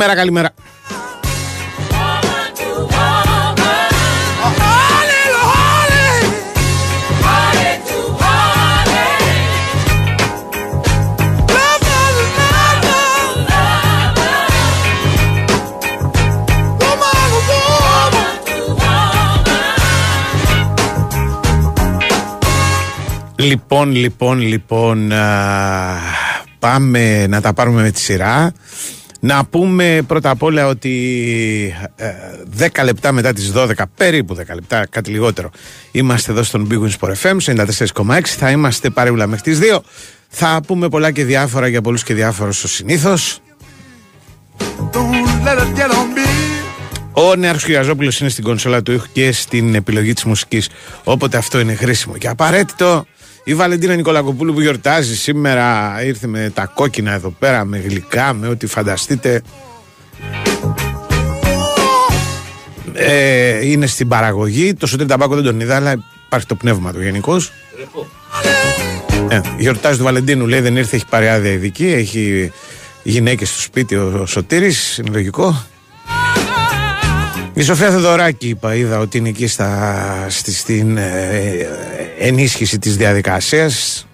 Καλημέρα, καλημέρα. Harley, Harley. Lover, lover. Woman, woman. Λοιπόν, λοιπόν, λοιπόν, α, πάμε να τα πάρουμε με τη σειρά. Να πούμε πρώτα απ' όλα ότι ε, 10 λεπτά μετά τις 12, περίπου 10 λεπτά, κάτι λιγότερο, είμαστε εδώ στον Big Wins Sport FM, 94,6. Θα είμαστε παρεούλα μέχρι τις 2. Θα πούμε πολλά και διάφορα για πολλούς και διάφορους ως συνήθως. Don't let it get on me. Ο Νέαρχος Κυριαζόπουλος είναι στην κονσόλα του ήχου και στην επιλογή της μουσικής, όποτε αυτό είναι χρήσιμο και απαραίτητο. Η Βαλεντίνα Νικολακοπούλου που γιορτάζει σήμερα ήρθε με τα κόκκινα εδώ πέρα, με γλυκά, με ό,τι φανταστείτε. Ε, είναι στην παραγωγή. Το Σωτήρι Ταμπάκο δεν τον είδα, αλλά υπάρχει το πνεύμα του γενικώς. Ε, γιορτάζει του Βαλεντίνου, λέει δεν ήρθε, έχει πάρει άδεια ειδική, έχει γυναίκες στο σπίτι ο Σωτήρης, είναι λογικό. Η Σοφία Θεοδωράκη είπα, είδα ότι είναι εκεί στα, στη, στην ε, ενίσχυση της διαδικασίας.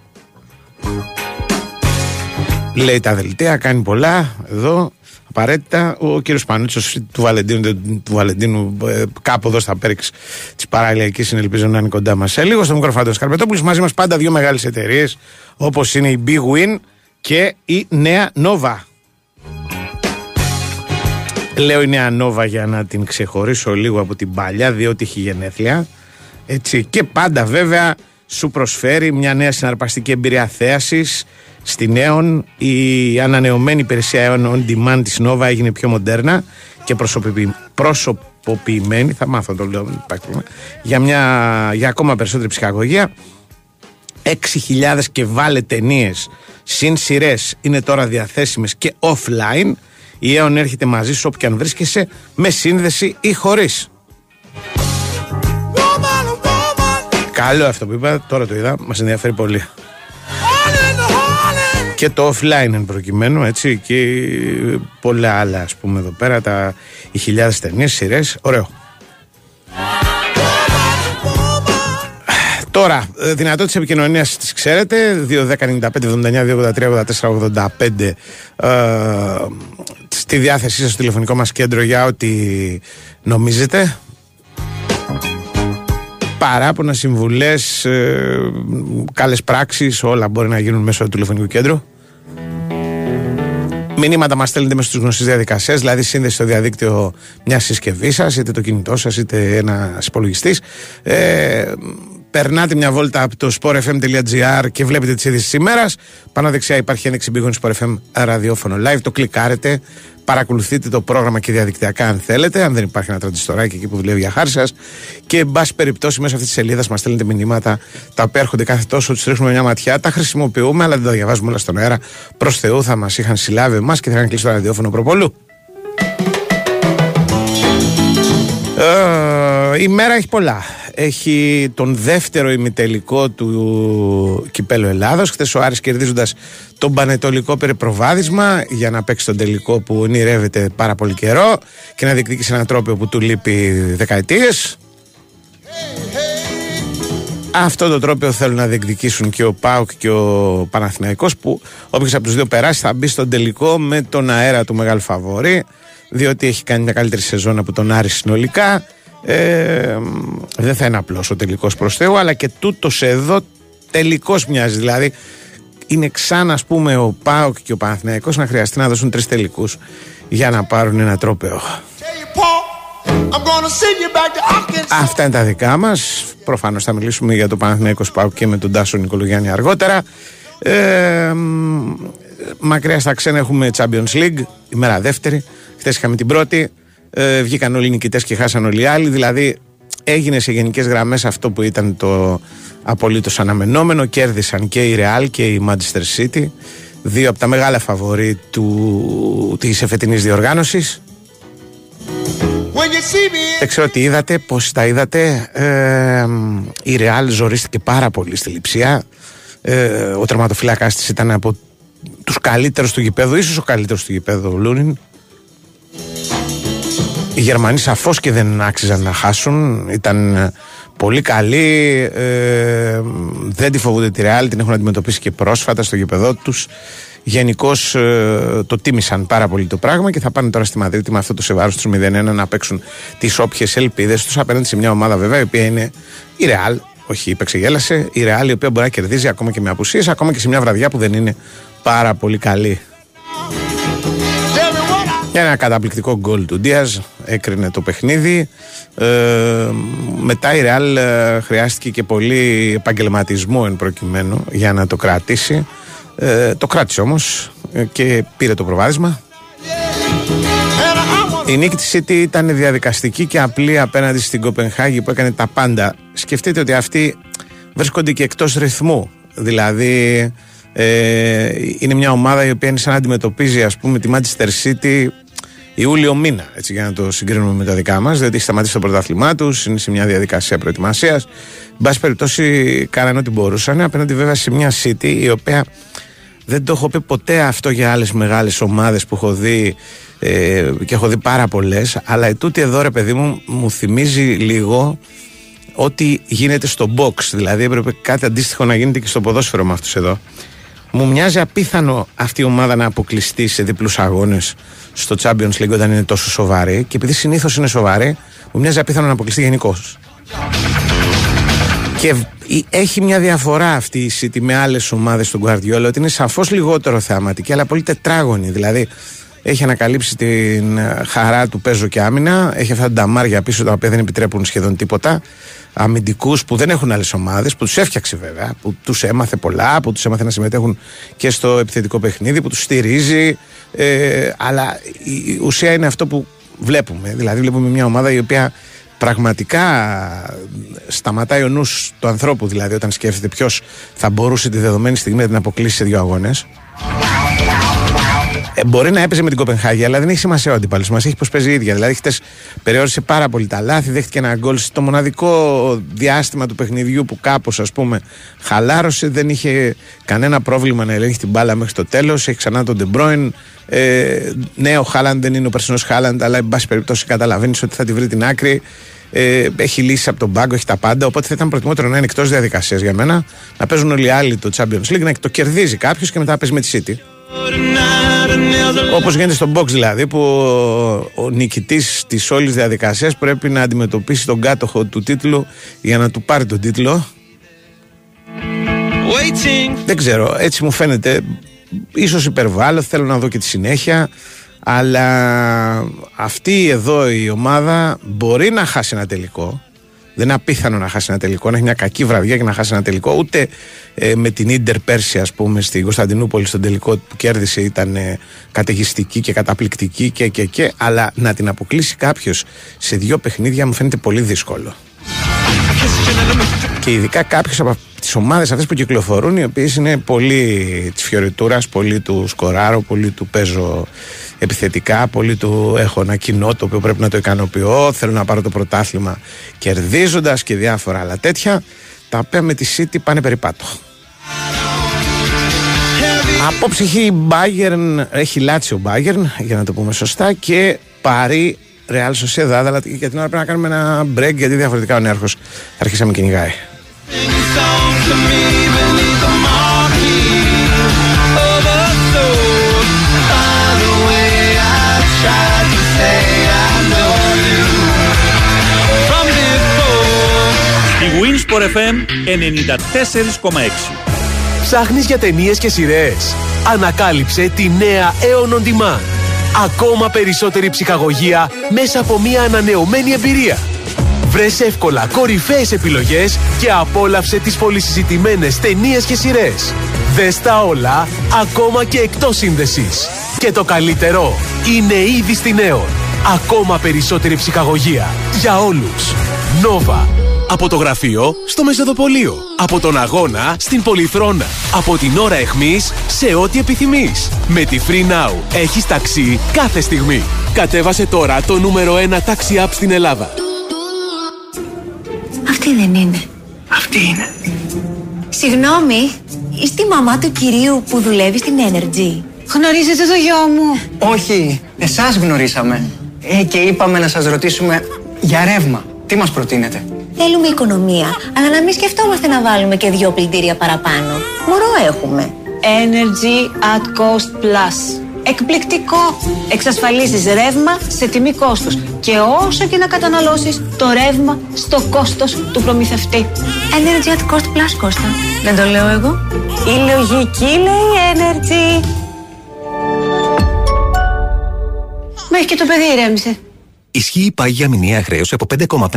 Λέει τα δελτία, κάνει πολλά εδώ, απαραίτητα. Ο κύριος Πανούτσος του Βαλεντίνου, του Βαλεντίνου ε, κάπου εδώ στα πέριξ της παραλιακής ελπίζω να είναι κοντά μας σε λίγο. Στο μικροφάντο Καρπετόπουλος μαζί μας πάντα δύο μεγάλες εταιρείες όπως είναι η Big Win και η Νέα Nova. Λέω η Νέα Νόβα για να την ξεχωρίσω λίγο από την παλιά, διότι έχει γενέθλια. Έτσι. Και πάντα βέβαια σου προσφέρει μια νέα συναρπαστική εμπειρία θέασης στη Νέον. Η ανανεωμένη υπηρεσία On Demand της Νόβα έγινε πιο μοντέρνα και προσωποποιη- προσωποποιημένη. Θα μάθω το λέω, δεν υπάρχει πρόβλημα, για, μια, για ακόμα περισσότερη ψυχαγωγία. 6.000 και βάλε ταινίες συν σειρές είναι τώρα διαθέσιμες και offline. Η Aeon έρχεται μαζί σου όπου και αν βρίσκεσαι με σύνδεση ή χωρίς. Woman, woman. Καλό αυτό που είπα, τώρα το είδα, μας ενδιαφέρει πολύ. Harley, Harley. Και το offline εν προκειμένου, έτσι, και πολλά άλλα, ας πούμε, εδώ πέρα, τα, οι χιλιάδες ταινίες, σειρές, ωραίο. Τώρα, ε, δυνατότητες επικοινωνίας τις ξέρετε. 2.195.79.283.84.85 ε, στη διάθεσή σας στο τηλεφωνικό μας κέντρο για ό,τι νομίζετε. Παράπονα, συμβουλές, ε, καλές πράξεις, όλα μπορεί να γίνουν μέσω του τηλεφωνικού κέντρου. Μηνύματα μας στέλνετε με στου γνωστέ διαδικασίε, δηλαδή σύνδεση στο διαδίκτυο μιας συσκευής σας, είτε το κινητό σας, είτε ένας υπολογιστής. Ε, περνάτε μια βόλτα από το sportfm.gr και βλέπετε τις ειδήσεις τη ημέρας. Πάνω δεξιά υπάρχει ένα εξυμπήγον Sport FM ραδιόφωνο live. Το κλικάρετε, παρακολουθείτε το πρόγραμμα και διαδικτυακά αν θέλετε. Αν δεν υπάρχει ένα τραντιστοράκι εκεί που δουλεύει για χάρη σας. Και εν πάση περιπτώσει, μέσα αυτής της σελίδας μας στέλνετε μηνύματα τα οποία έρχονται κάθε τόσο, τους ρίχνουμε μια ματιά. Τα χρησιμοποιούμε, αλλά δεν τα διαβάζουμε όλα στον αέρα. Προς Θεού θα μας είχαν συλλάβει εμάς και θα είχαν κλείσει το ραδιόφωνο προπολού. Ε, η μέρα έχει πολλά. Έχει τον δεύτερο ημιτελικό του κυπέλου Ελλάδος. Χθες ο Άρης κερδίζοντας τον πανετολικό περιπροβάδισμα για να παίξει τον τελικό που ονειρεύεται πάρα πολύ καιρό και να διεκδικήσει ένα τρόπιο που του λείπει δεκαετίες. Αυτό το τρόπιο θέλουν να διεκδικήσουν και ο Πάουκ και ο Παναθηναϊκός που όποιος από τους δύο περάσει θα μπει στον τελικό με τον αέρα του μεγάλου φαβόρη διότι έχει κάνει μια καλύτερη σεζόν από τον Άρη συνολικά ε, δεν θα είναι απλός ο τελικός προς Θεού αλλά και τούτος εδώ τελικός μοιάζει δηλαδή είναι σαν ας πούμε ο Πάουκ και ο Παναθηναϊκός να χρειαστεί να δώσουν τρεις τελικούς για να πάρουν ένα τρόπαιο Tell you, Paul, I'm gonna send you back to Arkansas. Αυτά είναι τα δικά μας. Προφανώς θα μιλήσουμε για το Παναθηναϊκός Σπάου και με τον Τάσο Νικολογιάννη αργότερα. Ε, μ, μακριά στα ξένα έχουμε Champions League, ημέρα δεύτερη. Χθες είχαμε την πρώτη. Ε, βγήκαν όλοι οι νικητές και χάσαν όλοι οι άλλοι. Δηλαδή έγινε σε γενικές γραμμές αυτό που ήταν το απολύτως αναμενόμενο. Κέρδισαν και η Real και η Manchester City. δύο από τα μεγάλα φαβορή του, της εφετινής διοργάνωσης δεν ξέρω τι είδατε, πώς τα είδατε ε, η Ρεάλ ζορίστηκε πάρα πολύ στη λειψία ε, ο τερματοφυλάκας της ήταν από τους καλύτερους του γηπέδου ίσως ο καλύτερος του γηπέδου ο Λούνιν οι Γερμανοί σαφώς και δεν άξιζαν να χάσουν. Ήταν ε, πολύ καλοί. Ε, δεν τη φοβούνται τη Ρεάλ. Την έχουν αντιμετωπίσει και πρόσφατα στο γήπεδό τους. Γενικώς ε, το τίμησαν πάρα πολύ το πράγμα και θα πάνε τώρα στη Μαδρίτη με αυτό το σεβάρος τους 0-1 να παίξουν τις όποιες ελπίδες τους απέναντι σε μια ομάδα βέβαια η οποία είναι η Ρεάλ. Όχι, είπε ξεγέλασε. Η Ρεάλ η οποία μπορεί να κερδίζει ακόμα και με απουσίες, ακόμα και σε μια βραδιά που δεν είναι πάρα πολύ καλή. Και ένα καταπληκτικό γκολ του Ντίας έκρινε το παιχνίδι. Ε, μετά η Ρεάλ ε, χρειάστηκε και πολύ επαγγελματισμό εν προκειμένου για να το κρατήσει. Ε, το κράτησε όμως ε, και πήρε το προβάδισμα. Η νίκη της City ήταν διαδικαστική και απλή απέναντι στην Κοπενχάγη που έκανε τα πάντα. Σκεφτείτε ότι αυτοί βρίσκονται και εκτός ρυθμού. Δηλαδή ε, είναι μια ομάδα η οποία είναι σαν να αντιμετωπίζει ας πούμε τη Manchester City Ιούλιο μήνα, έτσι για να το συγκρίνουμε με τα δικά μας, διότι έχει σταματήσει το πρωτάθλημά τους, είναι σε μια διαδικασία προετοιμασίας. Εν πάση περιπτώσει, κάνανε ό,τι μπορούσαν. Απέναντι βέβαια σε μια City η οποία δεν το έχω πει ποτέ αυτό για άλλες μεγάλες ομάδες που έχω δει ε, και έχω δει πάρα πολλές. Αλλά τούτη εδώ ρε παιδί μου μου θυμίζει λίγο ό,τι γίνεται στο box. Δηλαδή έπρεπε κάτι αντίστοιχο να γίνεται και στο ποδόσφαιρο με αυτούς εδώ. Μου μοιάζει απίθανο αυτή η ομάδα να αποκλειστεί σε διπλούς αγώνες στο Champions League όταν είναι τόσο σοβαρή. Και επειδή συνήθως είναι σοβαρή, μου μοιάζει απίθανο να αποκλειστεί γενικώ. Και έχει μια διαφορά αυτή η City με άλλες ομάδες του Guardiola ότι είναι σαφώς λιγότερο θεαματική, αλλά πολύ τετράγωνη. Δηλαδή έχει ανακαλύψει την χαρά του παίζω και άμυνα. Έχει αυτά τα νταμάρια πίσω τα οποία δεν επιτρέπουν σχεδόν τίποτα αμυντικούς που δεν έχουν άλλες ομάδες, που τους έφτιαξε βέβαια, που τους έμαθε πολλά, που τους έμαθε να συμμετέχουν και στο επιθετικό παιχνίδι, που τους στηρίζει. Ε, αλλά η ουσία είναι αυτό που βλέπουμε. Δηλαδή, βλέπουμε μια ομάδα η οποία πραγματικά σταματάει ο νους του ανθρώπου, δηλαδή, όταν σκέφτεται ποιος θα μπορούσε τη δεδομένη στιγμή να την αποκλείσει σε δύο αγώνες. Ε, μπορεί να έπαιζε με την Κοπενχάγη, αλλά δεν έχει σημασία ο αντίπαλο μας. Έχει πως παίζει η ίδια. Δηλαδή, χτε περιόρισε πάρα πολύ τα λάθη, δέχτηκε ένα γκολ στο μοναδικό διάστημα του παιχνιδιού που κάπως ας πούμε χαλάρωσε. Δεν είχε κανένα πρόβλημα να ελέγχει την μπάλα μέχρι το τέλος. Έχει ξανά τον Ντε Μπρόινε. Ε, ναι, ο Χάλαντ δεν είναι ο περσινός Χάλαντ, αλλά εν πάση περιπτώσει καταλαβαίνεις ότι θα τη βρει την άκρη. Ε, έχει λύσεις από τον πάγκο, έχει τα πάντα. Οπότε θα ήταν προτιμότερο να είναι εκτός διαδικασίας για μένα. Να παίζουν όλοι οι άλλοι το Champions League, να το κερδίζει κάποιος και μετά παίζει με τη City. Όπως γίνεται στο μποξ δηλαδή που ο νικητής της όλης διαδικασίας πρέπει να αντιμετωπίσει τον κάτοχο του τίτλου για να του πάρει τον τίτλο. Δεν ξέρω, έτσι μου φαίνεται. Ίσως υπερβάλλω, θέλω να δω και τη συνέχεια. Αλλά αυτή εδώ η ομάδα μπορεί να χάσει ένα τελικό δεν είναι απίθανο να χάσει ένα τελικό, να έχει μια κακή βραδιά και να χάσει ένα τελικό. Ούτε ε, με την ντερ πέρσι, ας πούμε, στην Κωνσταντινούπολη, στον τελικό που κέρδισε ήταν ε, καταιγιστική και καταπληκτική και, και, και. Αλλά να την αποκλείσει κάποιος σε δύο παιχνίδια μου φαίνεται πολύ δύσκολο. Και ειδικά κάποιο από τις ομάδες αυτές που κυκλοφορούν, οι οποίες είναι πολύ της φιωριτούρας, πολύ του σκοράρω, πολύ του παίζω επιθετικά. Πολύ του έχω ένα κοινό το οποίο πρέπει να το ικανοποιώ. Θέλω να πάρω το πρωτάθλημα κερδίζοντας και διάφορα άλλα τέτοια. Τα οποία με τη City πάνε περιπάτω. Απόψε έχει Bayern, έχει λάτσει ο Bayern, για να το πούμε σωστά, και πάρει Real Sociedad, αλλά για την ώρα πρέπει να κάνουμε ένα break, γιατί διαφορετικά ο νέαρχος θα αρχίσει να με κυνηγάει. Winsport FM 94,6 Ψάχνεις για ταινίες και σειρές. Ανακάλυψε τη νέα Aeon On Demand. Ακόμα περισσότερη ψυχαγωγία μέσα από μια ανανεωμένη εμπειρία. Βρες εύκολα κορυφαίες επιλογές και απόλαυσε τις πολυσυζητημένες ταινίες και σειρές. Δες τα όλα, ακόμα και εκτός σύνδεσης. Και το καλύτερο είναι ήδη στη Aeon. Ακόμα περισσότερη ψυχαγωγία για όλους. Nova Από το γραφείο στο μεσοδοπολείο. Από τον αγώνα στην πολυθρόνα. Από την ώρα εχμής σε ό,τι επιθυμείς. Με τη Free Now έχεις ταξί κάθε στιγμή. Κατέβασε τώρα το νούμερο 1 ταξί app στην Ελλάδα. Αυτή δεν είναι. Αυτή είναι. Συγγνώμη, είστε η μαμά του κυρίου που δουλεύει στην Energy. Γνωρίζετε το γιο μου; Όχι, εσάς γνωρίσαμε. Ε, και είπαμε να σας ρωτήσουμε για ρεύμα. Τι μας προτείνετε; Θέλουμε οικονομία, αλλά να μην σκεφτόμαστε να βάλουμε και δύο πλυντήρια παραπάνω. Μωρό έχουμε. Energy at Cost Plus. Εκπληκτικό! Εξασφαλίζεις ρεύμα σε τιμή κόστους και όσο και να καταναλώσεις το ρεύμα στο κόστος του προμηθευτή. Energy at cost plus Κώστα. Δεν το λέω εγώ. Η λογική λέει Energy. Μέχρι και το παιδί ηρέμησε. Ισχύει πάγια μηνιαία χρέωση από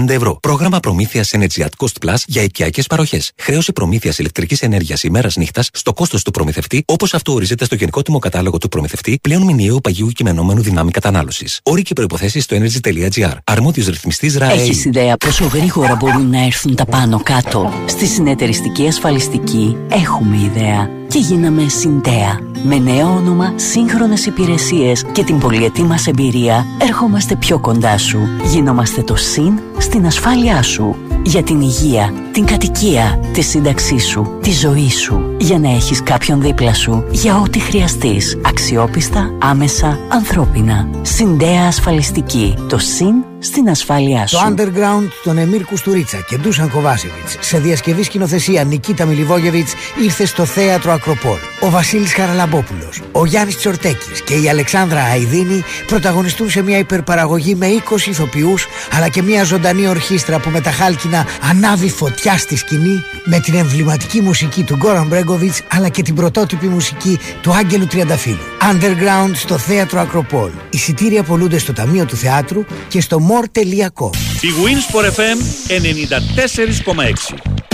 5,5 ευρώ. Πρόγραμμα προμήθειας Energy at Cost Plus για οικιακές παροχές. Χρέωση προμήθειας ηλεκτρικής ενέργειας ημέρας νύχτας στο κόστος του προμηθευτή, όπως αυτό ορίζεται στο Γενικό Τιμο Κατάλογο του Προμηθευτή, πλέον μηνιαίου παγιού κειμενόμενου δυνάμει κατανάλωσης. Όροι και προποθέσει στο energy.gr. Αρμόδιος ρυθμιστής ΡΑΕ. Έχεις ιδέα πόσο γρήγορα μπορούν να έρθουν τα πάνω κάτω; Στη συνεταιριστική ασφαλιστική έχουμε ιδέα και γίναμε Συντέα. Με νέο όνομα, σύγχρονες υπηρεσίες και την πολυετή μας εμπειρία, ερχόμαστε πιο κοντά σου. Γινόμαστε το ΣΥΝ στην ασφάλειά σου. Για την υγεία, την κατοικία, τη σύνταξή σου, τη ζωή σου. Για να έχεις κάποιον δίπλα σου, για ό,τι χρειαστείς. Αξιόπιστα, άμεσα, ανθρώπινα. Συντέα ασφαλιστική. Το ΣΥΝ στην ασφάλειά σου. Το Underground των Εμίρ Κουστουρίτσα και Ντούσαν Κοβάσεβιτς σε διασκευή σκηνοθεσία Νικίτα Μιλιβόγεβιτς ήρθε στο θέατρο Ακροπόλ. Ο Βασίλης Χαραλαμπόπουλος, ο Γιάννης Τσορτέκης και η Αλεξάνδρα Αϊδίνη πρωταγωνιστούν σε μια υπερπαραγωγή με 20 ηθοποιούς αλλά και μια ζωντανή ορχήστρα που με τα χάλκινα ανάβει φωτιά στη σκηνή με την εμβληματική μουσική του Γκόραν Μπρέγκοβιτς αλλά και την πρωτότυπη μουσική του Άγγελου Τριανταφύλου. Underground στο θέατρο Ακροπόλ. Εισιτήρια πολλούνται στο Ταμείο του Θεάτρου και στο more.com. Η Winsport FM 94,6.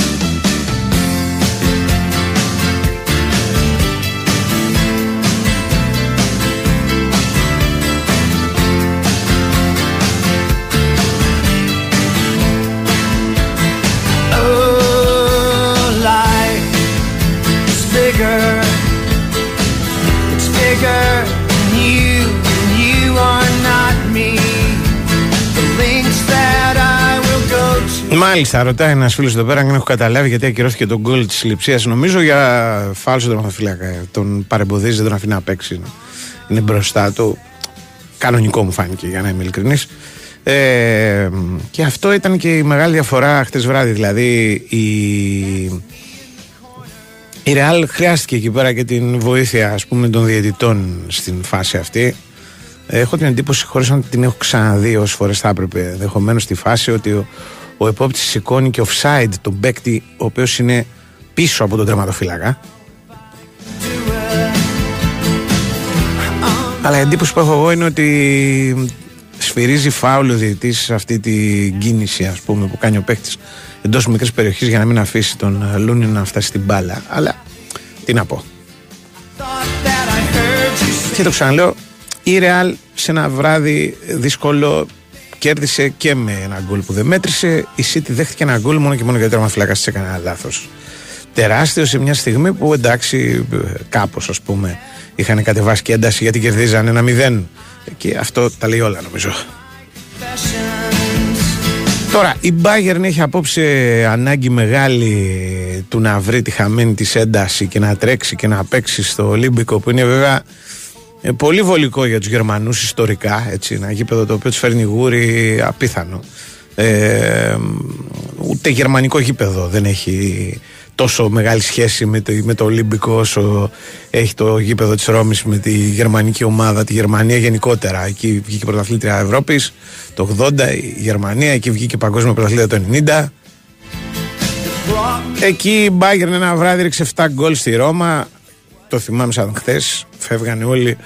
Μάλιστα, ρωτάει ένας φίλος εδώ πέρα αν έχω καταλάβει γιατί ακυρώθηκε τον γκολ της λειψίας. Νομίζω για φάλσο τερματοφύλακα. Τον παρεμποδίζει, δεν τον αφήνει να παίξει. Είναι μπροστά του. Κανονικό μου φάνηκε για να είμαι ειλικρινής. Ε, και αυτό ήταν και η μεγάλη διαφορά χτες βράδυ. Δηλαδή η, η Ρεάλ χρειάστηκε εκεί πέρα και την βοήθεια ας πούμε των διαιτητών στην φάση αυτή. Έχω την εντύπωση, χωρίς να την έχω ξαναδεί όσες φορές θα έπρεπε, ενδεχομένως στη φάση ότι ο, ο επόπτης σηκώνει και offside τον παίκτη, ο οποίος είναι πίσω από τον τερματοφύλακα. Αλλά η εντύπωση που έχω εγώ είναι ότι σφυρίζει φάουλ ο διαιτητής σε αυτή την κίνηση ας πούμε, που κάνει ο παίκτης εντός μικρής περιοχής για να μην αφήσει τον Λούνιν να φτάσει στην μπάλα. Αλλά τι να πω. Και το ξαναλέω, η Ρεάλ σε ένα βράδυ δύσκολο κέρδισε και με ένα γκολ που δεν μέτρησε. Η City δέχτηκε ένα γκολ μόνο και μόνο γιατί ο τερματοφυλάκα της έκανε ένα λάθος. Τεράστιο σε μια στιγμή που εντάξει, κάπως ας πούμε είχαν κατεβάσει και ένταση γιατί κερδίζαν ένα μηδέν. Και αυτό τα λέει όλα νομίζω. Τώρα, η Bayern έχει απόψε ανάγκη μεγάλη του να βρει τη χαμένη της ένταση και να τρέξει και να παίξει στο Ολύμπικο που είναι βέβαια ε, πολύ βολικό για τους Γερμανούς ιστορικά έτσι, ένα γήπεδο το οποίο τους φέρνει γούρι απίθανο ε, ούτε γερμανικό γήπεδο δεν έχει τόσο μεγάλη σχέση με το, με το Ολύμπικο όσο έχει το γήπεδο της Ρώμης με τη γερμανική ομάδα, τη Γερμανία γενικότερα. Εκεί βγήκε πρωταθλήτρια Ευρώπης το 80, η Γερμανία, εκεί βγήκε παγκόσμιο πρωταθλήτρια το 90. Εκεί η Bayern ένα βράδυ ρίξε 7 γκολ στη Ρώμα. Το θυμάμαι σαν χθες. Φεύγανε όλοι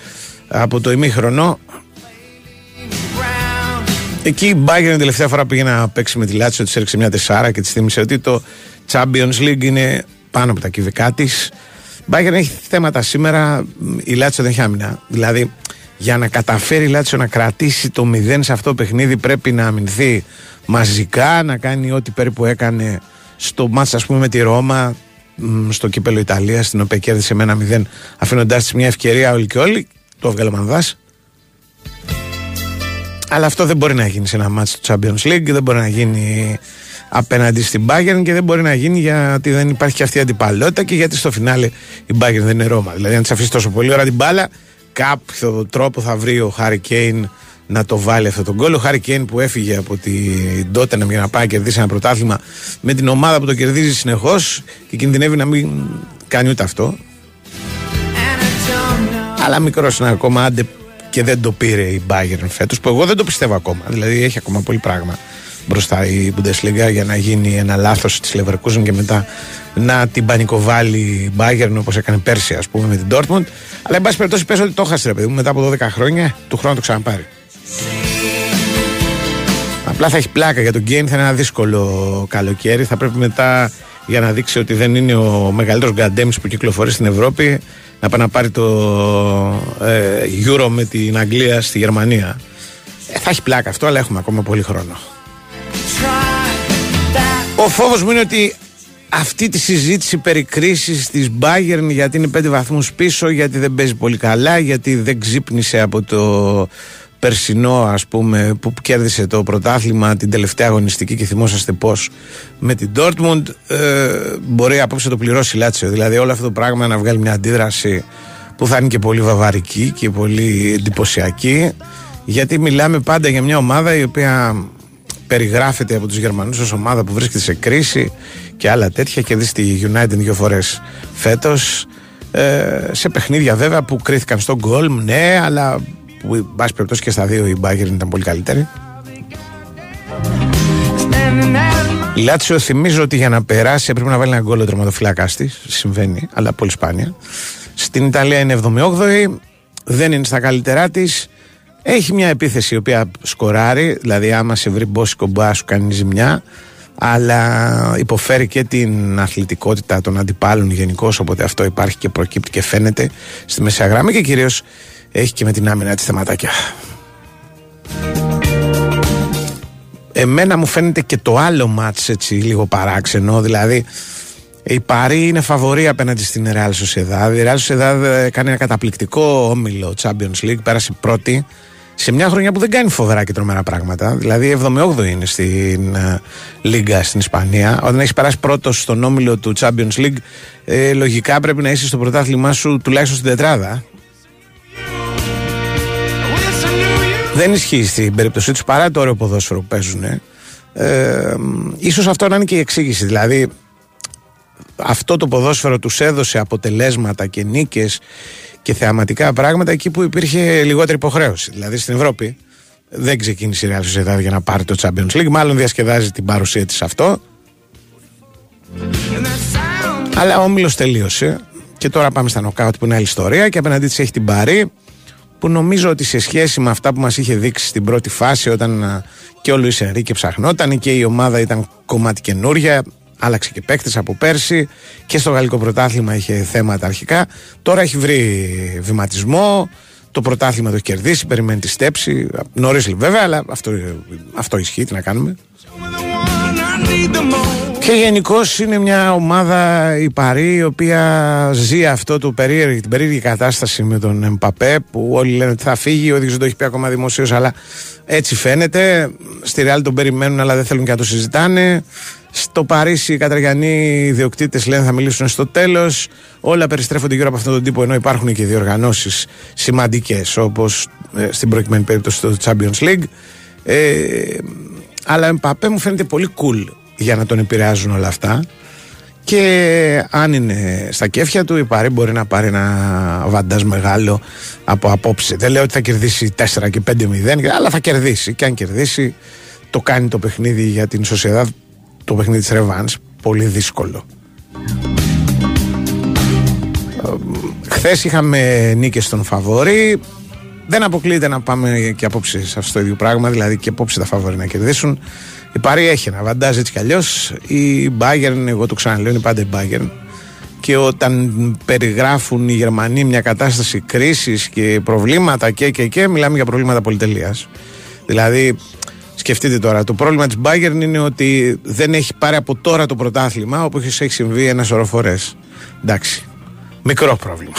από το ημίχρονο. Εκεί η Bayern την τελευταία φορά πήγε να παίξει με τη Λάτσιο, της έριξε μια τεσσάρα και της θύμισε ότι το Champions League είναι πάνω από τα κυβικά της. Η Bayern έχει θέματα σήμερα. Η Λάτσιο δεν έχει άμυνα. Δηλαδή, για να καταφέρει η Λάτσιο να κρατήσει το 0 σε αυτό το παιχνίδι, πρέπει να αμυνθεί μαζικά, να κάνει ό,τι περίπου έκανε στο μάτς ας πούμε με τη Ρώμα στο κύπελο Ιταλίας, στην οποία κέρδισε με ένα 0, αφήνοντάς της μια ευκαιρία όλοι και όλοι. Το έβγαλε ο Μανδάς. Αλλά αυτό δεν μπορεί να γίνει σε ένα μάτσο του Champions League, δεν μπορεί να γίνει απέναντι στην Bayern και δεν μπορεί να γίνει γιατί δεν υπάρχει και αυτή η αντιπαλότητα και γιατί στο φινάλε η Bayern δεν είναι Ρώμα. Δηλαδή, αν της αφήσει τόσο πολύ ώρα την μπάλα, κάποιο τρόπο θα βρει ο Χάρι Κέιν να το βάλει αυτό το γκολ. Ο Χάρι Κέιν που έφυγε από την Τότενεμ για να πάει να κερδίσει ένα πρωτάθλημα με την ομάδα που το κερδίζει συνεχώς και κινδυνεύει να μην κάνει ούτε αυτό. Αλλά μικρός είναι ακόμα, άντε και δεν το πήρε η Bayern φέτος, που εγώ δεν το πιστεύω ακόμα. Δηλαδή έχει ακόμα πολύ πράγμα μπροστά η Bundesliga για να γίνει ένα λάθος της Leverkusen και μετά να την πανικοβάλει η Bayern όπως έκανε πέρσι, ας πούμε, με την Dortmund. Αλλά εν πάση περιπτώσει πες ότι το έχασε, ρε παιδί μου, μετά από 12 χρόνια, του χρόνου το ξαναπάρει. Απλά θα έχει πλάκα για τον Γκέιν, θα είναι ένα δύσκολο καλοκαίρι. Θα πρέπει μετά για να δείξει ότι δεν είναι ο μεγαλύτερος γκαντέμι που κυκλοφορεί στην Ευρώπη να πάει να πάρει το ε, Euro με την Αγγλία στη Γερμανία. Ε, θα έχει πλάκα αυτό, αλλά έχουμε ακόμα πολύ χρόνο. Ο φόβος μου είναι ότι αυτή τη συζήτηση περί κρίσης της Bayern γιατί είναι πέντε βαθμούς πίσω, γιατί δεν παίζει πολύ καλά, γιατί δεν ξύπνησε από το περσινό ας πούμε που κέρδισε το πρωτάθλημα την τελευταία αγωνιστική και θυμόσαστε πως με την Dortmund ε, μπορεί απόψε το πληρώσει Λάτσιο. Δηλαδή όλο αυτό το πράγμα να βγάλει μια αντίδραση που θα είναι και πολύ βαβαρική και πολύ εντυπωσιακή γιατί μιλάμε πάντα για μια ομάδα η οποία περιγράφεται από τους Γερμανούς ως ομάδα που βρίσκεται σε κρίση και άλλα τέτοια και δεις τη United δύο φορές φέτος. Ε, σε παιχνίδια βέβαια που κρίθηκαν στον γκολ ναι αλλά που εν πάση περιπτώσει και στα δύο η Bayern ήταν πολύ καλύτερη. Η Λάτσιο θυμίζω ότι για να περάσει έπρεπε να βάλει ένα γκολ ο τερματοφυλάκας της. Συμβαίνει, αλλά πολύ σπάνια. Στην Ιταλία είναι 78η, δεν είναι στα καλύτερά της. Έχει μια επίθεση η οποία σκοράρει, δηλαδή άμα σε βρει μπόσικο μπά σου κάνει ζημιά, αλλά υποφέρει και την αθλητικότητα των αντιπάλων γενικώς. Οπότε αυτό υπάρχει και προκύπτει και φαίνεται στη μεσαία γραμμή και κυρίως έχει και με την άμυνα τη θεματάκια. Εμένα μου φαίνεται και το άλλο μάτς έτσι λίγο παράξενο, δηλαδή η Παρή είναι φαβορή απέναντι στην Real Sociedad. Η Real Sociedad ε, κάνει ένα καταπληκτικό όμιλο Champions League, πέρασε πρώτη σε μια χρονιά που δεν κάνει φοβερά και τρομερά πράγματα. Δηλαδή 78 είναι στην uh, Λίγκα στην Ισπανία. Όταν έχεις περάσει πρώτος στον όμιλο του Champions League, ε, λογικά πρέπει να είσαι στο πρωτάθλημά σου τουλάχιστον στην τετράδα. Δεν ισχύει στην περίπτωσή τους παρά το ωραίο ποδόσφαιρο που παίζουν. Ε, ίσως αυτό να είναι και η εξήγηση. Δηλαδή, αυτό το ποδόσφαιρο τους έδωσε αποτελέσματα και νίκες και θεαματικά πράγματα εκεί που υπήρχε λιγότερη υποχρέωση. Δηλαδή στην Ευρώπη δεν ξεκίνησε η Real Sociedad για να πάρει το Champions League, μάλλον διασκεδάζει την παρουσία της αυτό. Αλλά ο Όμιλος τελείωσε και τώρα πάμε στα νοκάουτ που είναι άλλη ιστορία και απέναντί της έχει την Παρή που νομίζω ότι σε σχέση με αυτά που μας είχε δείξει στην πρώτη φάση όταν και ο Λουίς Ενρίκε ψαχνόταν και η ομάδα ήταν κομμάτι καινούρια άλλαξε και παίκτες από πέρσι και στο γαλλικό πρωτάθλημα είχε θέματα αρχικά. Τώρα έχει βρει βηματισμό το πρωτάθλημα το έχει κερδίσει περιμένει τη στέψη. Νωρίς βέβαια αλλά αυτό, αυτό ισχύει τι να κάνουμε και γενικώς είναι μια ομάδα η Παρή η οποία ζει αυτό το περίεργη, την περίεργη κατάσταση με τον Εμπαπέ που όλοι λένε ότι θα φύγει, ο ίδιος δεν το έχει πει ακόμα δημοσίως, αλλά έτσι φαίνεται. Στη Ρεάλ τον περιμένουν αλλά δεν θέλουν και να το συζητάνε. Στο Παρίσι οι Καταργιανοί ιδιοκτήτες λένε θα μιλήσουν στο τέλος. Όλα περιστρέφονται γύρω από αυτόν τον τύπο ενώ υπάρχουν και διοργανώσεις σημαντικές όπως ε, στην προκειμένη περίπτωση το Champions League. Ε, αλλά ο Εμπαπέ μου φαίνεται πολύ cool για να τον επηρεάζουν όλα αυτά. Και αν είναι στα κέφια του, η Παρή μπορεί να πάρει ένα βαντάζ μεγάλο από απόψε. Δεν λέω ότι θα κερδίσει 4 και 5-0, αλλά θα κερδίσει. Και αν κερδίσει, το κάνει το παιχνίδι για την Σοσιαδά, το παιχνίδι της Ρεβάνς, πολύ δύσκολο. Χθες είχαμε νίκες στον Φαβόρη. Δεν αποκλείεται να πάμε και απόψε σε αυτό το ίδιο πράγμα, δηλαδή και απόψε τα Φαβόρη να κερδίσουν. Η Παρή έχει ένα βαντάζ έτσι κι αλλιώς. Η Bayern, εγώ το ξαναλέω, είναι πάντα η Bayern. Και όταν περιγράφουν οι Γερμανοί μια κατάσταση κρίσης και προβλήματα και, και, και, μιλάμε για προβλήματα πολυτελείας. Δηλαδή, Σκεφτείτε τώρα, το πρόβλημα της Bayern είναι ότι δεν έχει πάρει από τώρα το πρωτάθλημα όπως έχει συμβεί ένα σωρό φορές. Εντάξει. Μικρό πρόβλημα.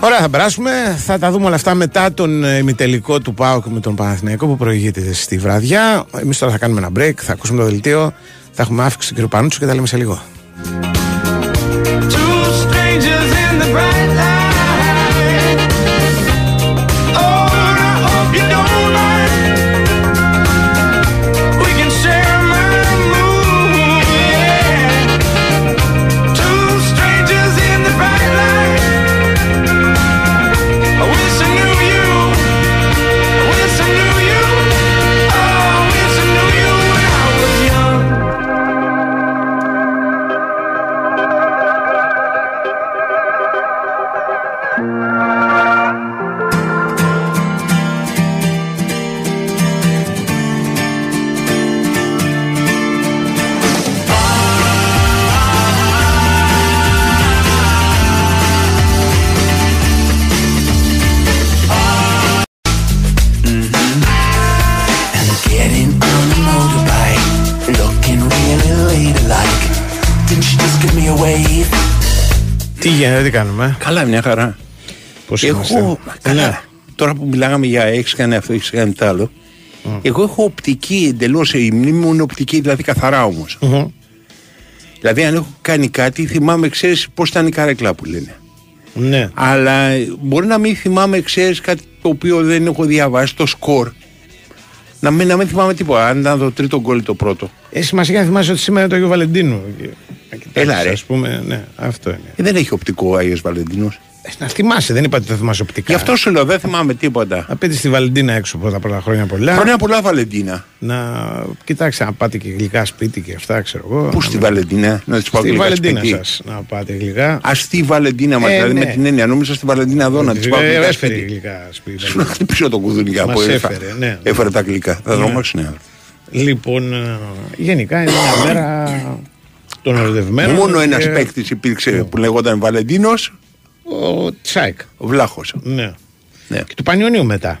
Ωραία, θα περάσουμε. Θα τα δούμε όλα αυτά μετά τον ε, ημιτελικό του ΠΑΟΚ με τον Παναθηναϊκό που προηγείται στη βραδιά. Εμείς τώρα θα κάνουμε ένα break, θα ακούσουμε το δελτίο, θα έχουμε αύξηση του κ. Πανούτσου και τα λέμε σε λίγο. Τι γίνεται, τι κάνουμε; Καλά, μια χαρά. Πώς έχω, είμαστε; καλά, Ναι. τώρα που μιλάγαμε για έχει κάνει αυτό, έχει κάνει τ' άλλο. Εγώ έχω οπτική εντελώς. Η μνήμη μου είναι οπτική, δηλαδή καθαρά όμως. Μμμ. Δηλαδή, αν έχω κάνει κάτι, θυμάμαι, ξέρεις πώς ήταν η καρέκλα που λένε. Ναι. Αλλά ε, μπορεί να μην θυμάμαι, ξέρεις κάτι το οποίο δεν έχω διαβάσει, το σκορ. Να μην, να μην θυμάμαι τίποτα. Αν ήταν το τρίτο γκολ ή το πρώτο. Έχει σημασία να θυμάσαι ότι σήμερα είναι το Αγίου Βαλεντίνου. Να κοιτάξεις, Έλα, ρε. Ας πούμε, ναι, αυτό είναι. Ε, δεν έχει οπτικό ο Άγιος Βαλεντίνος. Ε, Να θυμάσαι, δεν είπα ότι θα θυμάσαι οπτικά. Γι' αυτό σου λέω, δεν θυμάμαι τίποτα. Να πείτε στη Βαλεντίνα έξω από τα πρώτα χρόνια πολλά. Χρόνια πολλά Βαλεντίνα. Να κοιτάξτε να πάτε και γλυκά σπίτι και αυτά, ξέρω εγώ. Πού Να στη μην- Βαλεντίνα, να τη πάω Στη γλυκά Βαλεντίνα σπίτι. σας να πάτε γλυκά. Α στη Βαλεντίνα μα, Ε, δηλαδή ναι. με την έννοια. Νόμιζα στη Βαλεντίνα εδώ να τη πάω Ε, γλυκά Έφερε σπίτι. γλυκά σπίτι. Σου να χτυπήσω το κουδούνι για Μας από έφερε, ναι. Έφερε τα γλυκά. Θα Ναι. δρόμαξε, ναι. Λοιπόν, ε, γενικά είναι μια μέρα των ερωτευμένων. Μόνο ένας και παίκτης υπήρξε που λεγόταν Βαλεντίνος, Ο Τσάικ. ο Βλάχος. Ναι. Ναι. Και του Πανιωνίου μετά.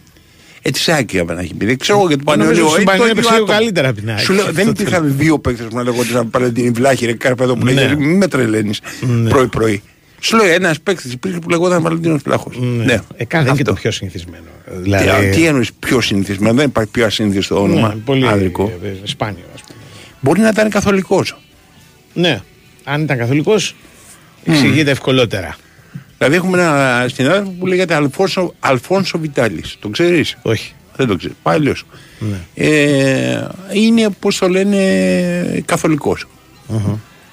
Έτσι άκια να έχει πει. Δεν ξέρω εγώ για τον Νομίζω Πανιόνιο. στον ε, το Πανιόνιο ίδιο έπαιξε λίγο άτομο. καλύτερα από την ΑΕΚ. Σου λέω, δεν Αυτό υπήρχαν δύο παίκτες που να λέγονταν Βαλεντίνη Βλάχη, ρε Καρπέδο που Ναι. λέγεται. Μην με τρελαίνεις Ναι. πρωί-πρωί. Σου λέω ένας παίκτης υπήρχε που λεγόταν Βαλεντίνος Βλάχος. Ναι. Ε, καλά, είναι και το πιο συνηθισμένο. Δηλαδή, Τι εννοείς πιο συνηθισμένο, δεν υπάρχει πιο ασύνηθιστο όνομα. ναι, πολύ Άνδρικο. ε, σπάνιο, ας πούμε. Μπορεί να ήταν καθολικός. Ναι. Αν ήταν καθολικός, εξηγείται ευκολότερα. Δηλαδή έχουμε ένα συνάδελφο που λέγεται Αλφόνσο, Αλφόνσο Βιτάλης. Το ξέρεις; Όχι. Δεν το ξέρεις. Πάει αλλιώ. Ναι. Ε, είναι, πώς το λένε, καθολικός.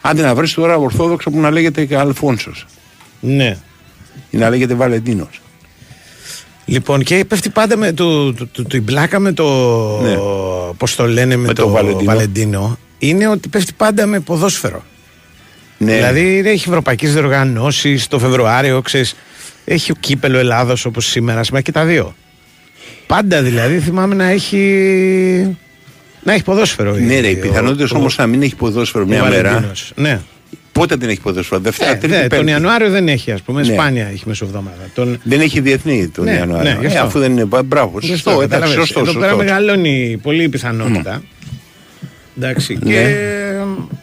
Άντε να βρεις τώρα Ορθόδοξο που να λέγεται και Αλφόνσος. Ναι. Ή να λέγεται Βαλεντίνος. Λοιπόν, και πέφτει πάντα με το, το, το, το- η μπλάκα με το. Ναι. Πώς το λένε με, Με το, το Βαλεντίνο. Βαλεντίνο. Είναι ότι πέφτει πάντα με ποδόσφαιρο. Ναι. Δηλαδή έχει ευρωπαϊκές διοργανώσεις το Φεβρουάριο, ξέρεις. Έχει κύπελο Ελλάδος όπως σήμερα, σήμερα και τα δύο. Πάντα δηλαδή θυμάμαι να έχει. Να έχει ποδόσφαιρο. ναι, ρε, οι ο- πιθανότητες ο- όμως να μην έχει ποδόσφαιρο ο μια μέρα. Βαλεντίνος. Ναι. Πότε δεν έχει ποδόσφαιρο, Δευτέρα, Ε, Τρίτη, ναι, τον Πέμπτη. Ιανουάριο δεν έχει, ας πούμε. Ναι. Σπάνια έχει μεσοβδομάδα. Τον... Δεν έχει διεθνή τον Ναι, Ιανουάριο. ναι, γι' Ε, αυτό. αφού δεν είναι. Μπράβο, Γι' σωστό, αυτό, εντάξει, καταλαβαίνεις. σωστό. Εδώ πέρα σωστό. μεγαλώνει πολύ η πιθανότητα. Εντάξει. Ναι. Και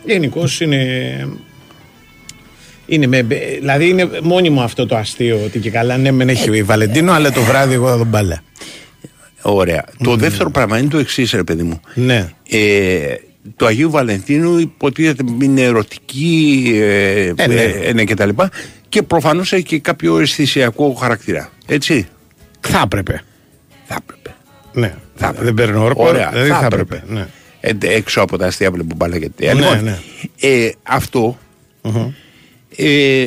γενικώς είναι. Είναι με, δηλαδή είναι μόνιμο αυτό το αστείο ότι και καλά ναι μεν έχει η Βαλεντίνο αλλά το βράδυ εγώ θα τον μπάλα. Ωραία. Το δεύτερο πράγμα είναι το εξής, ρε παιδί μου. Ναι. Ε, το Αγίου Βαλεντίνου υποτίθεται είναι ερωτική ε, Ε, ναι. ε, ναι, και τα λοιπά και προφανώς έχει και κάποιο αισθησιακό χαρακτήρα. Έτσι. Θα έπρεπε. Θα έπρεπε. Ναι. Θα έπρεπε. Δεν παίρνω όρκο. Ωραία, δηλαδή θα θα έπρεπε. έπρεπε. Ναι. Ε, ντε, έξω από τα αστεία που μπάλα και τέτοια. Ναι, Λοιπόν, ναι. ε, αυτό ε,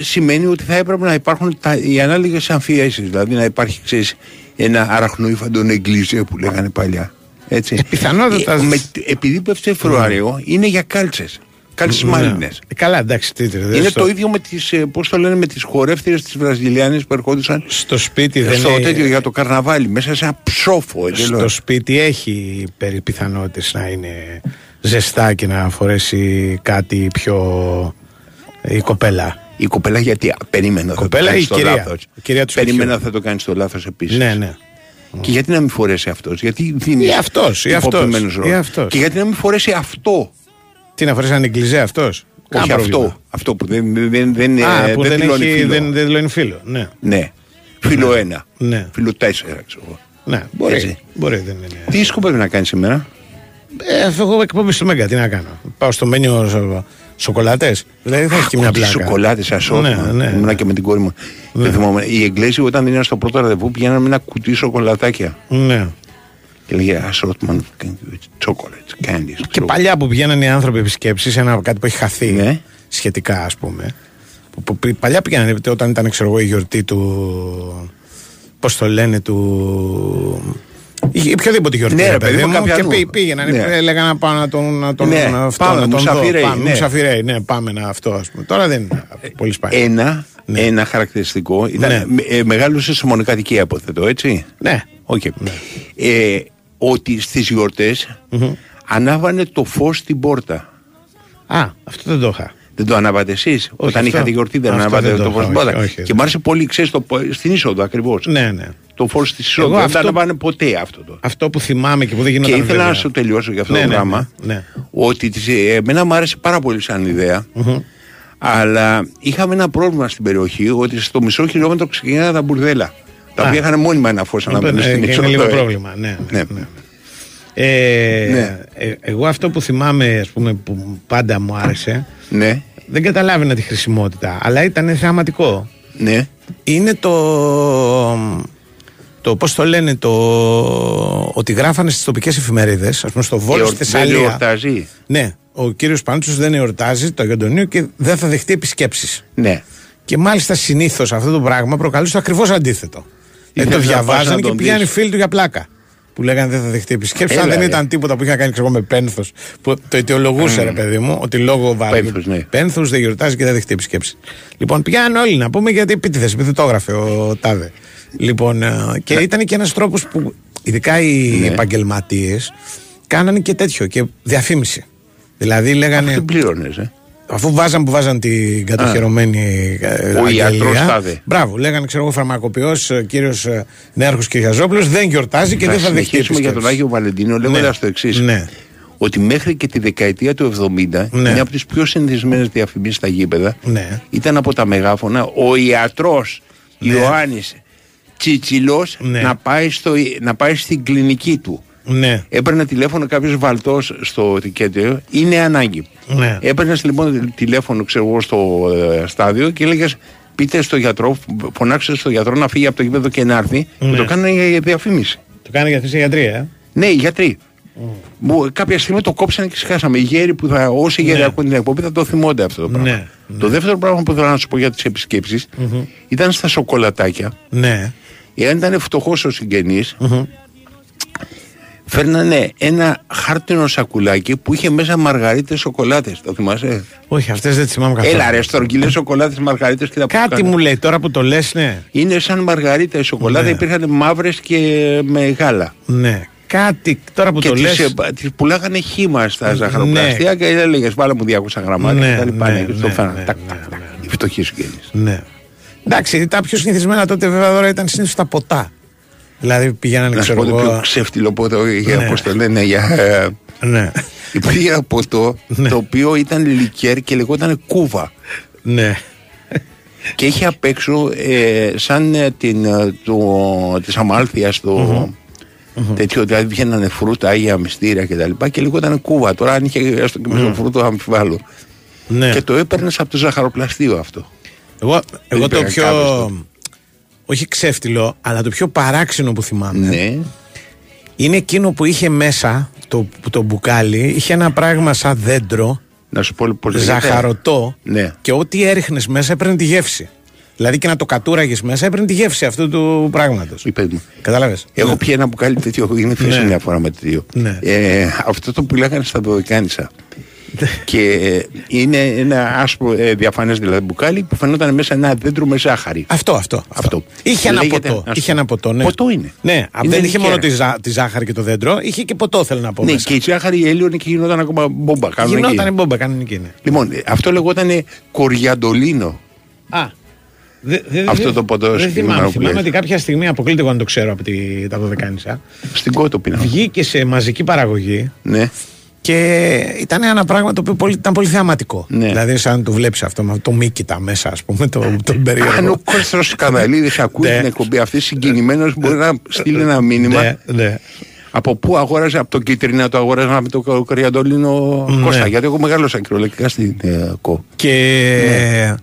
σημαίνει ότι θα έπρεπε να υπάρχουν τα, οι ανάλογες αμφιέσεις. Δηλαδή να υπάρχει, ξέρεις, ένα αραχνοήφαντον εγκλήσιο που λέγανε παλιά. Έτσι. Ε, πιθανότατα- Ε, με, επειδή πέφτει Φεβρουάριο, είναι για κάλτσες. Κάλτσες μάλινες. Ε, Καλά, εντάξει, τι, δεν Είναι στο, το ίδιο με τις, ε, πώς το λένε, με τις χορεύτηρες της Βραζιλιάνες που ερχόντουσαν στο σπίτι δεν στο είναι- τέτοιο για το καρναβάλι, μέσα σε ένα ψόφο Στο εντελώς. σπίτι έχει περί πιθανότητες να είναι ζεστά και να φορέσει κάτι πιο η κοπέλα. Η κοπέλα γιατί περίμενα θα Κοπέλα το κάνεις ή το κυρία; λάθος. Η κυρία του Περίμενα σπιτιού. θα το κάνεις το λάθος επίσης. Ναι, ναι. Και γιατί να μην φορέσει αυτός, Γιατί δίνεις. Ή αυτός, ή αυτός, ή αυτός. Και γιατί να μην φορέσει αυτό. Τι να φορέσει ανεγκλιζέ αυτός; Όχι αυτό. Αυτό που δεν, δεν, δεν, Α, ε, που δεν δεν, δηλώνει έχει, φίλο. δεν, δεν δηλώνει φίλο. Ναι. Ναι. Φίλο ένα. Ναι. Φίλο τέσσερα, ξέρω εγώ. Ναι, μπορεί. Έτσι. μπορεί δεν είναι. Τι σκοπεύεις να κάνεις σήμερα; Ε, αυτό εγώ εκπομπή στο Μέγκα, τι να κάνω. Πάω στο μένιο σο, σοκολάτες; Δηλαδή θα έχει και μια Τι πλάκα. σοκολάτες, ασόρτημα. Ναι, ναι. Ήμουνα και με την κόρη μου. Δεν θυμόμαι. Οι Εγγλέζοι όταν ήταν στο πρώτο ραντεβού πηγαίνανε με ένα κουτί σοκολατάκια. Ναι. Και λέγε assortment chocolates, candies. Και παλιά που πηγαίνανε οι άνθρωποι επισκέψεις, ένα κάτι που έχει χαθεί Ναι. σχετικά, ας πούμε. Που, που, που- παλιά πήγαιναν όταν ήταν, ξέρω εγώ, η γιορτή του. Πώς το λένε, του. Η- οποιοδήποτε γιορτή. Ναι, ρε ρε παιδί μου, μου, και κάποιανού. πή- πήγαιναν, Ναι. έλεγαν να πάω να τον, να τον, Ναι, αυτό, πάμε, να τον Μουσαφιρέι, δω. Πάμε, ναι. Μουσαφιρέι, ναι, πάμε να αυτό, ας πούμε. Τώρα δεν είναι πολύ σπάνιο. Ένα, ένα χαρακτηριστικό ήταν. Ναι. με- Ε, μεγάλωσε σε μονοκατοικία, υποθέτω, έτσι. Ναι. Οκ. Ε, ότι στις γιορτές ανάβανε το φως στην πόρτα. Α, αυτό δεν το είχα. Δεν το ανάβατε εσείς; Όταν αυτό- είχατε γιορτή, δεν αυτό ανάβατε δεν το το φως είχα, στην πόρτα. όχι, όχι, και δεν. μ' άρεσε πολύ, ξέρεις, στην είσοδο ακριβώς. Ναι, ναι. Το φως στην είσοδο. Εγώ Δεν αυτό- το ανάβανε ποτέ αυτό το. Αυτό που θυμάμαι και που δεν Και γινόταν ήθελα να βέβαια. σου τελειώσω για αυτό Ναι, το ναι, πράγμα. ναι, ναι. Ότι της, ε, εμένα μου άρεσε πάρα πολύ σαν ιδεα Αλλά είχαμε ένα πρόβλημα στην περιοχή ότι στο μισό χιλιόμετρο ξεκινάνε τα μπουρδέλα. Τα Α. οποία είχαν μόνιμα ένα φως Ε, ανάμεσα στην είναι είσοδο. λίγο ε. πρόβλημα, ναι. Ναι. Ε, Ναι. ε, εγώ αυτό που θυμάμαι, ας πούμε, που πάντα μου άρεσε, Ναι, δεν καταλάβαινα τη χρησιμότητα, αλλά ήταν θεαματικό. ναι. Είναι το. Το πώς το λένε, το. Ότι γράφανε στις τοπικές εφημερίδες, ας πούμε στο Βόλο, στη Εορ- δεν Θεσσαλία. εορτάζει. Ναι, ο κύριος Πανούτσο δεν εορτάζει το Αγιοντονίο και δεν θα δεχτεί επισκέψεις. Ναι. Και μάλιστα συνήθως αυτό το πράγμα προκαλούσε το ακριβώς αντίθετο. Δηλαδή το Ήθελες να πας διαβάζανε να και τον πήγανε δεις. φίλοι του για πλάκα. Που λέγανε δεν θα δεχτεί επισκέψεις. Αν Έλα, δεν ρε. ήταν τίποτα που είχα κάνει ξέρω, εγώ, με πένθος. Που το αιτιολογούσε, ρε παιδί μου, ότι λόγω Πένθους, ναι. πένθους δεν γιορτάζει και δεν δεχτεί επισκέψεις. Λοιπόν, πηγαίνανε όλοι να πούμε γιατί επίτηδε, επειδή το έγραφε ο Τάδε. Λοιπόν, ε, και ήταν και ένας τρόπος που ειδικά οι Ναι. επαγγελματίες κάνανε και τέτοιο και διαφήμιση. Δηλαδή λέγανε. Δεν πλήρωνες. Ε. Αφού βάζαν που βάζαν την κατοχυρωμένη ε, Ο αγγελία, ιατρός τάδε. Μπράβο, λέγανε ξέρω εγώ φαρμακοποιός κύριος Νέαρχος Κυριαζόπουλο δεν γιορτάζει και θα δεν θα δεχτεί. συνεχίσουμε για τον επισκέψεις. Άγιο Βαλεντίνο λέγοντας Ναι. το εξής. Ναι. Ότι μέχρι και τη δεκαετία του 70, Ναι. μια από τις πιο συνηθισμένες διαφημίσεις στα γήπεδα Ναι. ήταν από τα μεγάφωνα ο ιατρός Ιωάννης Τσιτσιλός Ναι. να, πάει στο, να πάει στην κλινική του. Ναι, Έπαιρνε τηλέφωνο κάποιος βαλτός στο δικαίωμα, είναι ανάγκη. ναι. Έπαιρνε λοιπόν τηλέφωνο, ξέρω εγώ, στο ε, στάδιο και έλεγες πείτε στο γιατρό, φωνάξτε στο γιατρό να φύγει από το γήπεδο και να έρθει. Ναι. Και το κάνανε για διαφήμιση. Το κάνει για αυτή η γιατρία. Ε. Ναι, οι γιατροί. Μου, κάποια στιγμή το κόψανε και σκάσαμε. Οι γέροι που θα, όσοι γέροι Ναι. ακούνε την εκπομπή θα το θυμώνται αυτό το πράγμα. Ναι, Το δεύτερο πράγμα που θέλω να σου πω για τις επισκεψει ήταν στα σοκολατάκια. Ναι. Εάν ήταν φτωχός ο συγγενη φέρνανε ένα χάρτινο σακουλάκι που είχε μέσα μαργαρίτε σοκολάτες. Το θυμάσαι; Όχι, αυτές δεν τις θυμάμαι καθόλου. Έλα ρε, στρογγυλές σοκολάτες μαργαρίτες και τα Κάτι πουκάνε. μου λέει τώρα που το λες, ναι. Είναι σαν μαργαρίτα η σοκολάτα, Ναι. υπήρχαν μαύρες και με γάλα. Ναι. Κάτι τώρα που και το λε. τις, ε, τις πουλάγανε χύμα στα ζαχαροπλαστεία και έλεγες βάλε μου 200 γραμμάρια Ναι, και τα λοιπά. ναι, και στο ναι, φέρανε. ναι, Τακ, ναι, τακ, τακ. ναι, Οι φτωχοί συγγενείς. Ναι. Εντάξει, τα πιο συνηθισμένα τότε βέβαια τώρα ήταν συνήθως τα ποτά. Δηλαδή πηγαίνανε, Να σου ξέρω πω το πιο εγώ. ξεφτυλό ποτό για Ναι. πώς το λένε για... ε, Ναι. Υπήρχε ένα ποτό Ναι. το οποίο ήταν λικέρ και λεγόταν κούβα. Ναι. Και είχε απ' έξω ε, σαν ε, την, ε, το, της αμάλθειας το τέτοιο, δηλαδή βγαίνανε φρούτα, άγια μυστήρια και τα λοιπά και λεγόταν κούβα. Τώρα αν είχε έστω και μέσα φρούτο αμφιβάλλω. ναι. Και το έπαιρνες από το ζαχαροπλαστείο αυτό. Εγώ, εγώ το υπήρχαν πιο. κάβες Όχι ξέφτυλο, αλλά το πιο παράξενο που θυμάμαι Ναι. είναι εκείνο που είχε μέσα το, το μπουκάλι, είχε ένα πράγμα σαν δέντρο, Να σου πω πώ λέγεται. ζαχαρωτό, Ναι. και ό,τι έριχνες μέσα έπαιρνε τη γεύση. Δηλαδή και να το κατούραγες μέσα έπαιρνε τη γεύση αυτού του πράγματος. Είπε μου. Κατάλαβες; Έχω πιει ένα μπουκάλι τέτοιο, είναι φύση Ναι. μια φορά με τέτοιο. Ναι. Ε, αυτό το πουλάγανε στα Δωδεκάνησα. Και ε, είναι ένα άσπρο ε, διαφανές δηλαδή μπουκάλι που φαινόταν μέσα ένα δέντρο με ζάχαρη. Αυτό, αυτό. Αυτό. Είχε ένα Λέγεται, ποτό. ας Είχε ένα ποτό, ναι. Ποτό είναι. Ναι, α, Είναι δεν είχε λικέρ. μόνο τη, ζά- τη ζάχαρη και το δέντρο, είχε και ποτό, θέλω να πω. Ναι, μέσα. και η ζάχαρη έλειωνε και γινόταν ακόμα μπόμπα. κανονική. Γινόταν μπόμπα κανονική, ναι. Λοιπόν, ε, αυτό λεγόταν κοριαντολίνο. Α. Δε- δε- Αυτό δε- το ποτό Δεν συγκεκριμένο θυμάμαι. που Θυμάμαι λες. ότι κάποια στιγμή αποκλείται εγώ αν το ξέρω από τη, τα Δωδεκάνησα. Στην κότο πίνα. Βγήκε σε μαζική παραγωγή Ναι. Και ήταν ένα πράγμα το οποίο πολύ, ήταν πολύ θεαματικό. Ναι. Δηλαδή, σαν να το βλέπεις αυτό με το Μίκητα μέσα, ας πούμε, το, τον Αν περίεργο. ο Κώστας Σκανδαλίδης ακούει Ναι. την εκπομπή αυτή συγκινημένος μπορεί να στείλει ένα μήνυμα Ναι, ναι. από πού αγόραζε, από το κίτρινα το αγόραζα με το κοριαντολίνο Ναι. Κώστα. Γιατί εγώ μεγάλωσα κυριολεκτικά στην ε, ΚΟ. Και Ναι.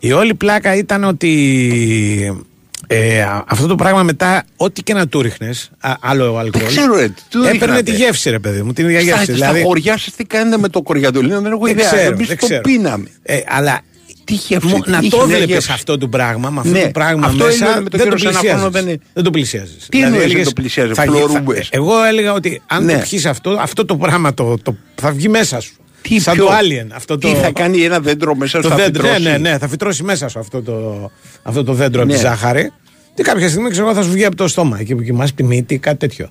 η όλη πλάκα ήταν ότι ε, α- αυτό το πράγμα μετά, ό,τι και να του ρίχνες, άλλο αλκοόλ. Δεν ξέρω, ρε, τι του έπαιρνε ρίχνατε; τη γεύση, ρε παιδί μου. Την ίδια Στα, γεύση. στα δηλαδή, χωριά σας τι κάνετε με το κοριαντολίνο δεν έχω δεν ιδέα. ξέρω, Εμείς δεν το ξέρω. πίναμε. Ε, αλλά Τι γεύση, Μου- τι να είχε το μια βλέπεις γεύση. αυτό το πράγμα, με αυτό Ναι, το πράγμα αυτό μέσα, έλεγα με τον δεν, το κύριο Σαναφώνο, πλησιάζεις. δεν είναι- δεν το πλησιάζεις. Τι εννοείς δεν το πλησιάζεις, φλωρούμπες. Εγώ έλεγα ότι αν Ναι. το πιεις αυτό, αυτό το πράγμα το, το, θα βγει μέσα σου. Τι Σαν πιο- το Alien. Αυτό το, Τι θα κάνει ένα δέντρο μέσα το στο δέντρο. Ναι, φυτρώσει. ναι, ναι, θα φυτρώσει μέσα σου αυτό το, αυτό το δέντρο από τη Ναι. ζάχαρη. Και κάποια στιγμή ξέρω εγώ θα σου βγει από το στόμα εκεί που κοιμάσαι τη μύτη, κάτι τέτοιο.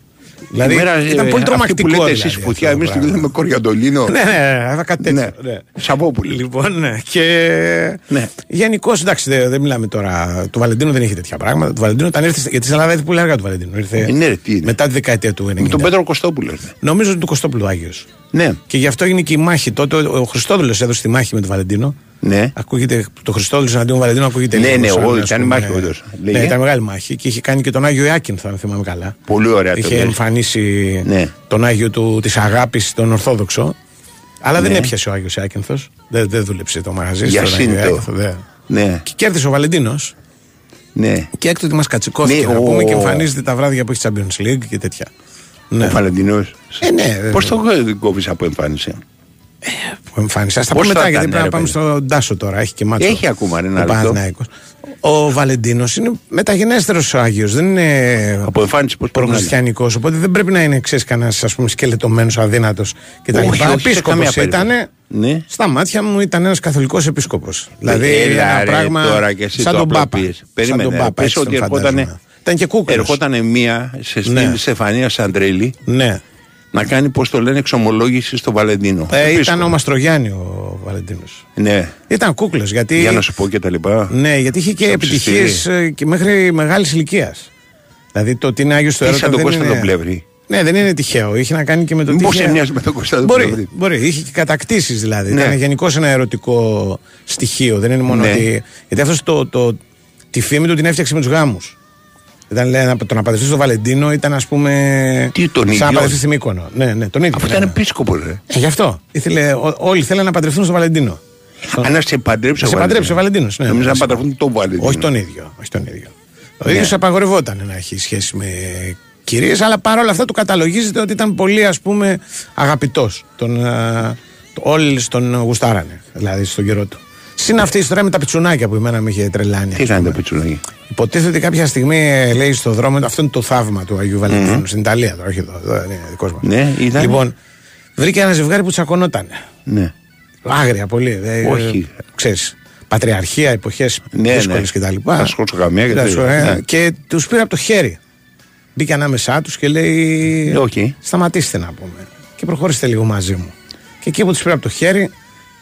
Δηλαδή Ημέρα, ήταν ε, πολύ αυτή τρομακτικό. που λέτε δηλαδή, εσείς αυτό φωτιά, το εμείς τη πράγμα. λέμε κοριαντολίνο. Ναι, ναι, ναι, κάτι τέτοιο. Ναι. ναι. Σαββόπουλο. Λοιπόν, ναι. Και Ναι. γενικώς, εντάξει, δεν, δεν μιλάμε τώρα. Του Βαλεντίνου δεν είχε τέτοια πράγματα. Του Βαλεντίνου όταν ήρθε. Γιατί στην Ελλάδα ήρθε πολύ αργά του Βαλεντίνου. Ήρθε Ε, ναι, ρε, τι είναι. μετά τη δεκαετία του 90. Με τον Πέτρο Κωστόπουλο. ρε. Νομίζω ότι του Κωστόπουλου Άγιος. Ναι, Και γι' αυτό έγινε και η μάχη. Τότε ο, ο Χριστόδουλος έδωσε τη μάχη με τον Βαλεντίνο. ναι. Ακούγεται, το Χριστόδουλος εναντίον Βαλεντίνου ακούγεται Ναι, λίγο ναι, σαν, εγώ- ας ήταν πούμε, μάχη όντως. Ναι, Λέγε. ήταν μεγάλη μάχη και είχε κάνει και τον Άγιο Ιάκυνθο, αν θυμάμαι καλά. Πολύ ωραία το Είχε λες. εμφανίσει Ναι. τον Άγιο του της αγάπης, τον Ορθόδοξο. Αλλά δεν Ναι. έπιασε ο Άγιος Ιάκυνθος. Δεν, δεν δούλεψε το μαγαζί στον Άγιο Γιασίντο. Ιάκυνθο, δεν. Ναι, Και κέρδισε ο Βαλεντίνος. ναι. Και έκτοτε μας κατσικώθηκε Ναι, να ο- πούμε και εμφανίζεται τα βράδια που έχει Champions League και τέτοια. Ναι. Ο Βαλεντινός. Ε, ναι, Πώς το κόβεις από εμφάνιση; που εμφάνισε. Α τα Πώς πούμε θα μετά, γιατί ήταν, πρέπει να ρε, πάμε στον Τάσο τώρα. Έχει και μάτσο. Έχει ακόμα, ρε, ένα ο λεπτό. Παναθηναϊκός. Ο Βαλεντίνος είναι μεταγενέστερος ο Άγιος. Δεν είναι Από εμφάνιση πώς προχριστιανικό. Οπότε δεν πρέπει να είναι, ξέρεις, κανένας σκελετωμένος, αδύνατος κτλ. Όχι, όχι, σε Επίσκοπος καμία ήταν. περίπτωση. Ναι. Στα μάτια μου ήταν ένας καθολικός επίσκοπος. Δηλαδή Έλα, ένα ρε, πράγμα τώρα και εσύ σαν το τον Πάπα. απλοποιείς. Σαν Περίμενε, τον Πάπα, πες έτσι ότι τον ερχότανε- φαντάζομαι. Ήταν και κούκλος. Ερχόταν μία σε στυλ Ναι. Στεφανία Σαντρέλη Ναι. να κάνει, πώς το λένε, εξομολόγηση στο Βαλεντίνο. Ε, Επίσκοπο. ήταν ο Μαστρογιάννη ο Βαλεντίνος. Ναι, Ήταν κούκλος γιατί. για να σου πω και τα λοιπά. Ναι, γιατί είχε και Στο επιτυχίες ψιστήρι. και μέχρι μεγάλης ηλικίας. Δηλαδή το ότι είναι Άγιος του Τι Έρωτα. σαν τον δεν Κώστα είναι... τον Πλεύρη. Ναι, δεν είναι τυχαίο. Είχε να κάνει και με το Μήπως είχε- σε μοιάζει με τον Κώστα τον μπορεί, Πλεύρη. μπορεί. Είχε και κατακτήσεις δηλαδή. Ναι. Ήταν γενικώς ένα ερωτικό στοιχείο. Δεν είναι μόνο Ναι. ότι. Γιατί αυτός το, το, τη φήμη του την έφτιαξε με τους γάμους. Ήταν, λέει, να- το να παντρευτεί στο Βαλεντίνο ήταν ας πούμε. Τι, τον σαν ίδιο; να παντρευτεί στη Μύκονο. Ναι, ναι, τον ίδιο. Αυτό ναι, ήταν ναι. επίσκοπο, ρε. Ε, γι' αυτό. Ήθελε, ό- όλοι θέλανε να παντρευτούν στο Βαλεντίνο. Αν να σε παντρέψει Να σε παντρέψει ο Βαλεντίνος. Ναι, Νομίζω ναι, να ναι. παντρευτούν τον Βαλεντίνο. Όχι τον ίδιο. Όχι τον ίδιο. Ο Ναι. ίδιος απαγορευόταν να έχει σχέση με κυρίες, αλλά παρόλα αυτά του καταλογίζεται ότι ήταν πολύ ας πούμε αγαπητός. Τον, α, το- όλοι τον γουστάρανε, δηλαδή στον καιρό του. Συν αυτή η ιστορία με τα πιτσουνάκια που εμένα με είχε τρελάνει. Τι ας κάνει πούμε. το πιτσουνάκι. Υποτίθεται ότι κάποια στιγμή ε, λέει στο δρόμο, αυτό είναι το θαύμα του Αγίου Βαλεντίνου. Στην Ιταλία τώρα, όχι εδώ. εδώ είναι δικός μας. Ναι, ήταν. Λοιπόν, βρήκε ένα ζευγάρι που τσακωνόταν. Ναι. Άγρια πολύ. δε- Όχι. Ξέρεις, πατριαρχία, εποχές Ναι, δύσκολες ναι. κτλ. Τα σκοτσοκαμιά και Τα τέτοια. σκο- ε, Ναι. Και τους πήρε από το χέρι. Μπήκε ανάμεσά τους και λέει: Ε, οκ. Σταματήστε να πούμε. Και προχωρήστε λίγο μαζί μου. Και εκεί που τους πήρε από το χέρι,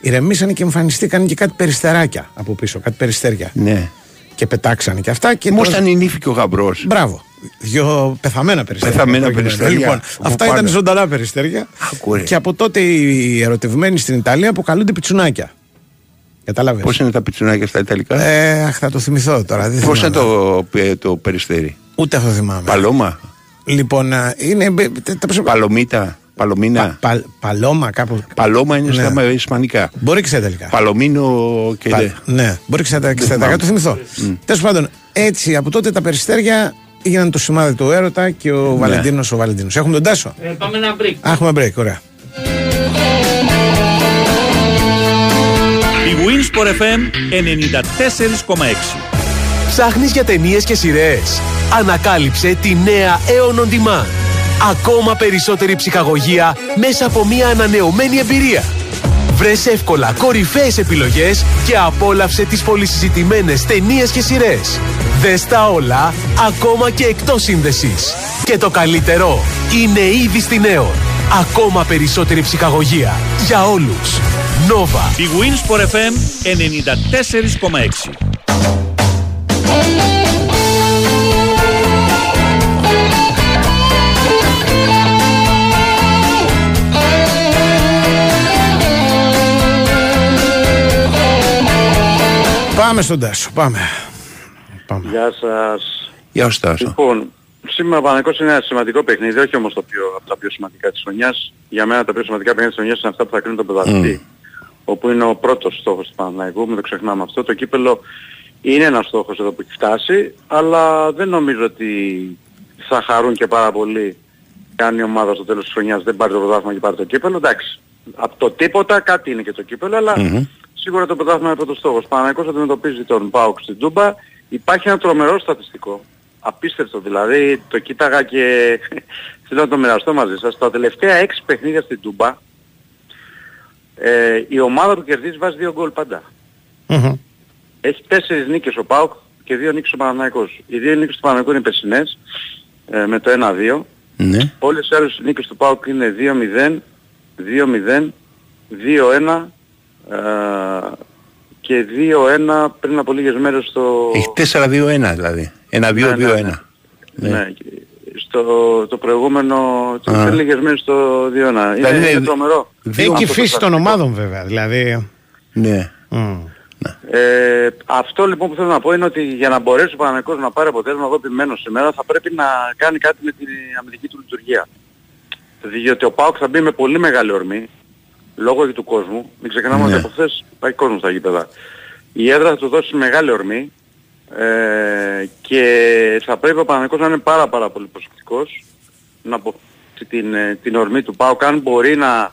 ηρεμήσανε και εμφανιστήκαν και κάτι περιστεράκια από πίσω, κάτι περιστέρια. Ναι. Και πετάξανε και αυτά. Και Πώ τώρα- ήταν η νύφη και ο γαμπρός. Μπράβο. Δύο πεθαμένα περιστέρια. Πεθαμένα προκειμένου. περιστέρια. Λοιπόν, Από αυτά πάνω. ήταν ζωντανά περιστέρια. Άκου, ρε. Και από τότε οι ερωτευμένοι στην Ιταλία αποκαλούνται πιτσουνάκια. Κατάλαβες; Πώς είναι τα πιτσουνάκια στα Ιταλικά; Ε, αχ, θα το θυμηθώ τώρα. Δεν Πώς θυμάμαι. είναι το, ε, το περιστέρι; Ούτε αυτό θυμάμαι. Παλώμα; Λοιπόν, α, είναι. μπε- τα- τα προσωπικά- Παλωμίτα. Παλωμίνα. Πα- πα- Παλώμα κάπου. Παλώμα είναι Ναι. στα ισπανικά. Μπορεί και στα Ιταλικά. Παλωμίνο και. Πα- ναι, μπορεί και στα, και στα θυμάμαι. Ιταλικά, το θυμηθώ. Τέλος πάντων, έτσι από τότε τα περιστέρια έγιναν το σημάδι του έρωτα και ο Ναι. Βαλεντίνος ο Βαλεντίνος. Έχουμε τον Τάσο; Ε, πάμε ένα break. Α, Έχουμε break, ωραία. Η Winsport FM 94,6. Ψάχνεις για ταινίες και σειρές. Ανακάλυψε τη νέα Aeon On Demand. Ακόμα περισσότερη ψυχαγωγία μέσα από μια ανανεωμένη εμπειρία. Βρες εύκολα κορυφαίες επιλογές και απόλαυσε τις πολυσυζητημένες ταινίες και σειρές. Δες τα όλα, ακόμα και εκτός σύνδεσης. Και το καλύτερο, είναι ήδη στην Aeon. Ακόμα περισσότερη ψυχαγωγία για όλους. Νόβα. Η Winsport FM 94,6. Πάμε στον Τάσο, πάμε. Γεια σας. Γεια σου Τάσο. Λοιπόν, σήμερα ο Παναγικός είναι ένα σημαντικό παιχνίδι, όχι όμως το πιο, από τα πιο σημαντικά της χρονιάς. Για μένα τα πιο σημαντικά παιχνίδια της χρονιάς είναι αυτά που θα κρίνουν τον πρωταθλητή. Όπου είναι ο πρώτος στόχος του Παναγικού, μην το ξεχνάμε αυτό. Το κύπελο είναι ένας στόχος εδώ που έχει φτάσει, αλλά δεν νομίζω ότι θα χαρούν και πάρα πολύ αν η ομάδα στο τέλος της χρονιάς δεν πάρει το πρωτάθλημα και πάρει το κύπελο. Εντάξει, από το τίποτα κάτι είναι και το κύπελο, αλλά σίγουρα το πρωτάθλημα είναι πρώτος στόχος. Παναγικός αντιμετωπίζει τον ΠΑΟΚ στην Τούμπα. Υπάρχει ένα τρομερό στατιστικό. Απίστευτο δηλαδή. Το κοίταγα και θέλω να το μοιραστώ μαζί σας. Τα τελευταία έξι παιχνίδια στην Τούμπα ε, η ομάδα που κερδίζει βάζει δύο γκολ πάντα. Έχει τέσσερις νίκες ο ΠΑΟΚ και δύο νίκες ο Παναναϊκός. Οι δύο νίκες του Παναναϊκού είναι περσινές ε, με το 1-2. Ναι. Όλες οι άλλες νίκες του ΠΑΟΚ είναι 2-0, 2-0, 2-1 ε, και 2-1 πριν από λίγες μέρες στο... Έχει 4-2-1 δηλαδή. 1-2-2-1. Ναι, ναι, ναι. Ναι, και στο το προηγούμενο, το Α. πριν λίγες μέρες στο 2-1. Είναι, Δηλαδή, είναι είναι τρομερό. Έχει και Αυτό η το φύση των στατιστικό. ομάδων βέβαια. Δηλαδή. Ναι. μμ. Ε, αυτό λοιπόν που θέλω να πω είναι ότι για να μπορέσει ο Παναγικός να πάρει αποτέλεσμα εγώ επιμένω σήμερα θα πρέπει να κάνει κάτι με την αμυντική του λειτουργία. Διότι ο Πάοκ θα μπει με πολύ μεγάλη ορμή λόγω και του κόσμου. Μην ξεχνάμε Ναι. ότι από χθες υπάρχει κόσμος στα γήπεδα. Η έδρα θα του δώσει μεγάλη ορμή ε, και θα πρέπει ο Παναγικός να είναι πάρα πάρα πολύ προσεκτικός να αποφύγει την, ε, την ορμή του Πάοκ αν μπορεί να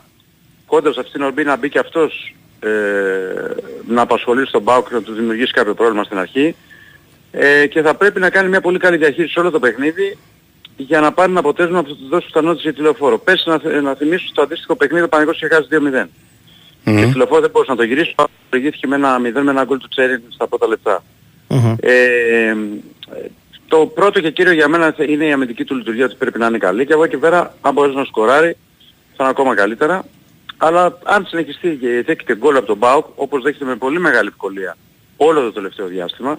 κόντρα σε αυτήν την ορμή να μπει και αυτός ε, να απασχολήσει τον Πάοκ και να του δημιουργήσει κάποιο πρόβλημα στην αρχή ε, και θα πρέπει να κάνει μια πολύ καλή διαχείριση σε όλο το παιχνίδι για να πάρει ένα αποτέλεσμα που θα του δώσει πιθανότητες για τηλεοφόρο. Πες να, θε- να θυμίσω στο αντίστοιχο παιχνίδι ο Παναγικός είχε χάσει 2-0. Και τηλεοφόρο δεν μπορούσε να το γυρίσει, προηγήθηκε με ένα 0 με ένα γκολ του Τσέριν στα πρώτα λεπτά. Ε, το πρώτο και κύριο για μένα θα- είναι η αμυντική του λειτουργία ότι πρέπει να είναι καλή και από εκεί και πέρα αν μπορέσει να σκοράρει θα είναι ακόμα καλύτερα. Αλλά αν συνεχιστεί και δέχεται γκολ από τον ΠΑΟΚ όπως δέχεται με πολύ μεγάλη ευκολία όλο το τελευταίο διάστημα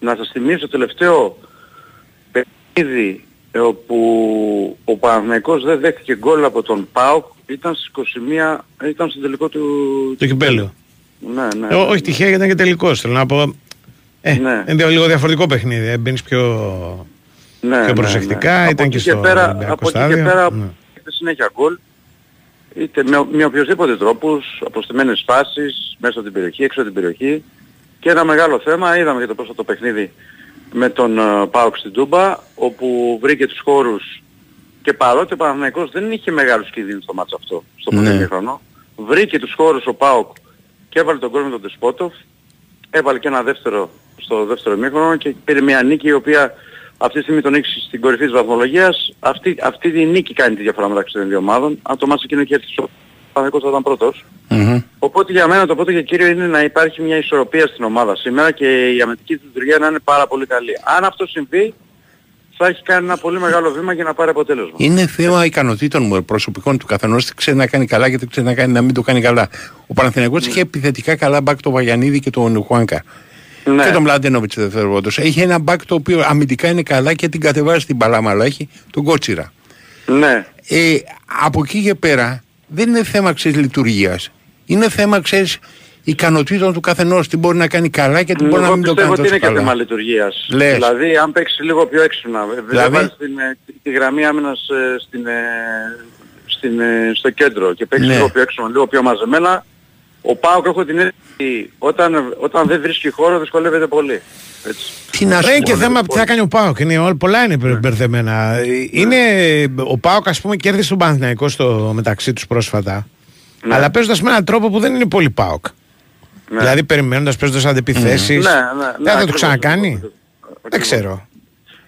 να σας θυμίσω το τελευταίο παιχνίδι ε, όπου ο Παναθηναϊκός δεν δέχτηκε γκολ από τον ΠΑΟΚ ήταν στις 21, ήταν στο τελικό του... Το κυπέλιο. Ναι, ναι. Ε, ό- όχι τυχαία γιατί ήταν και τελικός. Θέλω να πω. Ε, Ναι. είναι λίγο διαφορετικό παιχνίδι. Ε, Μπαίνεις πιο, Ναι, πιο ναι, προσεκτικά. ναι. Ήταν από και εκεί στο πέρα, Ολυμπιακό από εκεί στάδιο. και πέρα Ναι. έχετε συνέχεια γκολ είτε με, με οποιοδήποτε τρόπους, αποστημένες φάσεις, μέσα από την περιοχή, έξω από την περιοχή και ένα μεγάλο θέμα, είδαμε και το πρόσφατο παιχνίδι με τον uh, Πάοκ στην Τούμπα όπου βρήκε τους χώρους και παρότι ο Παναθηναϊκός δεν είχε μεγάλους κινδύνους στο μάτς αυτό, στο Ναι. πρώτο χρόνο, βρήκε τους χώρους ο Πάοκ και έβαλε τον κόσμο τον Τεσπότοφ, έβαλε και ένα δεύτερο στο δεύτερο μήχρονο και πήρε μια νίκη η οποία αυτή τη στιγμή τον έχει στην κορυφή της βαθμολογίας. Αυτή, αυτή η νίκη κάνει τη διαφορά μεταξύ των δύο ομάδων. Αν το μάτς εκείνο και έρθει ο Παναγικός θα ήταν πρώτος. Οπότε για μένα το πρώτο και κύριο είναι να υπάρχει μια ισορροπία στην ομάδα σήμερα και η αμυντική του λειτουργία να είναι πάρα πολύ καλή. Αν αυτό συμβεί θα έχει κάνει ένα πολύ μεγάλο βήμα για να πάρει αποτέλεσμα. Είναι θέμα ικανοτήτων μου, προσωπικών του καθενός. Τι ξέρει να κάνει καλά και τι ξέρει να, κάνει, να μην το κάνει καλά. Ο Παναθηναϊκός είχε επιθετικά καλά μπακ τον Βαγιανίδη και τον Χουάνκα. Ναι. Και τον Μλάντενοβιτς δευτερεύοντος. Έχει ένα μπακ το οποίο αμυντικά είναι καλά και την κατεβάζει στην παλάμα, αλλά έχει τον Κότσιρα. Ναι. Ε, από εκεί και πέρα δεν είναι θέμα ξέρεις λειτουργίας. Είναι θέμα ξέρεις ικανοτήτων του καθενός. Τι μπορεί να κάνει καλά και τι μπορεί να Εγώ μην το πιστεύω κάνει ότι τόσο είναι και καλά. θέμα λειτουργίας. Λες. Δηλαδή αν παίξεις λίγο πιο έξυπνα. Δηλαδή, Δηλαδή; βάλεις την, ε, τη, τη γραμμή άμυνας ε, στην, ε, στην, ε, στο κέντρο και παίξεις Ναι. λίγο πιο έξυπνα, λίγο πιο μαζεμένα. Ο Πάοκ έχω την αίσθηση όταν, όταν δεν βρίσκει χώρο δυσκολεύεται πολύ. Έτσι. Τι να Δεν είναι και θέμα τι θα κάνει ο Πάοκ. Είναι, όλα- πολλά είναι Ναι. μπερδεμένα. Ε, Είναι, ο Πάοκ, ας πούμε, κέρδισε τον Παναθηναϊκό στο μεταξύ τους πρόσφατα. Ναι. Αλλά παίζοντας με έναν τρόπο που δεν είναι πολύ Πάοκ. Ναι. Δηλαδή περιμένοντας παίζοντας αντεπιθέσει. Ναι, ναι, ναι, δεν θα το ακριβώς, ξανακάνει. Δεν ξέρω.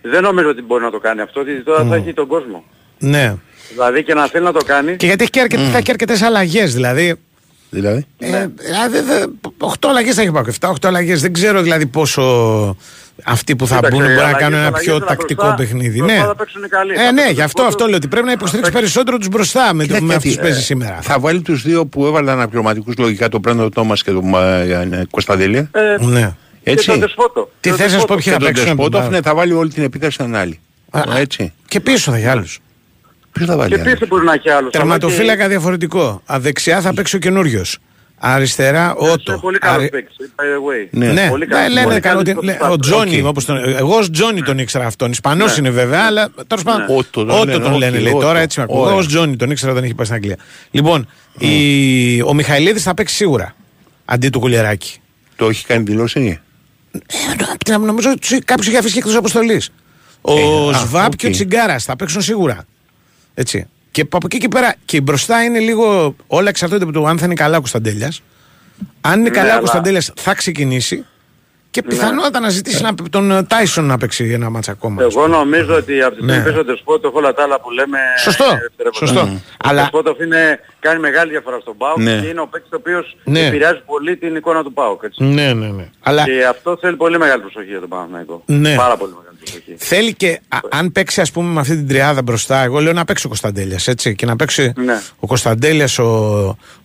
Δεν νομίζω ότι μπορεί να το κάνει αυτό, γιατί τώρα θα έχει τον κόσμο. Ναι. Δηλαδή και να θέλει να το κάνει. Και γιατί έχει και, αρκετ, θα έχει και αρκετές αλλαγές. Δηλαδή. Δηλαδή. Ε, δηλαδή, δε- 8 αλλαγές θα έχει πάει. 7-8 αλλαγές. Δεν ξέρω δηλαδή πόσο Αυτοί που θα Κοίταξε, μπουν μπορεί να αλλαγές, κάνουν ένα αλλαγές, πιο αλλά τακτικό μπροστά- παιχνίδι. μπροστά Ναι. θα παίξουν οι καλοί. Ε, Θα ναι, παίξουν γι' αυτό, τους αυτό λέω ότι πρέπει να υποστηρίξει περισσότερο τους μπροστά με, Κοίτα, με αυτούς γιατί, που παίζει ε, σήμερα. Θα βάλει τους δύο που έβαλαν αναπληρωματικούς λογικά, τον Πρέντο Τόμας και τον ε, Κωνσταντέλια. Ε, Ναι. Έτσι. Και τον Δεσπότοφ. Τι Τον θες να σου πω Δεσπότο. ποιοι Και θα τον παίξουν; Δεσπότοφ, από ναι, την θα βάλει όλη την επίθεση στον άλλη. Α, Έτσι. Και πίσω θα έχει άλλους. Ποιος θα βάλει. Και άλλος; πίσω μπορεί να έχει άλλους. Τερματοφύλακα διαφορετικό. Δεξιά θα παίξει ο καινούριος. Αριστερά Είναι Ότο. πολύ καλό Αρι- παίκτης, by the way. Ναι. Ναι, Πολύ ναι, καλός. λένε Πολύ κάνω καλός ότι- λέ- στο ο Τζόνι, Οκ. όπως τον, εγώ ως Τζόνι τον ήξερα αυτόν. Ισπανός Ναι. είναι βέβαια, αλλά τέλος πάντων. Ναι. Ότο τον Ότο λένε, τον λένε, οκ, λέει. Ότο. Τώρα έτσι με ακούω. Εγώ Ωραία. ως Τζόνι τον ήξερα όταν είχε πάει στην Αγγλία. Λοιπόν, η, ο Μιχαηλίδης θα παίξει σίγουρα. Αντί του Κουλιεράκη. Το έχει κάνει δήλωση. Ε, νομίζω ότι κάποιος είχε αφήσει και εκτός αποστολής. Ο Ε, α, Σβαμπ και ο οκ. Τσιγκάρας θα παίξουν σίγουρα. Έτσι. Και από εκεί και πέρα και μπροστά είναι λίγο. Όλα εξαρτώνται από το αν θα είναι καλά ο Κωνσταντέλιας. Αν είναι Ναι, καλά ο αλλά- Κωνσταντέλιας θα ξεκινήσει. Και πιθανότατα να ζητήσει να, τον ε, Τάισον να παίξει ένα ματς ακόμα. Εγώ νομίζω ότι από τη στιγμή Ναι. που παίζει ο Δεσπότοφ όλα τα άλλα που λέμε... Σωστό, είναι δευτερεύοντα. σωστό. Ο Αλλά- Δεσπότοφ είναι, κάνει μεγάλη διαφορά στον ΠΑΟΚ Ναι. και είναι ο παίκτης ο οποίος Ναι. επηρεάζει πολύ την εικόνα του ΠΑΟΚ. Έτσι. Ναι, ναι, ναι. Αλλά Και αυτό θέλει πολύ μεγάλη προσοχή για τον Παναθηναϊκό. Ναι. Πάρα πολύ μεγάλη προσοχή. θέλει και α- αν παίξει, ας πούμε, με αυτή την τριάδα μπροστά, εγώ λέω να παίξει ο Κωνσταντέλιας. Έτσι. Και να παίξει Ναι. ο Κωνσταντέλιας, ο,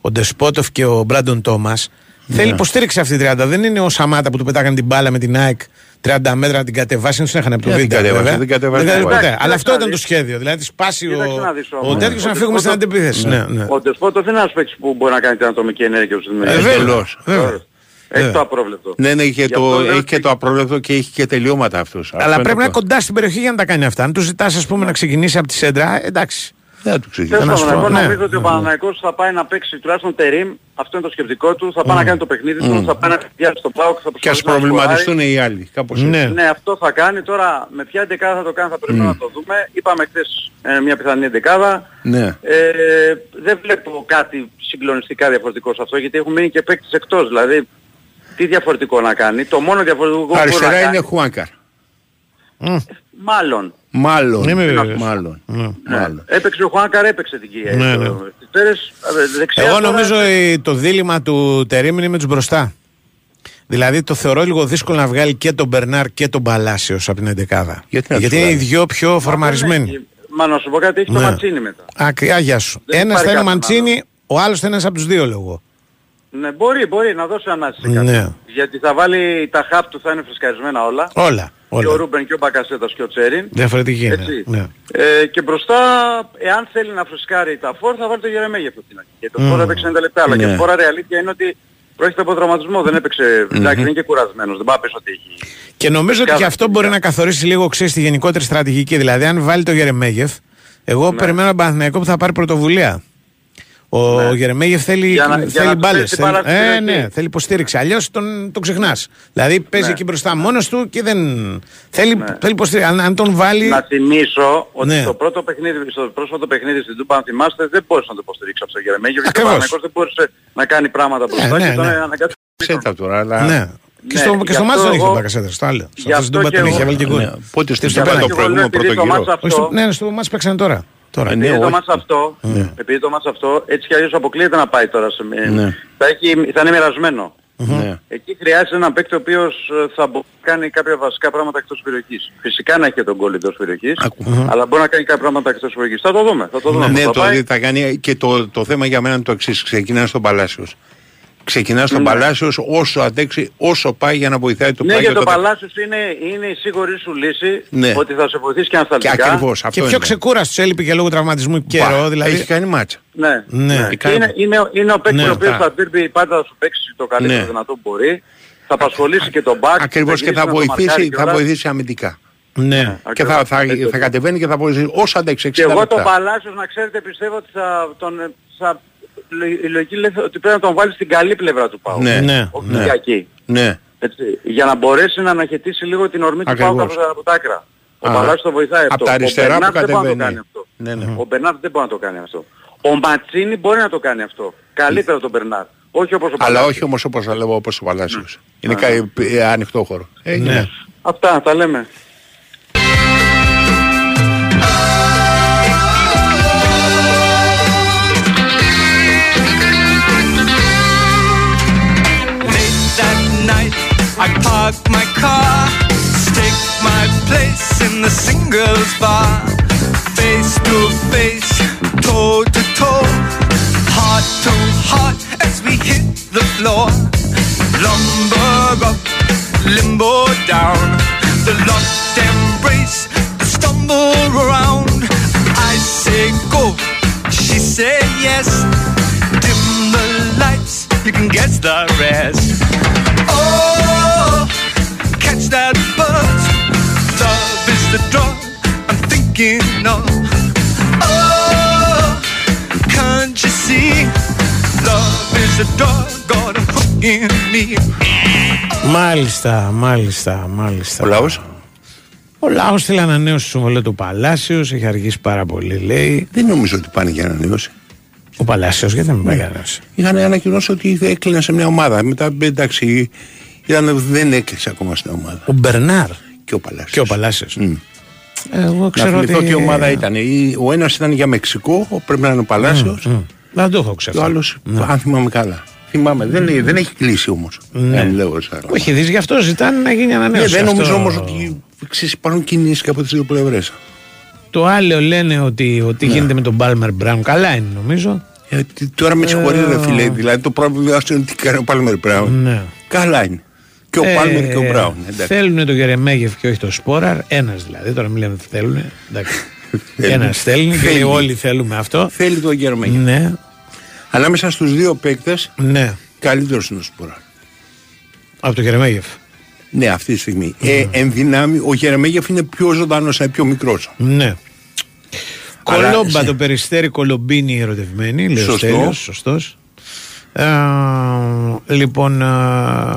ο Ντεσπότοφ και ο Μπράντον Τόμας. Θέλει υποστήριξη αυτή η τριάδα. Δεν είναι ο Σαμάτα που του πετάγανε την μπάλα με την ΑΕΚ 30 μέτρα να την κατεβάσει. Δεν του έχανε από το Δεν βίντεο. την κατέβασε, βέβαια. δεν κατέβασε Δεν τίποτα. ποτέ. Εντάξει, Αλλά αυτό κοίταξε ήταν να το δεις. σχέδιο. Δηλαδή τη σπάσει Κοίταξε να ο, δεις ο όμως. τέτοιος Ο να φύγουμε στην Ντεσπότοφ- αντεπίθεση. Ναι, ναι. Ο Δεσπότοφ είναι ένας παίκτης που μπορεί να κάνει την ατομική ενέργεια στους Ε, δημιουργούς. βέβαια, Εντελώς. βέβαια. Έχει βέβαια. το απρόβλεπτο. Ναι, ναι, και Γι' το, αυτό λέω έχει και ότι- το απρόβλεπτο και έχει και τελειώματα αυτός. Αυτό Αλλά είναι πρέπει να το- είναι κοντά στην περιοχή για να τα κάνει αυτά. Αν τους ζητάς, ας πούμε, να ξεκινήσει από τη σέντρα, ε, εντάξει. Δεν θα του ξεκινήσει. Τέλος να σου πάντων, πω, εγώ ναι. νομίζω ότι ο Παναθηναϊκός θα πάει να παίξει τουλάχιστον τερίμ, αυτό είναι το σκεπτικό του, θα πάει να κάνει το παιχνίδι του, θα πάει να πιάσει τον ΠΑΟΚ, θα Και ας προσπαθήσει να προβληματιστούν σκοράρει. οι άλλοι. Κάπως Ναι. έτσι. Ναι, αυτό θα κάνει. Τώρα με ποια εντεκάδα θα το κάνει θα πρέπει να το δούμε. Είπαμε χθες ε, μια πιθανή εντεκάδα. Ναι. Ε, δεν βλέπω κάτι συγκλονιστικά διαφορετικό σε αυτό γιατί έχουν μείνει και παίκτες εκτός. Δηλαδή, τι διαφορετικό να κάνει. Το μόνο διαφορετικό που μπορεί να Αριστερά κάνει... είναι Χουάνκαρ. Μάλλον. Μάλλον. Είμαι βέβαιος. Μάλλον. Ναι. Μάλλον. Έπαιξε ο Χουάνκαρ, έπαιξε την κυρία. Ναι, ναι. Στις τέρες, ε, δεξιά Εγώ τώρα- νομίζω ε, το δίλημα του Τερήμ είναι με τους μπροστά. Δηλαδή το θεωρώ λίγο δύσκολο να βγάλει και τον Μπερνάρ και τον Παλάσιος από την 11. Γιατί να τους είναι οι βγάλει. δυο πιο Μα φορμαρισμένοι. δεν έχει. Μα να σου πω κάτι, έχει το Ναι. Ματσίνη μετά. Άκρη, Άγια σου. Δεν Ένας υπάρχει θα είναι ο κάτι Μαντσίνη, ο άλλος θα είναι ένας από τους δύο λόγω. Ναι, μπορεί, μπορεί να δώσει ανάση σε κάτι. Ναι. Γιατί θα βάλει τα χάπ του, θα είναι φρεσκαρισμένα όλα. Όλα. Και ο όλα. Ρούμπεν και ο Μπακασέτας και ο Τσέριν. Διαφορετική είναι. Έτσι. Ναι. Ε, και μπροστά, εάν θέλει να φρεσκάρει τα φόρ, θα βάλει το Γερεμέγεφ από την αρχή. Και το φόρ έπαιξε 90 λεπτά. Αλλά Ναι. και ο φόρ η αλήθεια είναι ότι πρόκειται από τραυματισμό. Δεν έπαιξε, εντάξει, δεν είναι και κουρασμένος. Δεν πάει να πεις ότι έχει. Και νομίζω ότι Κάθε και αυτό μπορεί να φυσικά. καθορίσει λίγο ξέρεις τη γενικότερη στρατηγική. Δηλαδή, αν βάλει το Γερεμέγεφ, εγώ Ναι. περιμένω τον Παναθηναϊκό που θα πάρει πρωτοβουλία. Ο Ναι. Γερεμέγεφ θέλει, Για να- για θέλει να του μπάλες, θέσει την θέλει- πάρα στην Ε, περιοχή. ναι, θέλει υποστήριξη. Αλλιώς τον, τον ξεχνάς. Δηλαδή παίζει Ναι. εκεί μπροστά μόνος του και δεν. Θέλει, Ναι. θέλει υποστήριξη. Αν, αν τον βάλει. Να θυμίσω ότι Ναι. στο πρώτο παιχνίδι, στο πρόσφατο παιχνίδι στην Τούπα, αν θυμάστε, δεν μπορούσε να το υποστηρίξει από το Γερεμέγεφ. Γιατί ο Ακριβώς. Παναγικός δεν μπορούσε να κάνει πράγματα μπροστά ναι, και τον ναι. αναγκάζει. Ξέρετε τώρα, αλλά... ναι. Και Ναι, στο, γι' και στο αυτό μάτι τον είχε εγώ- τον Μπακασέτα. Στο άλλο. γι' Στο αυτό αυτό στην Τούμπα και τον είχε εγώ- βάλει και γκολ. Ναι. Πότε Και στην στο Τούμπα πέναλτι. το προηγούμενο Επειδή πρώτο το γύρο. μάτς αυτό- Όχι, στο- Ναι, στο μάτς παίξανε τώρα. Τώρα. Ε, ναι, Επειδή το όχι. μάτς αυτό, επειδή το μάτς αυτό, έτσι κι αλλιώς αποκλείεται να πάει τώρα σε μια... Ναι. Θα, έχει, θα είναι μοιρασμένο. Ναι. Εκεί χρειάζεται ένα παίκτη ο οποίος ε, θα μπορεί να κάνει κάποια βασικά πράγματα εκτός περιοχής. Φυσικά να έχει και τον γκολ εκτός περιοχής, Άκου. αλλά μπορεί να κάνει κάποια πράγματα εκτός περιοχής. Θα το δούμε. Θα το δούμε. Ναι, πώς θα το, πάει. θα κάνει και το, το θέμα για μένα είναι το εξής. Ξεκινά στον Παλάσιος. Ξεκινάς στον Ναι. Παλάσιος όσο αντέξει, όσο πάει για να βοηθάει το Ναι, πάει για για το το Παλάσιος είναι, είναι η σίγουρη σου λύση Ναι. ότι θα σε βοηθήσει και Και ανασταλτικά. ακριβώς Και αυτό πιο είναι. ξεκούραστος έλειπε και λόγω τραυματισμού καιρό. Μπα, Δηλαδή. Έχεις κάνει μάτσα. Ναι, Ναι. ναι. Και Και είναι, είναι, είναι ο παίκτης Ναι, ο οποίος τα- θα τύρπει πάντα θα σου παίξει το καλύτερο Ναι. δυνατό που μπορεί. Θα απασχολήσει και τον μπακ. Ακριβώς και γυρίσει θα να το μαρκάρει βοηθήσει, θα κιόλας. βοηθήσει αμυντικά. Ναι. Και θα, θα, Ακριβώς. θα κατεβαίνει και θα βοηθήσει όσο αντέξει 60 Και εγώ τον λεπτά. Παλάσιος να ξέρετε πιστεύω ότι θα τον... Θα, η λογική λέει ότι πρέπει να τον βάλεις στην καλή πλευρά του Πάου. Ναι, Ναι. Όχι ναι. στην κακή. Ναι. Έτσι, για να μπορέσει να αναχαιτήσει λίγο την ορμή του Ακριβώς. Πάου από, από τα άκρα. Ο Α, Παλάσιος το βοηθάει απ' αυτό. τα αριστερά ο που Μπερνάρ δεν μπορεί να το κατεβαίνει. κάνει αυτό. Ναι, ναι. Ο Μπερνάρ δεν μπορεί να το κάνει αυτό. Ο Ματσίνη μπορεί να το κάνει αυτό. Καλύτερα από τον Μπερνάρ. Όχι όπως ο Αλλά Παλάσιος. όχι όμως όπως θα λέω όπως ο Παλάσιος. Είναι Α. κα- ε, ανοιχτό χώρο. Ε, Ναι. ναι. Αυτά τα λέμε. Late that night, I parked my car, girls far. Face to face, toe to toe, heart to heart as we hit the floor. Lumber up, limbo down, the locked embrace, the stumble around. I say go, she say yes. Dim the lights, you can guess the rest. Oh, catch that buzz. Love is the drug I'm thinking of. Oh, can't you see? Love is the drug got a hook in me. Μάλιστα, μάλιστα, μάλιστα. Ο λαός; Ο λαός θέλει ανανέωση του συμβολέου του Παλάσιος. Έχει αργήσει πάρα πολύ, λέει. Δεν νομίζω ότι πάνε για ανανέωση. Ο Παλάσιος, γιατί δεν με πάει για ανανέωση; Είχαν ανακοινώσει ότι έκλεινε σε μια ομάδα. Μετά εντάξει, ήταν, δεν έκλεισε ακόμα στην ομάδα. Ο Μπερνάρ Και ο Παλάσιος. και ο Παλάσιος. Εγώ Να ξέρω θυμηθώ ότι. τι ομάδα ήταν. Ή- Ο ένας ήταν για Μεξικό, ο- πρέπει να είναι ο Παλάσιος. Δεν το έχω Και ξέρει. ο άλλος, αν θυμάμαι καλά. Θυμάμαι, δεν, είναι- δεν έχει κλείσει όμως. Ναι. Δεν λέω σαν. Όχι, δεις γι' αυτό ζητάνε να γίνει Ναι, ανανέωση. δεν νομίζω Αυτό- όμως ότι ξέρεις, υπάρχουν κινήσεις και από τις δύο πλευρές. Το άλλο λένε ότι, ότι γίνεται με τον Πάλμερ Μπράουν. Καλά είναι νομίζω. Ε, τι- τώρα με συγχωρείτε, Ε, ρε φίλε. Δηλαδή το πρόβλημα είναι τι κάνει ο Πάλμερ Μπράουν. Ναι. Καλά είναι. Και ο Ε, Πάλμερ και ο Μπράουν. εντάξει. Θέλουν τον Γερεμέγεφ και όχι τον Σπόραρ. Ένας δηλαδή. Τώρα μην λέμε ότι θέλουν. Ένας θέλει και Θέλει. λέει όλοι θέλουμε αυτό. Θέλει το Γερμανία. Ναι, Ανάμεσα στους δύο παίκτες, ναι. καλύτερος είναι ο Σπορά. Από τον Γερεμέγεφ. Ναι, αυτή τη στιγμή. Ε, εν δυνάμει, ο Γερεμέγεφ είναι πιο ζωντανός, είναι πιο μικρός. Ναι. Αλλά Κολόμπα σε- το περιστέρι κολομπίνη ερωτευμένη. Λέει ο Σωστό. Στέλιος, σωστός. Ε, λοιπόν. ε,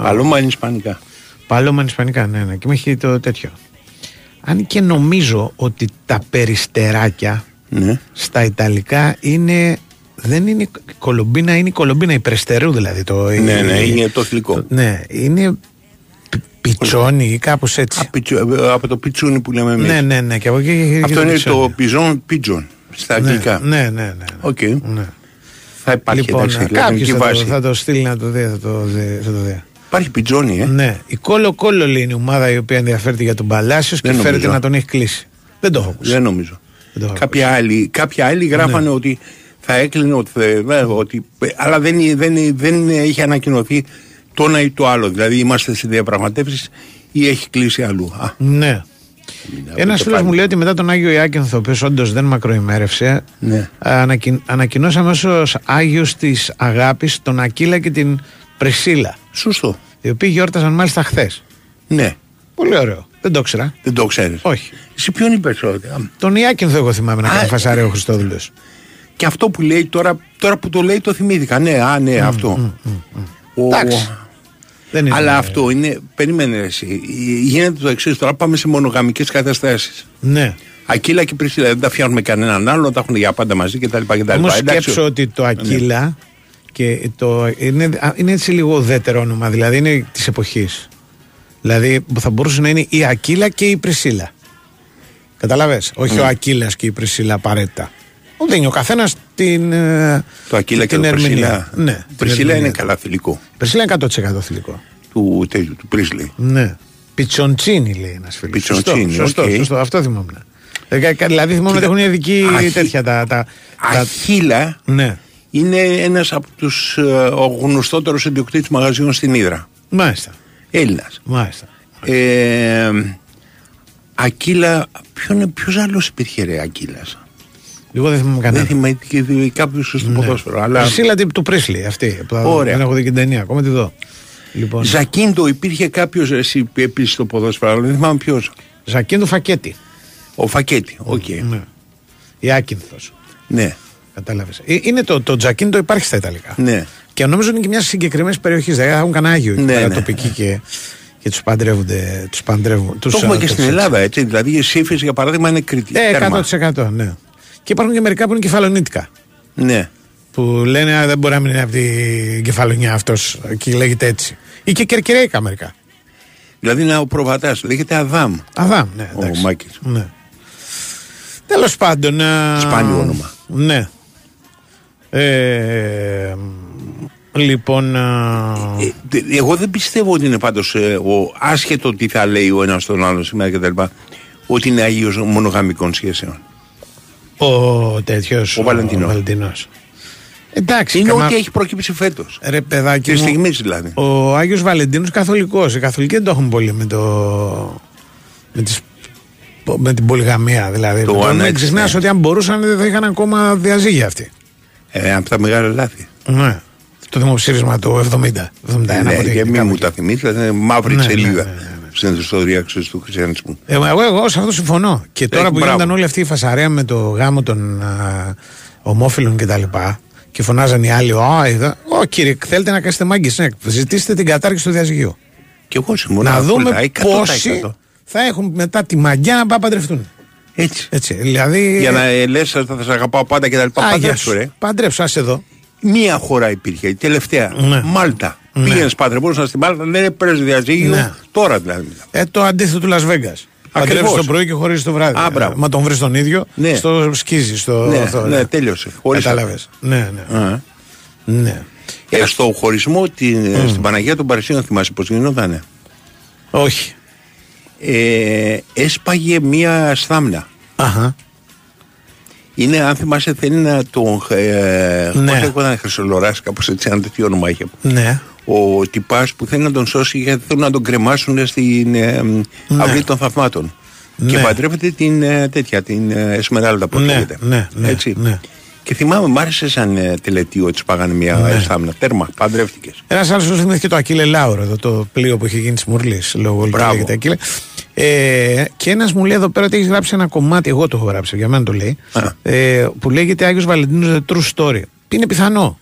Παλώμα είναι Ισπανικά. Παλώμα είναι ισπανικά, ναι, ναι. Και με έχει το τέτοιο. Αν και νομίζω ότι τα περιστεράκια Ναι. στα Ιταλικά είναι. Δεν είναι η κολομπίνα, είναι η κολομπίνα, η πρεστερού δηλαδή. Το, Ναι, η- ναι, είναι το θηλυκό. Ναι, είναι πι- piccione ή κάπως έτσι. Α, πιτσου- ε, από το πιτσούνι που λέμε εμείς. Ναι, ναι, ναι. Και από εκεί έχει Αυτό το είναι piccione. το pigeon pigeon στα Ναι, αγγλικά. Ναι, ναι, ναι. Οκ. ναι. Θα υπάρχει Λοιπόν, εντάξει, κάποιος λατινική θα, το- βάση. θα το στείλει να το δει. Θα το δει, θα το δει. Υπάρχει piccione, ε. Ναι. Η Κόλο Κόλο λέει είναι η ομάδα η οποία ενδιαφέρεται για τον Παλάσιος και Δεν φέρεται νομίζω. να τον έχει κλείσει. Δεν το έχω ακούσει. Δεν νομίζω. Δεν το έχω Κάποια άλλοι, κάποια άλλοι γράφανε Ναι. ότι θα έκλεινε, ότι, θα- ε, ότι, αλλά δεν, δεν, δεν έχει ανακοινωθεί το ένα ή το άλλο. Δηλαδή είμαστε σε διαπραγματεύσεις ή έχει κλείσει αλλού. Α, Ναι. Ένας το φίλος πάλι. μου λέει ότι μετά τον Άγιο Ιάκυνθο, ο οποίος όντως δεν μακροημέρευσε, ναι. ανακοι... ανακοινώσαμε ω Άγιου της Αγάπης τον Ακύλα και την Πρεσίλα. Σωστό. Οι οποίοι γιόρταζαν μάλιστα χθες. Ναι, Πολύ ωραίο. Δεν το ήξερα. δεν το ξέρεις. Όχι. Εσύ ποιον είπε τότε. Α, Τον Ιάκυνθο εγώ θυμάμαι να Α, κάνει φασαρέο ο Χριστόδουλος. Και αυτό που λέει τώρα, τώρα που το λέει το θυμήθηκα. Ναι, α, ναι, αυτό. Ο- Εντάξει. Δεν είναι. Αλλά αυτό είναι. Περίμενε εσύ. Γίνεται το εξής. Τώρα πάμε σε μονογαμικές καταστάσεις. Ναι. Ακύλα και Πρισίλα δεν τα φτιάχνουμε κανέναν άλλο, τα έχουν για πάντα μαζί κτλ. κτλ. Όμως Εντάξει, σκέψω ότι το Ακύλα και το, είναι, α, είναι έτσι λίγο ουδέτερο όνομα, δηλαδή είναι της εποχής. Δηλαδή που θα μπορούσε να είναι η Ακύλα και η Πρισίλα. Καταλαβες, όχι Ναι. ο Ακύλας και η Πρισίλα απαραίτητα. Ο, δίνει ο καθένας την. ε, Το Ακύλα και την το Πρισίλα. ερμηνεία. Ναι, την Πρισίλα ερμηνεία είναι του. καλά θηλυκό. Η Πρισίλα είναι 100% θηλυκό. Του τέτοιου, του Πρίσλι. Ναι. Πιτσοντσίνη λέει ένας φίλος. Πιτσοντσίνη, Σωστό, οκ. σωστό, αυτό θυμόμουν. Ε, κα- κα- Δηλαδή θυμόμουν ότι έχουν ειδική Αχι- τέτοια τα. τα, τα Αχίλα ναι, είναι ένας από τους ο γνωστότερου ιδιοκτήτης μαγαζιών στην Ήδρα. μάλιστα. Έλληνας. μάλιστα. Ε, Ακύλα, ποιος άλλος υπήρχε ρε Ακύλας; Εγώ δεν θυμάμαι Δεν κανένα. θυμάμαι και κάποιος στο Ναι. ποδόσφαιρο. Αλλά Priscilla τύπου του Πρίσλεϊ αυτή. που Ωραία. Δεν έχω δει και την ταινία. Ακόμα τη δω. Λοιπόν, Τζακίντο υπήρχε κάποιος εσύ επίσης στο ποδόσφαιρο, αλλά δεν θυμάμαι ποιος. Τζακίντο Φακέτι. Ο Φακέτη, οκ. Ναι. Υάκινθος. Ναι, Κατάλαβες. Είναι το, το Τζακίντο υπάρχει στα Ιταλικά. ναι. Και νομίζω είναι και μια συγκεκριμένης περιοχής. Δηλαδή έχουν κανένα Άγιο εκεί Ναι, πέρα ναι. τοπική και, και τους παντρεύονται. Τους παντρεύουν, τους, Το έχουμε α, και τους στην έτσι. Ελλάδα, έτσι. Δηλαδή η Σύφη, για παράδειγμα, είναι Κρήτη. Ε, Τέρμα. 100% ναι. Και υπάρχουν και μερικά που είναι κεφαλονίτικα. Ναι. Που λένε «Α, δεν μπορεί να μην είναι από την κεφαλονιά αυτός και λέγεται έτσι. Ή και κερκυραίκα μερικά. Δηλαδή είναι ο προβατάς, λέγεται Αδάμ. Αδάμ, ναι. Ο εντάξει. Μάκης. Ναι. Τέλος πάντων. α, Σπάνιο όνομα. Ναι. Ε, λοιπόν. α, Ε, δε- εγώ δεν πιστεύω ότι είναι πάντως ο άσχετο τι θα λέει ο ένας τον άλλο σήμερα κτλ. ότι είναι Άγιος μονογαμικών σχέσεων. Ο τέτοιος. Ο Βαλεντινός. Ο Βαλεντινός. Εντάξει, Είναι καμά- ό,τι έχει προκύψει φέτος. Ρε παιδάκι Τη μου, στιγμή δηλαδή. Ο Άγιος Βαλεντίνος καθολικός. Οι καθολικοί δεν το έχουν πολύ με το... Με, τις, με την πολυγαμία δηλαδή. Το Το one μην night ξεχνάς stand. ότι αν μπορούσαν δεν θα είχαν ακόμα διαζύγια αυτοί. Ε, από τα μεγάλα λάθη. Ναι. Το δημοψήφισμα του 70. 71 ναι, από και μην μου τα θυμίσει, είναι μαύρη Ναι, ναι, σελίδα ναι, στην ιστορία ξέρεις, του χριστιανισμού. Ε, εγώ, εγώ σε αυτό συμφωνώ. Και τώρα Ε, που μπράβο. γίνονταν όλη αυτή η φασαρία με το γάμο των α, ομόφυλων κτλ. Και, τα λοιπά, και φωνάζαν οι άλλοι, Ω, είδα. Ω, κύριε, θέλετε να κάνετε μάγκες. Ναι, ζητήστε την κατάργηση του διαζυγίου. Και εγώ συμφωνώ. να δούμε απόλυτα, 100%. πόσοι θα έχουν μετά τη μαγιά να πάνε παντρευτούν. Έτσι. Έτσι. Δηλαδή. Για να ε, λες θα, θα σε αγαπάω πάντα και τα λοιπά. Α, γεια Παντρέψου σου. ρε. Παντρέψου, άσε εδώ. Μία χώρα υπήρχε, η τελευταία. Ναι. Μάλτα. Ναι. Πήγαινες παντρευόσαν στην Μάλτα, δεν παίρνει διαζύγιο. Ναι. Τώρα δηλαδή. Ε, το αντίθετο του Las Vegas. Παντρεύεις το πρωί και χωρίζεις το βράδυ. Α, μπράβο. Ε, Μα τον βρεις τον ίδιο, Ναι. στο σκίζει. Στο, Ναι, αυτό, ναι, τέλειωσε. Χωρίς Κατάλαβες. αυτό. Ναι, ναι. Α. ναι. Ε, στο χωρισμό την, στην Παναγία των Παρισίων θυμάσαι πως γινότανε. Όχι. Ε, έσπαγε μία στάμνα. Αχα. Είναι, αν θυμάσαι, θέλει να τον. Ε, Ναι. Πώς λέγονταν Χρυσολοράς, κάπως έτσι, ένα τέτοιο όνομα είχε. Ναι. Ο τυπάς που θέλει να τον σώσει γιατί θέλουν να τον κρεμάσουν στην ε, Ναι. αυλή των θαυμάτων. Ναι. Και παντρεύεται την ε, τέτοια, την ε, Εσμεράλδα που Ναι, λέγεται. ναι, ναι, έτσι. ναι. Και θυμάμαι, μ' άρεσε σαν ε, τελετή ότι σπάγανε μια Ναι. στάμνα. Τέρμα, παντρεύτηκες. Ένας άλλος θυμήθηκε το Ακύλε Λάουρο, εδώ το πλοίο που είχε γίνει της Μουρλής. Λόγω όλου Μπράβο. λέγεται Ακύλε. Ε, και ένας μου λέει εδώ πέρα ότι έχεις γράψει ένα κομμάτι, εγώ το έχω γράψει, για μένα το λέει, ε, που λέγεται Άγιος Βαλεντίνος The True Story. Είναι πιθανό.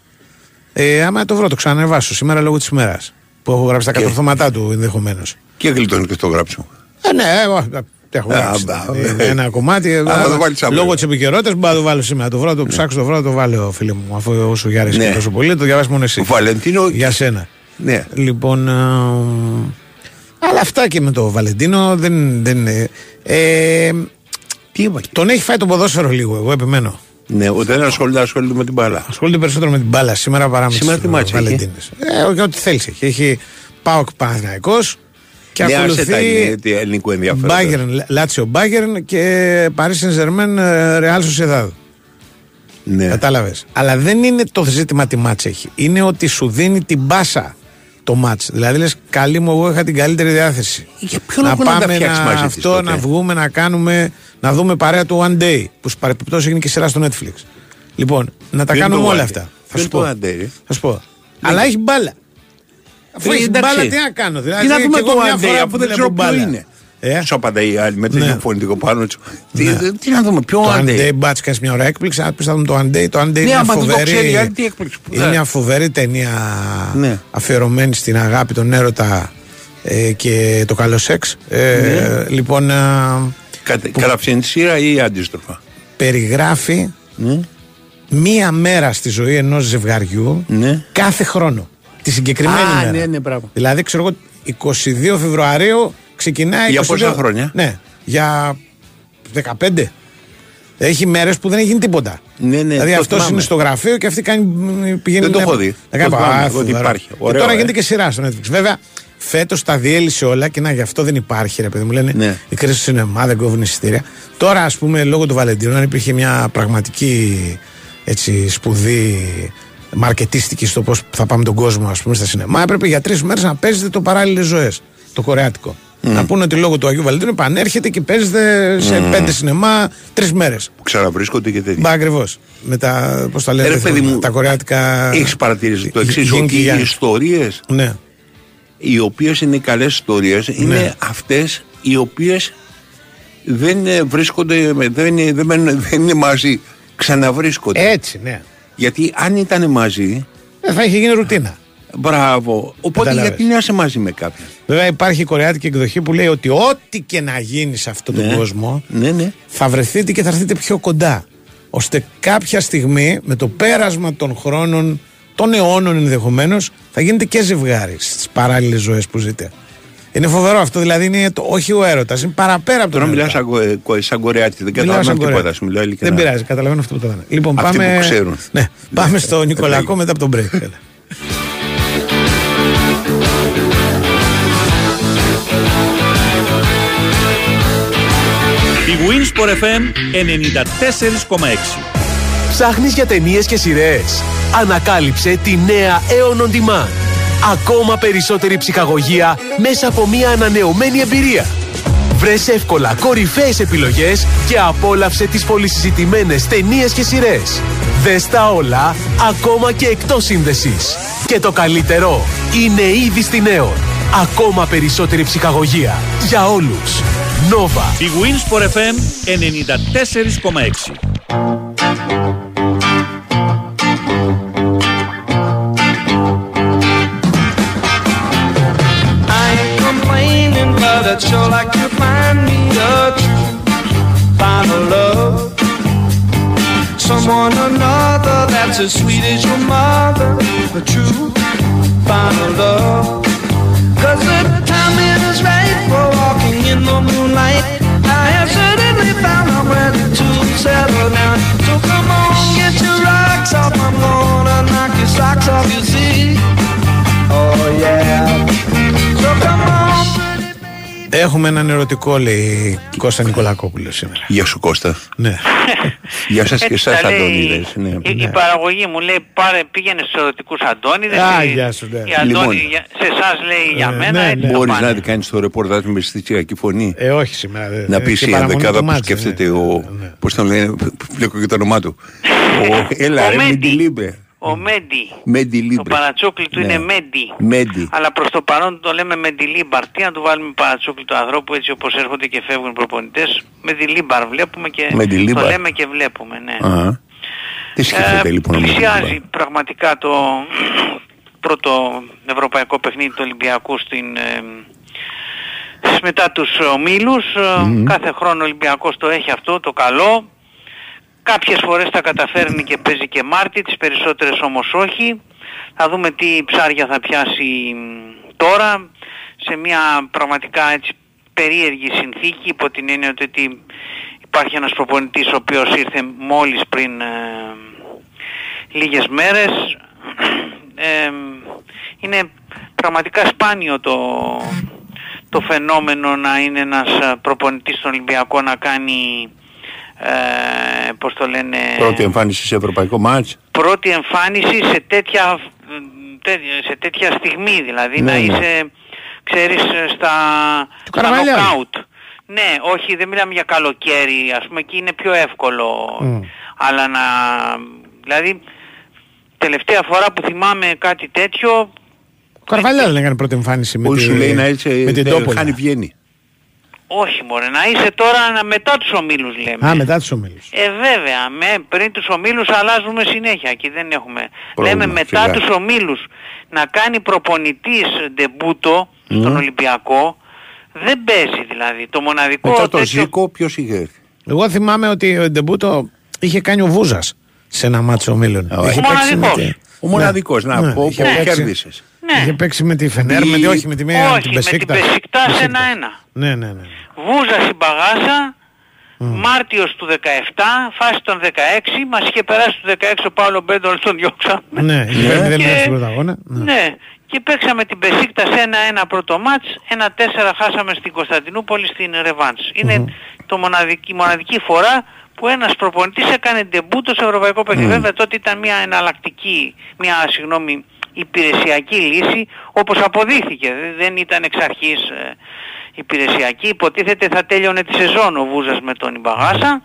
Ε, άμα το βρω, το ξανανεβάσω σήμερα λόγω της ημέρας. Που έχω γράψει τα Και- κατορθώματά του ενδεχομένως. Και γλιτώνεις και στο γράψιμο. Ε, ναι, εγώ τα έχω Α, γράψει. μπα, Ε, βέβαια. ένα κομμάτι. ε, θα το βάλεις αύριο. λόγω της επικαιρότητας μπορώ να το βάλω σήμερα. Το βρω, το ψάξω, το βρω, το βάλω, φίλε μου. Αφού όσο γεια αρέσει Ναι. και τόσο πολύ, το διαβάσει μόνο εσύ. Βαλεντίνο. Για σένα. Ναι. Λοιπόν. ε, αλλά αυτά και με το Βαλεντίνο δεν, δεν είναι. Ε, Τι είπα. τον έχει φάει το ποδόσφαιρο λίγο, εγώ επιμένω. Ναι, ο δεν ασχολείται, ασχολείται με την μπάλα. Ασχολείται περισσότερο με την μπάλα σήμερα παρά με Σήμερα τους τι μάτς έχει; Βαλεντίνες. Ε, όχι, ό,τι θέλεις έχει. Έχει Πάοκ Παναθηναϊκός και ναι, άσε τα ακολουθεί είναι, τι ελληνικού ενδιαφέροντος. Bayern, Λάτσιο Bayern και Paris Saint-Germain ε, Real Sociedad. Ναι. Κατάλαβες. Αλλά δεν είναι το ζήτημα τι μάτς έχει. Είναι ότι σου δίνει την μπάσα το μάτς. Δηλαδή λες, καλή μου, εγώ είχα την καλύτερη διάθεση. Για ποιο να λόγο να τα πάμε φτιάξεις να, μαζί της αυτό, τότε; να βγούμε, να κάνουμε, να δούμε παρέα του One Day. Που στι παρεπιπτώσει έγινε και σειρά στο Netflix. Λοιπόν, να τα Ποιο είναι κάνουμε το όλα One αυτά. Day? Θα Ποιο σου είναι πω. το One Day, ρε; Θα σου πω. Αλλά έχει μπάλα. Αφού Ε, έχεις εντάξει. μπάλα, τι να κάνω. Δηλαδή, Τι να δούμε και το εγώ μια One Day, φορά αφού που δεν ξέρω βλέπω ποιο μπάλα. είναι. Ε; Σου απαντάει η άλλη με Ναι. τέτοιο φωνητικό πάνω τους. Τι, Ναι. τι να δούμε, ποιο Το One One Day. Day μπάτς κάνεις μια ώρα έκπληξη, αν πεις θα δούμε το One Day, το One Day είναι μια άμα δεν το φοβερή, ξέρει η άλλη, τι έκπληξη που είναι θα- μια φοβερή ταινία Ναι. αφιερωμένη στην αγάπη, τον έρωτα ε, και το καλό σεξ. Ε, Ναι. Λοιπόν, ε, Κατα- Καταψύνει τη σειρά ή αντίστροφα; περιγράφει Ναι. μία μέρα στη ζωή ενός ζευγαριού Ναι. κάθε χρόνο. Τη συγκεκριμένη Α, μέρα. ναι, ναι, μπράβο. Δηλαδή, ξέρω εγώ, 22 Φεβρουαρίου ξεκινάει. Για 22 πόσα χρόνια; Ναι, για 15. Έχει μέρες που δεν έχει γίνει τίποτα. Ναι, ναι, δηλαδή το αυτός θυμάμαι. είναι στο γραφείο και αυτή κάνει, πηγαίνει. Δεν το να- έχω δει. να κάνει Το θυμάμαι, «Α, ότι φοβερό». υπάρχει. Και Ωραίο, τώρα ε. γίνεται και σειρά στο Netflix. Βέβαια, φέτος τα διέλυσε όλα και να γι' αυτό δεν υπάρχει, ρε παιδί μου. Λένε Ναι. η κρίση του σινεμά, δεν κόβουν εισιτήρια. Τώρα, ας πούμε, λόγω του Βαλεντίνου, αν υπήρχε μια πραγματική έτσι, σπουδή μαρκετίστικη στο πώς θα πάμε τον κόσμο, ας πούμε, στα σινεμά, έπρεπε για τρεις μέρες να παίζετε το παράλληλες ζωές. Το κορεάτικο. Να πούνε ότι λόγω του Αγίου Βαλεντίνου επανέρχεται και παίζετε σε Μμμ. πέντε σινεμά τρεις μέρες. Που ξαναβρίσκονται και τέτοια. Μπα ακριβώς. Με τα. Πώς τα λένε, Ε, ρε, δεν παιδί θυμάμαι, μου, τα κορεάτικα. Έχεις παρατηρήσει το Γι- εξής, Γιν ότι και οι Γιάνγκ. ιστορίες Ναι. οι οποίες είναι καλές ιστορίες είναι Ναι. αυτές οι οποίες δεν ε, βρίσκονται, με- δεν είναι, δεν, μένουν- δεν είναι μαζί, ξαναβρίσκονται. Έτσι, ναι. Γιατί αν ήταν μαζί, Ε, θα είχε γίνει ρουτίνα. Μπράβο. Οπότε Κατάλαβες. γιατί να είσαι μαζί με κάποιον; Βέβαια υπάρχει η κορεάτικη εκδοχή που λέει ότι ό,τι και να γίνει σε αυτόν τον Ναι. κόσμο Ναι, ναι. θα βρεθείτε και θα έρθετε πιο κοντά. Ώστε κάποια στιγμή με το πέρασμα των χρόνων, των αιώνων ενδεχομένως, θα γίνετε και ζευγάρι στις παράλληλες ζωές που ζείτε. Είναι φοβερό αυτό, δηλαδή είναι το, όχι ο έρωτας, είναι παραπέρα από τον Τώρα μιλά έρωτα. σαν, κο- κο- σαν κορεάτη, δεν Μιλάω σαν καταλαβαίνω τίποτα. κορεάτη. Σου μιλάω ειλικρινά. Δεν πειράζει, καταλαβαίνω αυτό που το λένε. Λοιπόν, Αυτοί πάμε, που ξέρουν. Ναι, πάμε Ναι, στο ε, Νικολακό λέγε. μετά από τον break. Έλα. Winsport FM 94,6 Ψάχνεις για ταινίες και σειρές. Ανακάλυψε τη νέα Aeon On Demand. Ακόμα περισσότερη ψυχαγωγία μέσα από μια ανανεωμένη εμπειρία. Βρες εύκολα κορυφαίες επιλογές και απόλαυσε τις πολυσυζητημένες ταινίες και σειρές. Δες τα όλα, ακόμα και εκτός σύνδεσης. Και το καλύτερο είναι ήδη στη Aeon. Ακόμα περισσότερη ψυχαγωγία για όλους. Nova. Η Winsport FM 94,6 I ain't complaining, sure like to find me a final love. Someone another that's as sweet as your mother, a true final love. Cause the timing is right for in the moonlight. I have found out where to settle down. So come on, get your rocks off. I'm gonna knock your socks off, you see. Oh yeah. So come on. Έχουμε έναν ερωτικό, λέει Κώστα Νικολακόπουλος σήμερα. Γεια σου Κώστα. Ναι. Γεια σας και Έτσι εσάς τα λέει Αντώνιδες. Ναι. Η, η παραγωγή μου λέει πάρε, πήγαινε στους ερωτικούς Αντώνιδες. Α, η- γεια σου, ναι. η Αντώνη, Λοιπόν. για- σε εσάς λέει για Ε, μένα. ναι, έτσι ναι. το Μπορείς πάνε. να κάνεις το ρεπορτάζ με αισθησιακή φωνή. Ε, όχι σήμερα. δε- Να ε, πεις και η παραμονή ενδεκάδα του που ματς, σκέφτεται ναι. ο... Πώς τον λένε, βλέπω και το όνομά του. Ο- Έλα Ο ρε, Μέντι. Μεντιλίμπε. Ο Μέντι. Μέντι Το Λίμπε. παρατσούκλι του Ναι. είναι Μέντι. Μέντι. Αλλά προς το παρόν το λέμε Μεντιλίμπαρ. Τι να του βάλουμε παρατσούκλι του ανθρώπου έτσι όπως έρχονται και φεύγουν οι προπονητές. Μεντιλίμπαρ βλέπουμε και Μεντιλίμπαρ. το λέμε και βλέπουμε. Ναι. Α. Τι σκέφτεται Ε, λοιπόν ο Πλησιάζει Μεντιλίμπε. πραγματικά το πρώτο ευρωπαϊκό παιχνίδι του Ολυμπιακού στην, ε, μετά τους ομίλους. Ε, Κάθε χρόνο ο Ολυμπιακός το έχει αυτό, το καλό. Κάποιες φορές τα καταφέρνει και παίζει και Μάρτι, τις περισσότερες όμως όχι. Θα δούμε τι ψάρια θα πιάσει μ, τώρα σε μια πραγματικά έτσι περίεργη συνθήκη υπό την έννοια ότι υπάρχει ένας προπονητής ο οποίος ήρθε μόλις πριν ε, λίγες μέρες. Ε, είναι πραγματικά σπάνιο το, το φαινόμενο να είναι ένας ε, προπονητής στον Ολυμπιακό να κάνει ε, πώς το λένε; Πρώτη εμφάνιση σε ευρωπαϊκό μάτς. πρώτη εμφάνιση σε τέτοια, τέτοια- σε τέτοια στιγμή δηλαδή Ναι, να ναι. είσαι ξέρεις στα, στα Καραβαλιάρη. knockout ναι όχι δεν μιλάμε για καλοκαίρι ας πούμε εκεί είναι πιο εύκολο Μμ. αλλά να δηλαδή τελευταία φορά που θυμάμαι κάτι τέτοιο Ο Καρβαλιάρη δεν έκανε πρώτη εμφάνιση με, Που τη, σου λέει να έτσι με την δεν Τόπολα. χάνει βγαίνει. Όχι μωρέ να είσαι τώρα να- μετά τους ομίλους λέμε Α, μετά τους ομίλους. Ε, βέβαια, με, πριν τους ομίλους αλλάζουμε συνέχεια και δεν έχουμε. Πρόβλημα, Λέμε μετά σιγά. τους ομίλους να κάνει προπονητής ντεμπούτο στον Μμ. Ολυμπιακό δεν παίζει δηλαδή. Το μοναδικό Μετά το τέτοιο- Ζήκο ποιος είχε έρθει. Εγώ θυμάμαι ότι ο Ντεμπούτο είχε κάνει ο Βούζας σε ένα μάτσο ομίλων. Ο Είχε παίξει με μοναδικός. τη- Ο μοναδικός, να, Ναι, που είχε που παίξει- κέρδισες. Ναι. Είχε παίξει με τη Φενέρ, με τη, όχι με τη μία, Όχι, με την με την Πεσίκτα. Πεσικτάς ένα-ένα. Ναι, ναι, ναι. Βούζα στην Παγάσα, Μάρτιος του 17, φάση των 16, μας είχε περάσει του 16 ο Παύλο Μπέντολ, τον διώξαμε. Ναι, είχε φέρει μηδέν Και- μηδέν στην πρώτα αγώνα. Ναι. Ναι, και παίξαμε την Πεσίκτα σε ένα-ένα πρώτο μάτς, ένα-τέσσερα χάσαμε στην Κωνσταντινούπολη στην Ρεβάνς. Είναι το μοναδική, η μοναδική φορά που ένας προπονητής έκανε ντεμπούτο σε ευρωπαϊκό παιχνίδι. Βέβαια τότε ήταν μια εναλλακτική, μια συγγνώμη υπηρεσιακή λύση όπως αποδείχθηκε. Δεν- Δεν ήταν εξ αρχής ε, υπηρεσιακή. Υποτίθεται θα τέλειωνε τη σεζόν ο Βούζας με τον Ιμπαγάσα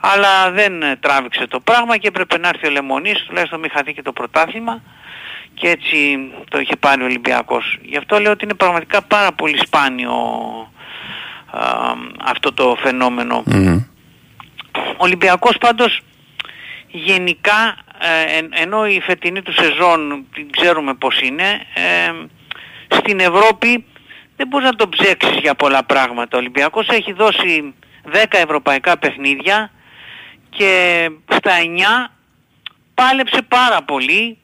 αλλά δεν ε, τράβηξε το πράγμα και έπρεπε να έρθει ο Λεμονής, τουλάχιστον μην χαθεί και το πρωτάθλημα και έτσι το είχε πάρει ο Ολυμπιακός. Γι' αυτό λέω ότι είναι πραγματικά πάρα πολύ σπάνιο α, αυτό το φαινόμενο. Ο Ολυμπιακός πάντως γενικά ε, εν- ενώ η φετινή του σεζόν την ξέρουμε πως είναι ε, στην Ευρώπη δεν μπορείς να τον ψέξεις για πολλά πράγματα. Ο Ολυμπιακός έχει δώσει 10 ευρωπαϊκά παιχνίδια και στα 9 πάλεψε πάρα πολύ.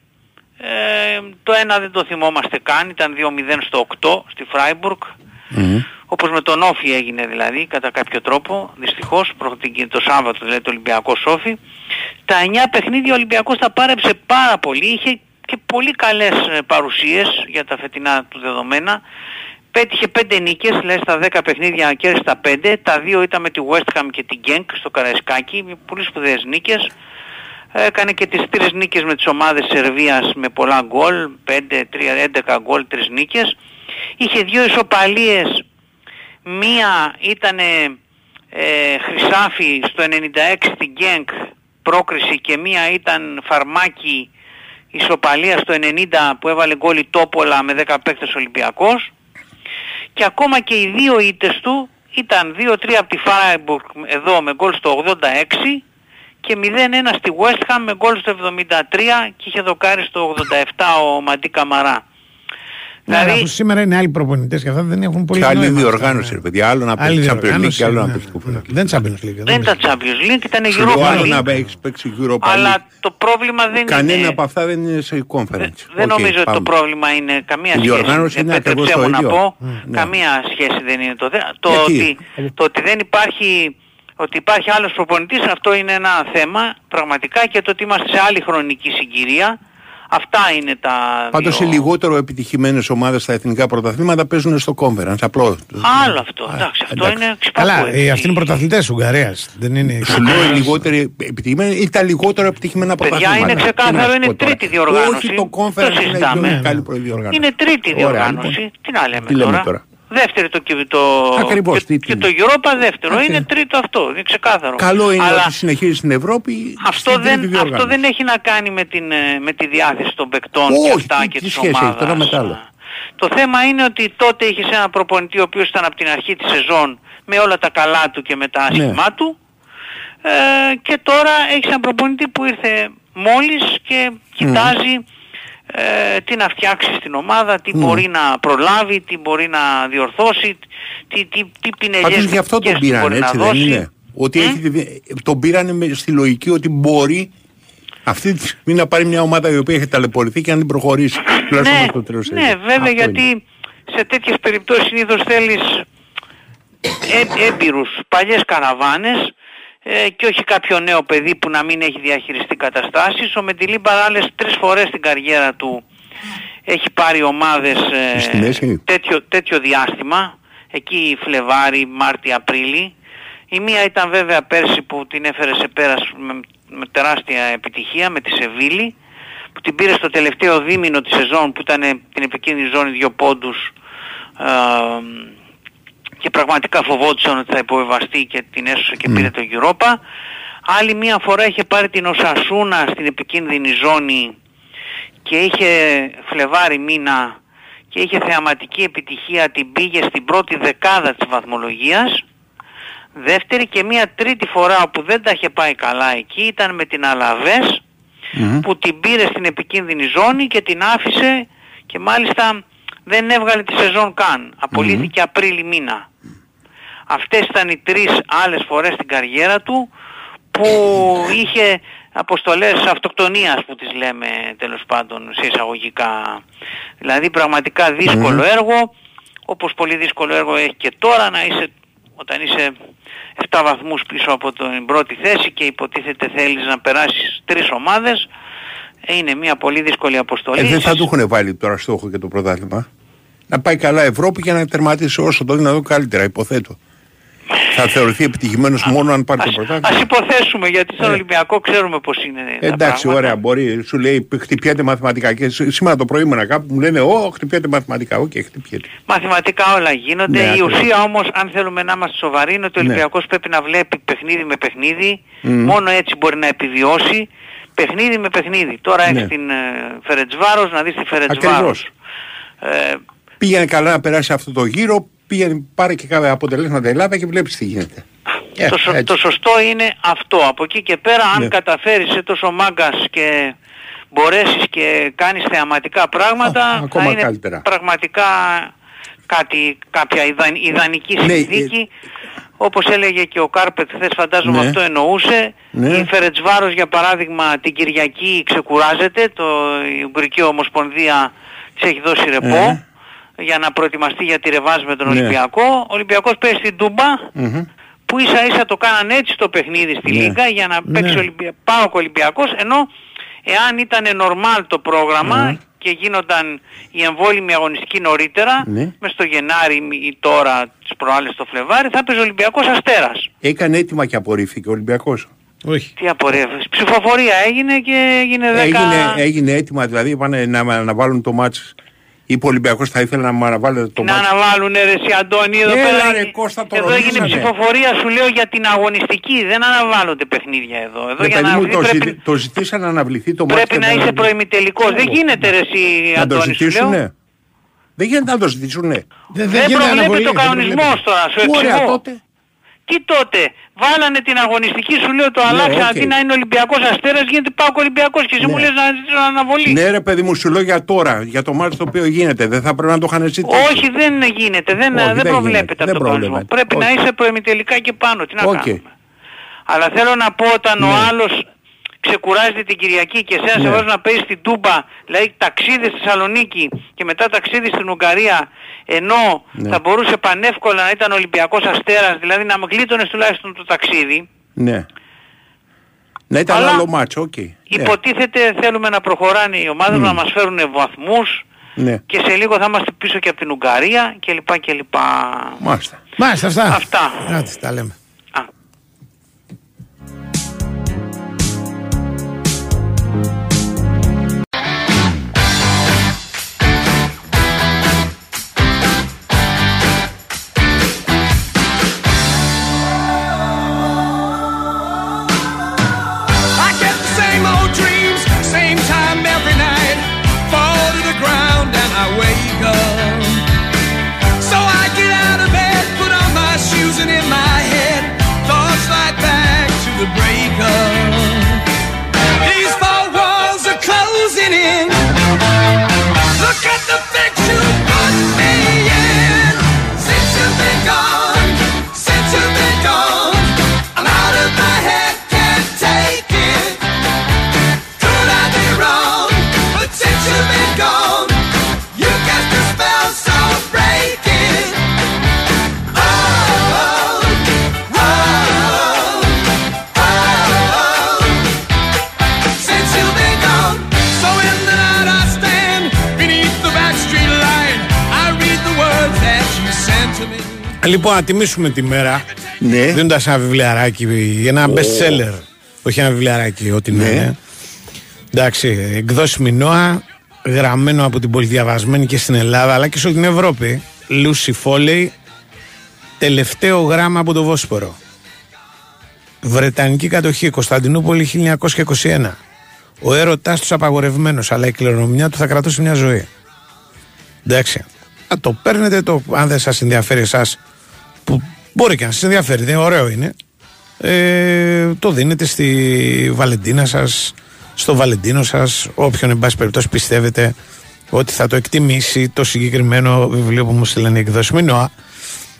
Ε, το ένα δεν το θυμόμαστε καν, ήταν 2-0 στο 8 στη Φράιμπουργκ. Όπως με τον Όφη έγινε δηλαδή κατά κάποιο τρόπο, δυστυχώς προ- την- το Σάββατο δηλαδή το Ολυμπιακό Όφη. Τα 9 παιχνίδια ο Ολυμπιακός τα πάρεψε πάρα πολύ, είχε και πολύ καλές ε, παρουσίες για τα φετινά του δεδομένα. Πέτυχε 5 νίκες, δηλαδή στα 10 παιχνίδια κέρδισε τα 5. Τα δύο ήταν με τη West Ham και την Genk στο Καραϊσκάκι, με πολύ σπουδαίες νίκες. Έκανε και τις τρεις νίκες με τις ομάδες Σερβίας με πολλά γκολ, 5, 3, 11 γκολ, τρεις νίκες. Είχε δύο ισοπαλίες, μία ήταν ε, Χρυσάφι στο 96 στην Genk πρόκριση και μία ήταν Φαρμάκι ισοπαλία στο 90 που έβαλε γκολ η Τόπολα με 10 παίκτες Ολυμπιακός και ακόμα και οι δύο ήττες του ήταν 2-3 από τη Φράιμπουργκ εδώ με γκολ στο 86 και 0-1 στη West Ham με γκολ στο 73 και είχε δοκάρει στο 87 ο Μαντί Καμαρά. Ναι, αλλά αφού σήμερα είναι άλλοι προπονητές και αυτά δεν έχουν πολύ Και άλλη νόημα. διοργάνωση, ρε παιδιά. Άλλο να Άλλη παίξει Champions League διοργάνωση, και άλλο να ναι. παίξει Cup. Δεν είναι Champions League. Δεν ήταν Champions League, ήταν Σου λέω Europa άλλο League. να παίξει παίξει Europa League. Αλλά το πρόβλημα δεν Κανένα είναι... από αυτά δεν είναι σε Conference. Δεν Οκ, νομίζω ότι το πάμε. πρόβλημα είναι καμία Η σχέση. διοργάνωση είναι ακριβώς Επιτρέψτε το μου να ίδιο. πω, Ναι. καμία σχέση δεν είναι το δε- το Γιατί; ότι, το ότι δεν υπάρχει ότι υπάρχει άλλος προπονητής αυτό είναι ένα θέμα πραγματικά και το ότι είμαστε σε άλλη χρονική συγκυρία αυτά είναι τα Πάντως οι δύο. λιγότερο επιτυχημένες ομάδες στα εθνικά πρωταθλήματα παίζουν στο conference. Απλό. Άλλο αυτό, εντάξει, αυτό εντάξει. είναι ξυπακού, Καλά, έτσι. ε, αυτοί είναι πρωταθλητές Ουγγαρίας. Δεν είναι. Σου λέω οι λιγότεροι επιτυχημένοι ή τα λιγότερο επιτυχημένα Παιδιά, πρωταθλήματα. είναι ξεκάθαρο, Τι να σου είναι πω τώρα. τρίτη διοργάνωση. Όχι το Το conference είναι η συζητάμε. πιο καλή προδιοργάνωση. Είναι τρίτη Ωραία, διοργάνωση. λοιπόν. Τι να λέμε Τι λέμε τώρα; Τώρα. Δεύτερη το, και- το, Ακριβώς, και, τι- και τι το Europa δεύτερο. Είναι τρίτο αυτό. Είναι ξεκάθαρο. Καλό είναι Αλλά ότι συνεχίζει στην Ευρώπη. αυτό στην τρίτη δεν, διοργάνωση. αυτό δεν έχει να κάνει με, την, ε, με τη διάθεση των παικτών Όχι, και αυτά τι- και τι της σχέση έχει ομάδας. τώρα με τα άλλα; Το θέμα είναι ότι τότε είχες ένα προπονητή ο οποίος ήταν από την αρχή της σεζόν με όλα τα καλά του και με τα Ναι. άσχημά του ε, και τώρα έχεις ένα προπονητή που ήρθε μόλις και κοιτάζει ε, τι να φτιάξει στην ομάδα, τι Μμ. μπορεί να προλάβει, τι μπορεί να διορθώσει, τι, τι, τι Πάντως πινελιές γι' αυτό τον πήραν μπορεί έτσι να δεν δώσει. είναι; Ότι έχει, τη δι- τον πήραν με, στη λογική ότι μπορεί αυτή τη στιγμή να πάρει μια ομάδα η οποία έχει ταλαιπωρηθεί και να την προχωρήσει. Τουλάχιστον ναι, στο τέλος ναι, έτσι. βέβαια Αυτό γιατί είναι. σε τέτοιες περιπτώσεις συνήθως θέλεις έ, έμπειρους παλιές καραβάνες ε, και όχι κάποιο νέο παιδί που να μην έχει διαχειριστεί καταστάσεις. Ο Μεντιλίμπαρ άλλες τρεις φορές στην καριέρα του έχει πάρει ομάδες ε, Στη μέση. τέτοιο, τέτοιο διάστημα, εκεί Φλεβάρι, Μάρτι, Απρίλη. Η μία ήταν βέβαια πέρσι που την έφερε σε πέρας με, με τεράστια επιτυχία με τη Σεβίλη που την πήρε στο τελευταίο δίμηνο της σεζόν που ήταν την επικίνδυνη ζώνη δύο πόντους ε, και πραγματικά φοβόντουσαν ότι θα υποβεβαστεί και την έσωσε και πήρε το Europa. Άλλη μία φορά είχε πάρει την Οσασούνα στην επικίνδυνη ζώνη και είχε Φλεβάρι μήνα και είχε θεαματική επιτυχία, την πήγε στην πρώτη δεκάδα της βαθμολογίας. Δεύτερη και μία τρίτη φορά που δεν τα είχε πάει καλά εκεί ήταν με την Αλαβές που την πήρε στην επικίνδυνη ζώνη και την άφησε και μάλιστα δεν έβγαλε τη σεζόν καν. Απολύθηκε Απρίλη μήνα. Αυτές ήταν οι τρεις άλλες φορές στην καριέρα του που είχε αποστολές αυτοκτονίας που τις λέμε τέλος πάντων σε εισαγωγικά. Δηλαδή πραγματικά δύσκολο έργο, όπως πολύ δύσκολο έργο έχει και τώρα να είσαι όταν είσαι 7 βαθμούς πίσω από την πρώτη θέση και υποτίθεται θέλεις να περάσεις τρεις ομάδες ε, είναι μια πολύ δύσκολη αποστολή. Ε, δεν θα του έχουν βάλει τώρα στόχο και το πρωτάθλημα. Να πάει καλά Ευρώπη και να τερματίσει όσο το δυνατόν καλύτερα, υποθέτω. Θα θεωρηθεί επιτυχημένος μόνο αν πάρει το πρωτάθλημα. Ας υποθέσουμε γιατί στον Ολυμπιακό ξέρουμε πως είναι τα Ε. Εντάξει, πράγματα. ωραία, μπορεί. Σου λέει χτυπιέται μαθηματικά. Και σ- σήμερα το πρωί ήμουν κάπου μου λένε Ω, χτυπιέται μαθηματικά. Οκ, χτυπιέται. Μαθηματικά όλα γίνονται. Ναι, η ακριβώς. ουσία όμως, αν θέλουμε να είμαστε σοβαροί, είναι ότι ο Ναι. Ολυμπιακός πρέπει να βλέπει παιχνίδι με παιχνίδι. Μμμ. Μόνο έτσι μπορεί να επιβιώσει. Παιχνίδι με παιχνίδι. Τώρα έχεις Ναι. την ε, Φερεντσβάρος, να δεις τη Φερεντσβάρος. Ακριβώς. Ε, Πήγαινε καλά να περάσει αυτό το γύρο, πήγαινε, πάρε και κάποια αποτελέσματα η Ελλάδα και βλέπεις τι γίνεται. Ε, το, σω- έτσι. το σωστό είναι αυτό. Από εκεί και πέρα, αν Ναι. καταφέρεις σε τόσο μάγκας και μπορέσεις και κάνεις θεαματικά πράγματα, Α, θα ακόμα είναι καλύτερα. πραγματικά κάτι, κάποια ιδαν, ιδανική Ναι, συνθήκη. Όπως έλεγε και ο Κάρπετ χθες φαντάζομαι Ναι. αυτό εννοούσε. Ναι. Η Φερετσβάρος για παράδειγμα την Κυριακή ξεκουράζεται. Το, η Ουγγρική Ομοσπονδία της έχει δώσει ρεπό για να προετοιμαστεί για τη ρεβάζ με τον Ναι. Ολυμπιακό. Ο Ολυμπιακός παίζει στην Τούμπα Μμμ. που ίσα ίσα το κάνανε έτσι το παιχνίδι στη Ναι. Λίγκα για να Ναι. παίξει Ολυμπια... ΠΑΟΚ Ολυμπιακός ενώ εάν ήταν νορμάλ το πρόγραμμα και γίνονταν οι εμβόλυμοι αγωνιστικοί νωρίτερα, Ναι. μες στο Γενάρη ή τώρα τις προάλλες στο Φλεβάρι, θα έπαιζε ο Ολυμπιακός Αστέρας. Έκανε έτοιμα και απορρίφθηκε ο Ολυμπιακός. Όχι. Τι απορρέφηση. Ψηφοφορία έγινε και έγινε 10... Έγινε, έγινε έτοιμα, δηλαδή είπανε να αναβάλουν το μάτς. Είπε ο Ολυμπιακός θα ήθελε να αναβάλει το Να μάτς. αναβάλουν ρε εσύ Αντώνη εδώ Έλα, πέρα. ρε, Κώστα, το εδώ έγινε ρωτήσανε. ψηφοφορία σου λέω για την αγωνιστική. Δεν αναβάλλονται παιχνίδια εδώ. Εδώ Ναι, για παιδί να μου, βρει το, πρέπει, ζητη- το ζητήσαν να αναβληθεί το μάτς. πρέπει και να δεν είσαι αναβληθεί. προημιτελικός. Δεν γίνεται ρε εσύ Να το Αντώνη σου λέω. ζητήσουνε. Δεν γίνεται να το ζητήσουνε. Δεν, προβλέπεται ο κανονισμός τώρα, σου Ωραία, εξηγώ. τότε. Τι τότε, βάλανε την αγωνιστική σου λέω το αλλάξανε οκ. αντί να είναι Ολυμπιακός Αστέρας γίνεται ΠΑΟΚ Ολυμπιακός και εσύ μου λες να ζητήσω αναβολή. Ναι ρε παιδί μου σου λέω για τώρα, για το ματς το οποίο γίνεται. Δεν θα πρέπει να το είχαν ζητήσει. Όχι δεν γίνεται, δεν, Όχι, δεν, δεν προβλέπεται γίνεται, από δεν τον κανονισμό. προβλέπεται. Πρέπει να Όχι. είσαι προημιτελικά και πάνω, τι να Οκ. κάνουμε. Αλλά θέλω να πω όταν ο Ναι. άλλος ξεκουράζεται την Κυριακή και εσένα Ναι. σε βάζουν να παίζεις στην Τούμπα, δηλαδή ταξίδι στη Θεσσαλονίκη και μετά ταξίδι στην Ουγγαρία, ενώ Ναι. θα μπορούσε πανεύκολα να ήταν Ολυμπιακός Αστέρας, δηλαδή να με γλίτωνες τουλάχιστον το ταξίδι, Ναι. Να ήταν Αλλά- άλλο μάτσο, οκ. Ναι. υποτίθεται θέλουμε να προχωράνε οι ομάδες Μμ. να μας φέρουν βαθμούς Ναι. και σε λίγο θα είμαστε πίσω και από την Ουγγαρία κλπ. κλπ. Μάλιστα. Μάλιστα αυτά. Αυτά. Άντε, τα λέμε. Λοιπόν, να τιμήσουμε τη μέρα. Ναι. Δίνοντα ένα βιβλιαράκι, ένα best seller. Όχι ένα βιβλιαράκι, ό,τι να Ναι. είναι. Εντάξει, εκδόσει Μινώα, γραμμένο από την πολυδιαβασμένη και στην Ελλάδα αλλά και σε όλη την Ευρώπη. Λούσι Φόλεϊ, τελευταίο γράμμα από το Βόσπορο. Βρετανική κατοχή, Κωνσταντινούπολη 1921. Ο έρωτάς τους απαγορευμένος, αλλά η κληρονομιά του θα κρατούσε μια ζωή. Εντάξει. Α, το παίρνετε το, αν δεν σας ενδιαφέρει εσάς, που μπορεί και να σας ενδιαφέρει, δεν ωραίο είναι. Ε, το δίνετε στη Βαλεντίνα σας, στο Βαλεντίνο σας, όποιον εν πάση περιπτώσει πιστεύετε ότι θα το εκτιμήσει το συγκεκριμένο βιβλίο που μου στείλανε η εκδόση Μινώα.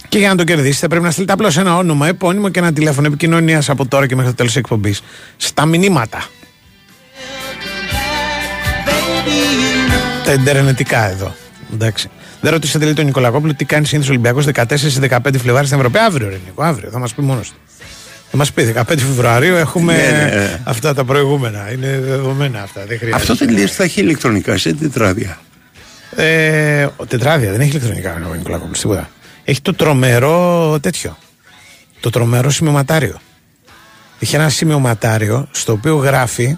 Και για να το κερδίσετε πρέπει να στείλετε απλώς ένα όνομα, επώνυμο και ένα τηλέφωνο επικοινωνίας από τώρα και μέχρι το τέλος της εκπομπής. Στα μηνύματα. Τα εντερνετικά εδώ. Εντάξει. Δεν ρωτήσατε λέει τον Νικολακόπουλο τι κάνει συνήθως Ολυμπιακός 14-15 Φλεβάρι στην Ευρώπη. Αύριο, ρε Νίκο, αύριο. Θα μας πει μόνος του. Θα μας πει 15 Φεβρουαρίου έχουμε Ναι, ναι, ναι. αυτά τα προηγούμενα. Είναι δεδομένα αυτά. Δεν χρειάζεται. Αυτό δεν λέει θα έχει ηλεκτρονικά σε τετράδια. Ε, ο τετράδια δεν έχει ηλεκτρονικά ο Νικολακόπουλος, τίποτα. Έχει το τρομερό τέτοιο. Το τρομερό σημειωματάριο. Είχε ένα σημειωματάριο στο οποίο γράφει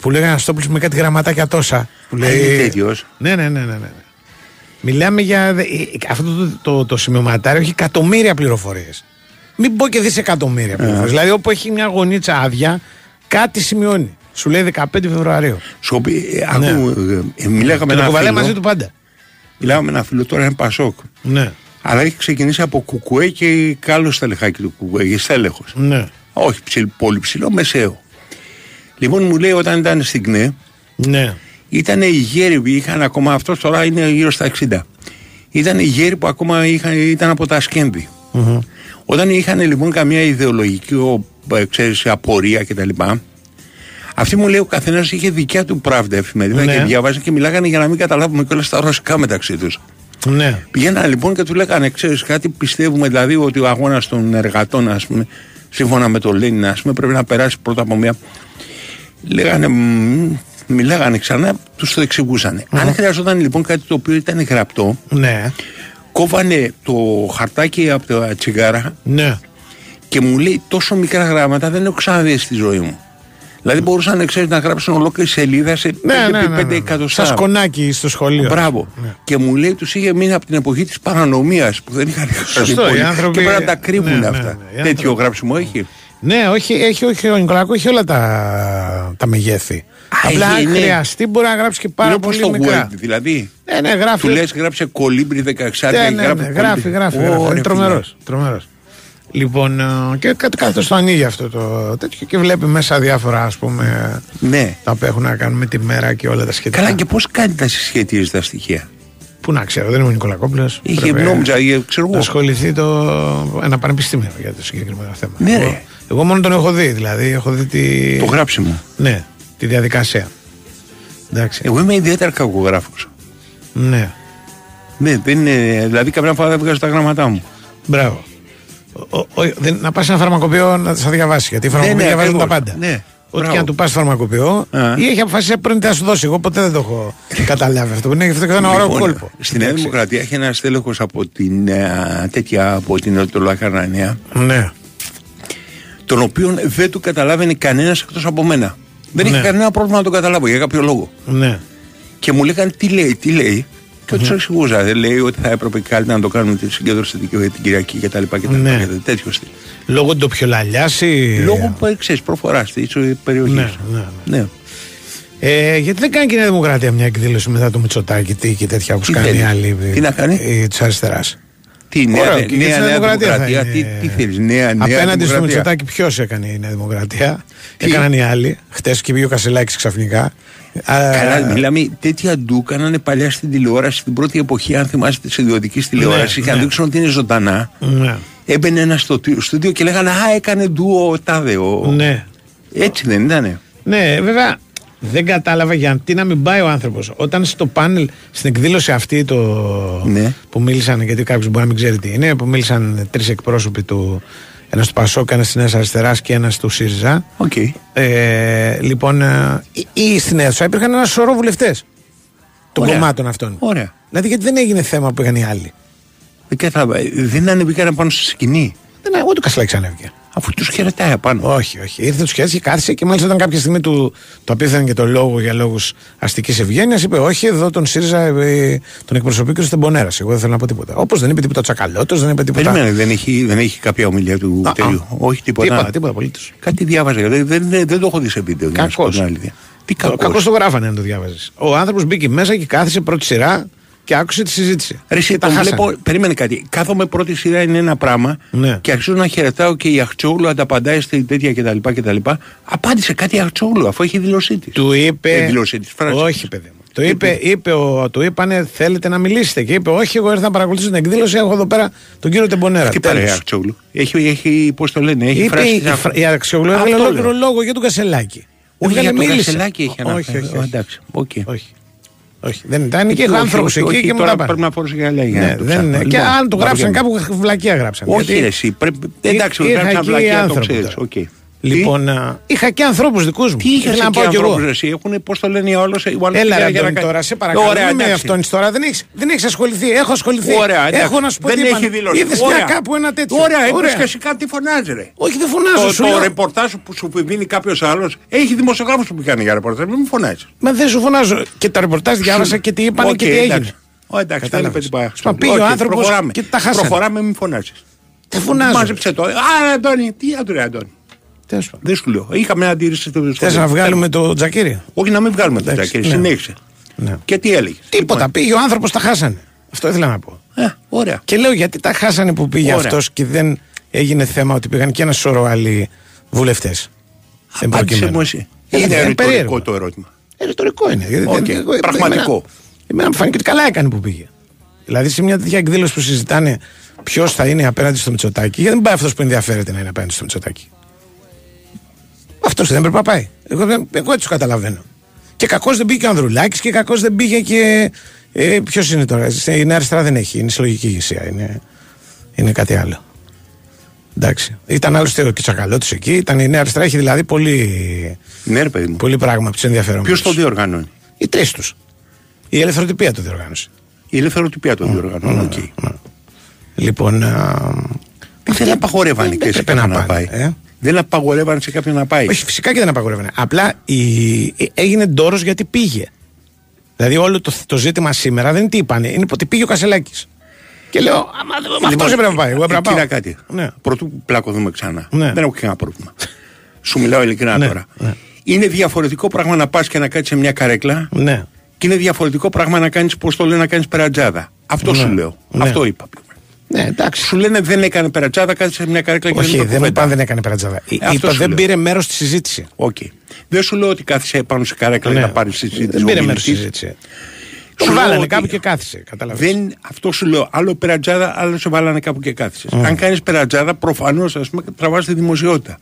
που λέει Αναστόπουλος με κάτι γραμματάκια τόσα. Που λέει... είναι τέτοιος. Ναι, ναι, ναι, ναι, ναι. Μιλάμε για. δε- ε, Αυτό το, το, το, σημειωματάριο έχει εκατομμύρια πληροφορίες. Μην πω και δισεκατομμύρια πληροφορίες. Δηλαδή, όπου έχει μια γωνίτσα άδεια, κάτι σημειώνει. Σου λέει 15 Φεβρουαρίου. Σου πει, ε, Ναι. άκου, ε, ε, μιλάγαμε Και με το ένα κουβαλάει φίλο. μαζί του πάντα. Μιλάγαμε με ένα φίλο τώρα είναι Πασόκ. Ναι. Αλλά έχει ξεκινήσει από κουκουέ και καλό στελεχάκι του κουκουέ, και στέλεχος. Ναι. Όχι ψηλ, πολύ ψηλό, μεσαίο. Λοιπόν μου λέει όταν ήταν στην ΚΝΕ, Ναι. Ήταν οι γέροι που είχαν ακόμα, αυτός τώρα είναι γύρω στα 60. Ήταν οι γέροι που ακόμα είχαν, ήταν από τα σκένδη. Όταν είχαν λοιπόν καμία ιδεολογική ο, ε, ξέρεις, απορία κτλ. Αυτή μου λέει ο καθένας είχε δικιά του pravda εφημερίδα Ναι. και διάβαζε και μιλάγανε για να μην καταλάβουμε κιόλας τα ρωσικά μεταξύ τους. Ναι. Πηγαίνανε λοιπόν και του λέγανε, ξέρεις κάτι, πιστεύουμε δηλαδή ότι ο αγώνας των εργατών, ας πούμε, σύμφωνα με το Λένιν, ας πούμε, πρέπει να περάσει πρώτα από μια. Λέγανε, «Μμμ, μιλάγανε ξανά, τους το εξηγούσαν. Αν χρειαζόταν λοιπόν κάτι το οποίο ήταν γραπτό, Ναι. κόβανε το χαρτάκι από τα τσιγάρα Ναι. και μου λέει τόσο μικρά γράμματα δεν έχω ξαναδεί στη ζωή μου. Δηλαδή μπορούσαν ξέρεις, να γράψουν ολόκληρη σελίδα σε 5 Ναι, ναι, ναι, ναι, ναι. εκατοστά. Σαν σκονάκι στο σχολείο. Μπράβο. Και μου λέει τους είχε μείνει από την εποχή της παρανομίας που δεν είχαν Σωστό, πολύ. οι άνθρωποι- Και πρέπει να τα κρύβουν ναι, ναι, αυτά. ναι, οι Τέτοιο άνθρωποι- γράψιμο έχει. Ναι, όχι, έχει, όχι, ο Νικολακό έχει όλα τα, τα μεγέθη. Απλά αν είναι- χρειαστεί μπορεί να γράψει και πάρα Είναι όπως πολύ το μικρά. Word, δηλαδή. Ναι, ναι, γράφει. Του λες, γράψε κολύμπρι 16 Ναι, και ναι, γράφει ναι, γράφει, γράφει. Ω, γράφει. ρε Είναι τρομερός. φίλε. Τρομερός. Λοιπόν, ε, και κάτι κάθεται στο ανοίγει αυτό το τέτοιο και βλέπει μέσα διάφορα ας πούμε Ναι. τα οποία έχουν να κάνουν με τη μέρα και όλα τα σχετικά. Καλά, και πώς κάνει τα συσχετίζεις τα στοιχεία; Πού να ξέρω, δεν είμαι ο Νικολακόπουλος. Είχε Πρέπει νόμιτζα, είχε- ξέρω να εγώ. ασχοληθεί το, ένα πανεπιστήμιο για το συγκεκριμένο θέμα. Ναι, εγώ, ρε. Εγώ μόνο τον έχω δει, δηλαδή έχω δει τη... Το γράψιμο. Ναι, τη διαδικασία. Εντάξει. Εγώ είμαι ιδιαίτερα κακογράφος. Ναι. Ναι, δεν είναι. Δηλαδή, καμιά φορά δεν βγάζω τα γράμματά μου. Μπράβο. Ο, ο, δεν- να πας σε ένα φαρμακοποιό να θα διαβάσει. Γιατί οι φαρμακοποιοί ναι, διαβάζουν τα ακριβώς. πάντα. Ναι, Ό,τι μπράβο. και αν του πας στο φαρμακοποιό ή έχει αποφασίσει πριν τι να σου δώσει. Εγώ ποτέ δεν το έχω καταλάβει αυτό. Είναι αυτό και ένα ωραίο Λοιπόν, κόλπο. Στη Νέα Δημοκρατία έχει ένας στέλεχο από την ε, τέτοια από την Νοτιολακαρνανία. Ναι. Τον οποίο δεν του καταλάβαινε κανένας εκτός από μένα. Δεν Ναι. είχε κανένα πρόβλημα να τον καταλάβω για κάποιο λόγο. Ναι. Και μου λέγανε τι λέει, τι λέει; Και τους εξηγούσα. Δεν λέει ότι θα έπρεπε καλύτερα να το κάνουμε τη συγκέντρωση την την Κυριακή κτλ. κτλ. Ναι. κτλ. Τέτοιο στυλ. Λόγω του πιολαλιάσει. Λόγω που ξέρεις, προφοράς στη περιοχής. Ναι, σου. ναι, ναι. Ε, γιατί δεν κάνει και η Νέα Δημοκρατία μια εκδήλωση μετά το Μητσοτάκι τι και τέτοια όπως Τι κάνει θέλει; οι άλλοι. Τι να κάνει; Της αριστεράς. Τι νέα, Ωραίο, νέα, και για τη νέα, Νέα Δημοκρατία θα Δημοκρατία, είναι. τι, τι θέλεις, νέα, νέα Απέναντι στο Δημοκρατία; Μητσοτάκι, ποιος έκανε η Νέα Δημοκρατία; Έκαναν οι άλλοι. Χτες και βγήκε ο Κασελάκης ξαφνικά. Καλά, μιλάμε τέτοια ντου κάνανε παλιά στην τηλεόραση την πρώτη εποχή, αν θυμάστε τη ιδιωτικής τηλεόρασης. Ναι, για να ναι. δείξουν ότι είναι ζωντανά. Ναι. Έμπαινε ένας στο τί- στούντιο και λέγανε Α, έκανε ντου ο Τάδε. Ο... Ναι. Έτσι δεν ήτανε. Ναι, βέβαια δεν κατάλαβα γιατί να μην πάει ο άνθρωπος. Όταν στο πάνελ, στην εκδήλωση αυτή το... Ναι. που μίλησαν, γιατί κάποιος μπορεί να μην ξέρει τι είναι, που μίλησαν τρεις εκπρόσωποι του. Ένας του Πασόκ, ένας της Νέας Αριστεράς και ένας του ΣΥΡΙΖΑ. Okay. Ε, λοιπόν, ε, ή, ή στην αίθουσα υπήρχαν ένα σωρό βουλευτές των Ωραία. κομμάτων αυτών. Ωραία. Δηλαδή, γιατί δεν έγινε θέμα που είχαν οι άλλοι. Δεν, κατάλαβα. δεν ανεβήκανε πάνω στη σκηνή. Δεν, ούτε ο Κασλάκης ανέβηκε. Αφού τους χαιρετάει απάνω. Όχι, όχι. Ήρθε τους χέρι και κάθισε και μάλιστα όταν κάποια στιγμή του το απίθανε και το λόγο για λόγους αστικής ευγένειας, είπε: Όχι, εδώ τον ΣΥΡΙΖΑ ε, τον εκπροσωπεί και ο Στεμπονέρας. Εγώ δεν θέλω να πω τίποτα. Όπως δεν είπε τίποτα ο Τσακαλώτος, δεν είπε τίποτα. Περίμενε, δεν έχει, δεν έχει κάποια ομιλία του Α, τέτοιου. α. Όχι τίποτα. Τίποτα, τίποτα απολύτως. Κάτι διάβαζα. Δεν, δεν, δεν, δεν το έχω δει σε βίντεο. για να σου πω Κακός. την αλήθεια. Τι Κακός κακός. το γράφανε αν το διάβαζες. Ο άνθρωπος μπήκε μέσα και κάθισε πρώτη σειρά και άκουσε τη συζήτηση. Ρε, εσύ, Και τα τον χάσανε. βλέπω, περίμενε κάτι. Κάθομαι πρώτη σειρά είναι ένα πράγμα Ναι. και αρχίζω να χαιρετάω και η Αχτσόγλου ανταπαντάει στη τέτοια κτλ. κτλ. Απάντησε κάτι η Αχτσόγλου αφού έχει δηλωσή της. Του είπε. Ε, δηλωσή της, φράση. όχι, παιδί μου. Το είπε, είπε ο, του είπανε θέλετε να μιλήσετε και είπε όχι εγώ ήρθα να παρακολουθήσω την εκδήλωση έχω εδώ πέρα τον κύριο Τεμπονέρα. Τι Τέλος. πάρε η Αχτσόγλου; Έχει, έχει πώς το λένε, έχει Είπε φράσει. η, η, φρα- η Αξιογλου Αυτό έβγαλε λέω. ολόκληρο λόγο για τον Κασελάκη. Όχι Έβγαλε, για τον μίλησε. Κασελάκη έχει όχι, αναφέρει. όχι, Ε, όχι. Εντάξει, οκ. όχι. Όχι, δεν ήταν. Και Όχι, είχα όχι, άνθρωπου όχι, εκεί όχι, και μου τώρα τα είπαν. πρέπει να φορέσει γυαλιά για Ναι, να το δεν ψάχνω. είναι. Και Λοιπόν, αν το γράψαν βαριέμαι. κάπου, βλακεία γράψαν. Όχι, Γιατί ρε, εσύ. Πρέπει... Εντάξει, είχα γράψαν εκεί βλακία, το άνθρωπο ξέρεις. Τώρα. Οκ. Λοιπόν, α, είχα και ανθρώπους δικούς μου. Τι είχες Ήθελα να εκεί πάω κι εγώ. ανθρώπους, εσύ. Έχουν, πώς το λένε οι άλλοι. Έλα, ρε, Αντώνη, τώρα, σε παρακαλώ. Ωραία, μην με εντάξει. αυτόν τώρα. Δεν έχει δεν έχεις ασχοληθεί. Έχω ασχοληθεί. Ωραία, εντάξει. Έχω να σου πω δεν τι έχει είπανε. δηλώσει. Είδες Ωραία. μια κάπου ένα τέτοιο. Ωραία, Ωραία. έπρεπε και εσύ κάτι φωνάζει, ρε. Όχι, δεν φωνάζω. Το, σου το λέω. ρεπορτάζ που σου δίνει κάποιος άλλος έχει δημοσιογράφους που κάνει για ρεπορτάζ. Μην μου φωνάζεις. Μα δεν σου φωνάζω. Και τα ρεπορτάζ διάβασα και τι είπαν Οκ, και τι έγινε. εντάξει. Ω, εντάξει, δεν Κατάλαβες. είπε τίποτα. Σου είπα, πήγε ο Οκ, άνθρωπος προχωράμε. και τα χάσανε. Προχωράμε, μην φωνάζεις. Δεν φωνάζω. Μάζεψε το. Α, Αντώνη, τι άντρε, Αντώνη. Τέλος πάντων. Δεν σου λέω. Είχαμε αντίρρηση στο Θες να βγάλουμε το τζακίρι. Όχι, να μην βγάλουμε το Εντάξει, τζακίρι. ναι. Συνέχισε. Ναι. Και τι έλεγες; Τίποτα. Πήγε ο άνθρωπος, τα χάσανε. Αυτό ήθελα να πω. Ε, ωραία. Και λέω γιατί τα χάσανε που πήγε Ωραία. αυτός και δεν έγινε θέμα ότι πήγαν και ένα σωρό άλλοι βουλευτές. Απάντησε μου εσύ. Είναι ρητορικό το ερώτημα. Ε, ρητορικό είναι. γιατί Οκ, δεν- εγώ- πραγματικό. Εμένα, εμένα μου φάνηκε ότι καλά έκανε που πήγε. Δηλαδή σε μια τέτοια εκδήλωση που συζητάνε ποιος θα είναι απέναντι στο Μητσοτάκι, γιατί δεν πάει αυτός που ενδιαφέρεται να είναι απέναντι στο Μητσοτάκι. Αυτός δεν πρέπει να πάει. Εγώ, δεν- εγώ έτσι το καταλαβαίνω. Και κακώ δεν πήγε και ο Ανδρουλάκης και κακώ δεν πήγε και. Ε, Ποιος είναι τώρα, η Νέα Αριστερά δεν έχει, είναι συλλογική ηγεσία, είναι, είναι κάτι άλλο. Εντάξει. Ήταν άλλωστε ο Κιτσακαλώτης εκεί, ήταν η Νέα Αριστερά, έχει δηλαδή πολύ, Ναι, ρε παιδί μου. πολύ πράγμα από τους ενδιαφερόμενους. Ποιος το διοργανώνει; Οι τρεις τους. Η ελευθεροτυπία το διοργάνωσε. Η ελευθεροτυπία το διοργανώνει. οκ. Λοιπόν. α, Δεν απαγορεύανε και σε έπρεπε κάποιον να να πάνε, πάει. ε. Δεν απαγορεύανε σε κάποιον να πάει. Όχι, φυσικά και δεν απαγορεύανε. Απλά η... ε, έγινε ντόρος γιατί πήγε. Δηλαδή όλο το, το ζήτημα σήμερα δεν είναι τι είπανε, είναι ότι πήγε ο Κασελάκης. Και λέω, άμα αυτό Λοιπόν, έπρεπε να πάει. Εγώ έπρεπε να κοίτα πάω. κάτι. Ναι. Προτού πλακωθούμε ξανά. Ναι. Δεν έχω κανένα πρόβλημα. Σου μιλάω ειλικρινά Ναι, τώρα. ναι. Είναι διαφορετικό πράγμα να πας και να κάτσεις σε μια καρέκλα Ναι. και είναι διαφορετικό πράγμα να κάνεις, πώς το λένε, να κάνεις περατζάδα. Αυτό Ναι. σου λέω. Ναι. Αυτό είπα. Ναι, εντάξει. Σου λένε δεν έκανε περατζάδα, κάτσε σε μια καρέκλα και Όχι, δεν το δεν είπα δεν έκανε περατζάδα. Ε, αυτό Είπα σου δεν λέω. πήρε μέρος στη συζήτηση. Οκ. Δεν σου λέω ότι κάθισε πάνω σε καρέκλα Ναι. για να πάρει συζήτηση. Δεν ο πήρε μέρος στη μιλητής. συζήτηση. Σου Σου λέω βάλανε ότι κάπου και κάθισε. Καταλαβαίνεις. Δεν, αυτό σου λέω. Άλλο περατζάδα, άλλο σε βάλανε κάπου και κάθισες. Mm. Αν κάνεις περατζάδα, προφανώς τραβάς τη δημοσιότητα.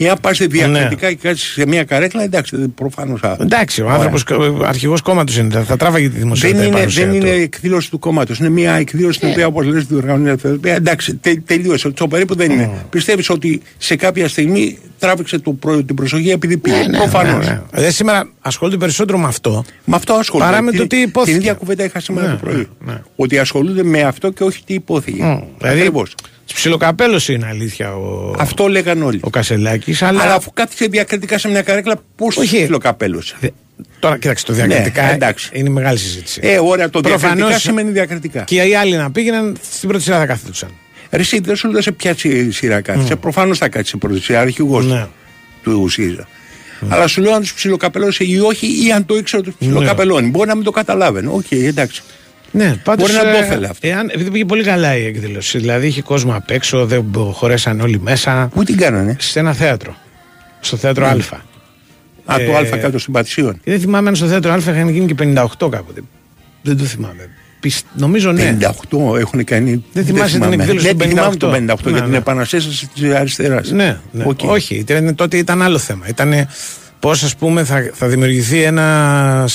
Ή αν πα διακριτικά και κάτσεις σε μια καρέκλα, εντάξει, προφανώς. Εντάξει, ο άνθρωπος αρχηγός κόμματος είναι. Θα τράβαγε τη Δεν δημοσιότητα. η είναι, παρουσία δεν του. είναι εκδήλωση του κόμματος. Είναι μια εκδήλωση την οποία, όπως λες, διοργανώνει η Ελευθερία. Εντάξει, τε, τελείωσε. Το περίπου δεν είναι. Πιστεύεις ότι σε κάποια στιγμή τράβηξε το προ- την προσοχή επειδή πήγε; Ναι, ναι, Προφανώς. ναι, ναι. Δηλαδή σήμερα ασχολούνται περισσότερο με αυτό. Με αυτό ασχολούνται. Παρά με το Την- τι υπόθηκε. Την ίδια κουβέντα είχα σήμερα Ναι, το πρωί. ναι, ναι. Ότι ασχολούνται με αυτό και όχι τι υπόθηκε. Μμ, Δηλαδή, Ακριβώς. Ψιλοκαπέλωσε είναι αλήθεια ο, Αυτό λέγαν όλοι. ο Κασελάκης. Αλλά, Αλλά αφού κάθισε διακριτικά σε μια καρέκλα, πώς Όχι. ψιλοκαπέλωσε. Τώρα κοίταξε το διακριτικά. Ναι, εντάξει. είναι μεγάλη συζήτηση. Ε, ωραία, το Προφανώς- διακριτικά σημαίνει διακριτικά. Και οι άλλοι να πήγαιναν στην πρώτη σειρά θα καθόντουσαν. Ρε, Εσύ δεν σου λέω σε ποια σι- σειρά κάθισε. Προφανώς θα κάτσει σε πρώτη σειρά, αρχηγός Ναι. του ΣΥΡΙΖΑ. Αλλά σου λέω αν τους ψιλοκαπελώσεις ή όχι, ή αν το ήξερε ότι τους Ναι. ψιλοκαπελώνει. Μπορεί να μην το καταλάβαινε. Οκ, εντάξει. Ναι, πάντως, Μπορεί να το ε, ήθελε αυτό. Εάν, επειδή πήγε πολύ καλά η εκδήλωση. Δηλαδή είχε κόσμο απ' έξω, δεν μπο- χωρέσαν όλοι μέσα. Πού την κάνανε; Σε ένα θέατρο. Στο θέατρο Ναι. Α. Α, το Ε, Α κάτω στην Πατησίων. Και δεν θυμάμαι αν στο θέατρο Α είχαν γίνει και 58 κάποτε. Δεν το θυμάμαι. Πισ- Νομίζω ναι. 58 έχουν κάνει. Δεν θυμάσαι την θυμάμαι. εκδήλωση Ναι, του τη θυμάμαι το 58. 58 για Ναι, την ναι. επανασύσταση της αριστεράς. Ναι, ναι. όχι. Ήταν, τότε ήταν άλλο θέμα. Ήταν πώς, ας πούμε, θα, θα δημιουργηθεί ένα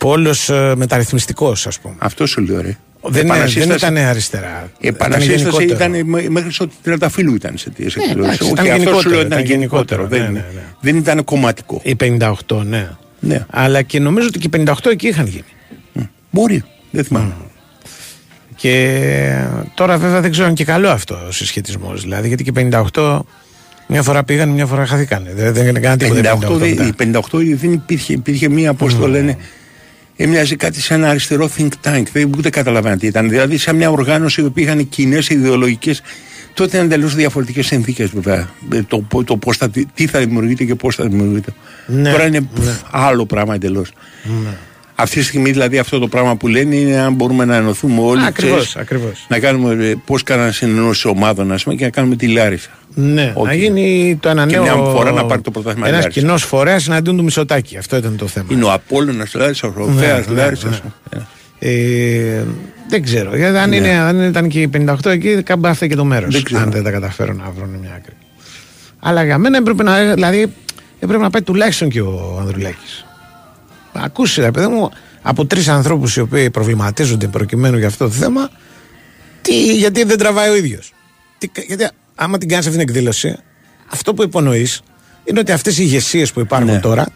πόλο μεταρρυθμιστικός, ας πούμε. Αυτό σου λέω, ρε. Δεν, είναι- δεν Επανασύσταση- ήταν αριστερά. Η επανασύσταση γενικότερο. ήταν μέ- μέχρι ότι τριανταφύλου ήταν σε τέτοιε Ναι, εκδηλώσει. εντάξει, Όχι, ήταν αυτό σου γενικότερο, λέω ήταν ήταν γενικότερο. γενικότερο, Δεν, ναι, είναι- ναι, ναι. δεν ήταν κομματικό. Η 58, ναι. Ναι. Αλλά και νομίζω ότι και οι 58 εκεί είχαν γίνει. Μπορεί. Δεν θυμάμαι. Και τώρα βέβαια δεν ξέρω αν και καλό αυτό ο συσχετισμός. Δηλαδή γιατί και οι 58 μια φορά πήγαν, μια φορά χαθήκαν. Δεν, δεν έκανε τίποτα. οι 58, δεν- μετά. η 58 δεν υπήρχε, υπήρχε μία, πώς το λένε, έμοιαζε κάτι σαν ένα αριστερό think tank. Δεν ούτε καταλαβαίνω τι ήταν. Δηλαδή, σαν μια οργάνωση που είχαν κοινές ιδεολογικές. Τότε ήταν εντελώς διαφορετικές συνθήκες, βέβαια. Ε, Το, το, το πώς θα, τι θα δημιουργείται και πώς θα δημιουργείται. Ναι, Τώρα είναι πφ, άλλο πράγμα εντελώς. Ναι. Αυτή τη στιγμή, δηλαδή, αυτό το πράγμα που λένε είναι αν μπορούμε να ενωθούμε όλοι. Ακριβώς, ξέρεις, ακριβώς. Να κάνουμε πώς κάνανε συνενώσει ομάδων, α πούμε, και να κάνουμε τη Λάρισα. Ναι, Όχι. να γίνει το ένα Και νέο. μια φορά να πάρει το πρωτάθλημα η Ένας Λάρισα. κοινός φορέας εναντίον του Μισοτάκη. Αυτό ήταν το θέμα. Είναι ο Απόλλωνας Λάρισα, ο Ροφέα Ναι, Λάρισα. ναι, Ε, δεν ξέρω. Γιατί αν, Ναι. είναι, αν ήταν και οι 58 εκεί, κάπου αυτό και το μέρος. Δεν ξέρω. Αν δεν τα καταφέρουν να βρουν μια άκρη. Αλλά για μένα έπρεπε να, δηλαδή, έπρεπε να πάει τουλάχιστον και ο Ανδρουλάκης. Ακούσει, ρε παιδί μου, από τρεις ανθρώπους οι οποίοι προβληματίζονται προκειμένου για αυτό το θέμα, τι, γιατί δεν τραβάει ο ίδιος; Γιατί άμα την κάνεις αυτή την εκδήλωση, αυτό που υπονοείς είναι ότι αυτές οι ηγεσίες που υπάρχουν τώρα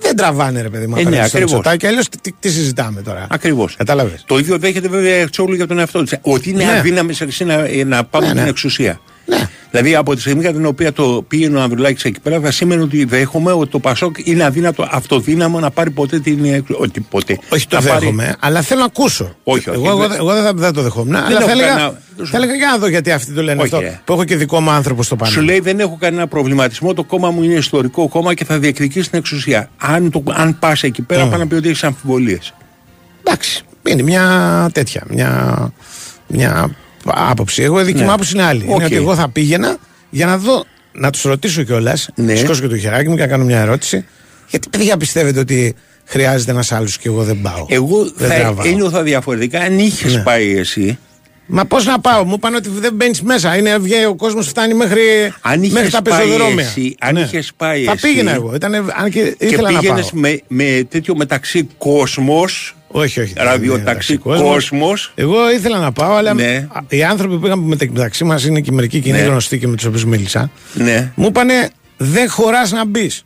δεν τραβάνε, ρε παιδί μου. Ναι. Ε, ναι, απέναντι στο ακριβώς. Μητσοτάκη, αλλιώς τι, τι, τι συζητάμε τώρα; Ακριβώς. Κατάλαβες; Το ίδιο δέχεται βέβαια εξόλου για τον εαυτό της. Ότι είναι Ναι. αδύναμη σε εσύ να, να πάμε Ναι, ναι. την εξουσία. Δηλαδή από τη στιγμή κατά την οποία το πήγαινε ο Ανδρουλάκη εκεί πέρα, θα σήμαινε ότι δέχομαι ότι το Πασόκ είναι αδύνατο, αυτοδύναμο να πάρει ποτέ την. εξ- Ότι ποτέ. Όχι το να πάρει- δέχομαι, αλλά θέλω να ακούσω. Όχι, όχι, Εγώ, εγώ, δεν- εγώ δεν, θα, δεν το δεχόμουν. Αλλά έχω θα έλεγα, κανένα- θα έλεγα για να δω γιατί αυτοί το λένε Όχι, αυτό. ε. Που έχω και δικό μου άνθρωπο στο πάνω. Σου λέει δεν έχω κανένα προβληματισμό. Το κόμμα μου είναι ιστορικό κόμμα και θα διεκδικήσει την εξουσία. Αν, το, αν πας εκεί πέρα, Mm. πάει να πει ότι έχεις αμφιβολίες. Εντάξει. Είναι μια τέτοια. Μια, μια άποψη. Εγώ η δική Ναι. μου άποψη είναι άλλη. Οκ. Είναι ότι εγώ θα πήγαινα για να δω, να τους ρωτήσω κιόλας. Ναι. Σηκώσω και το χεράκι μου και να κάνω μια ερώτηση. Γιατί παιδιά πιστεύετε ότι χρειάζεται ένας άλλος και εγώ δεν πάω; Εγώ δεν θα τραβάω. ένιωθα διαφορετικά αν είχες Ναι. πάει εσύ. Μα πώς να πάω, μου είπαν ότι δεν μπαίνεις μέσα. Είναι, βγαίνει, ο κόσμος φτάνει μέχρι, Αν είχες μέχρι τα πάει πεζοδρόμια. εσύ, αν είχες πάει Θα εσύ πήγαινα εγώ. Ήτανε, αν και και ήθελα να πήγαινες πάω. με, με τέτοιο μεταξύ κόσμος, Όχι, όχι. δεν Ραδιοταξί είναι ταξί Κόσμος. Εγώ ήθελα να πάω, αλλά Ναι. α, οι άνθρωποι που πήγαν μετα- μεταξύ μας είναι και μερικοί και είναι Ναι. γνωστοί και με τους οποίους μίλησα. Ναι. Μου είπανε δεν χωράς να μπεις.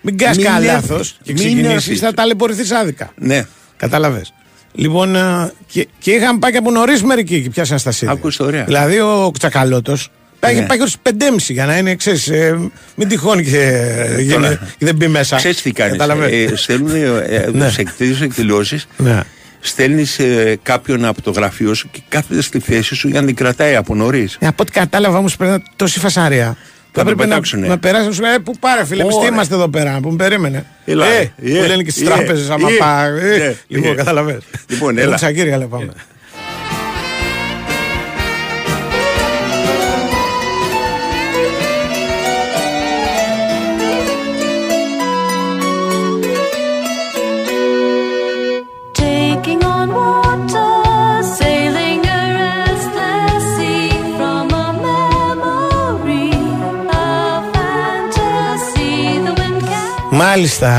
Μην κάνεις Μην κανένα έρθεις. λάθος και Μην ξεκινήσεις, έρθεις. θα ταλαιπωρηθείς άδικα. Ναι. Κατάλαβες. Λοιπόν, ε, και, και είχαν πάει και από νωρίς μερικοί και πιάσαν στα σίδερα. Άκου ιστορία. Δηλαδή ο Τσακαλώτο πάει, Ναι. πάει και στου 5,5 για να είναι, ξέρεις, μην τυχόν και, γίνει- και δεν μπει μέσα. Ξέρεις τι κάνεις. Καταλαβαίνεις. Ε, στέλνουν ε, Ναι. σε τέτοιες εκδηλώσεις Ναι. Στέλνεις κάποιον από το γραφείο σου και κάθεται στη θέση σου για να την κρατάει από νωρίς. Ε, από ό,τι κατάλαβα όμως πρέπει να είναι τόση φασαρία. Θα τον έπρεπε να, πετάξουνε. να περάσεις να σου λέει: «Ε, Πού πάρε, φίλε, εμείς τι Ωραία. είμαστε εδώ πέρα, που με περίμενε. Έλα, ε, ε, που λένε και στις ε, τράπεζες, άμα ε, πάει. ε, ε, Λοιπόν, ε. καταλαβαίνεις. Λοιπόν, Εγώ έλα. Τσακύρια, λέει, πάμε. Μάλιστα,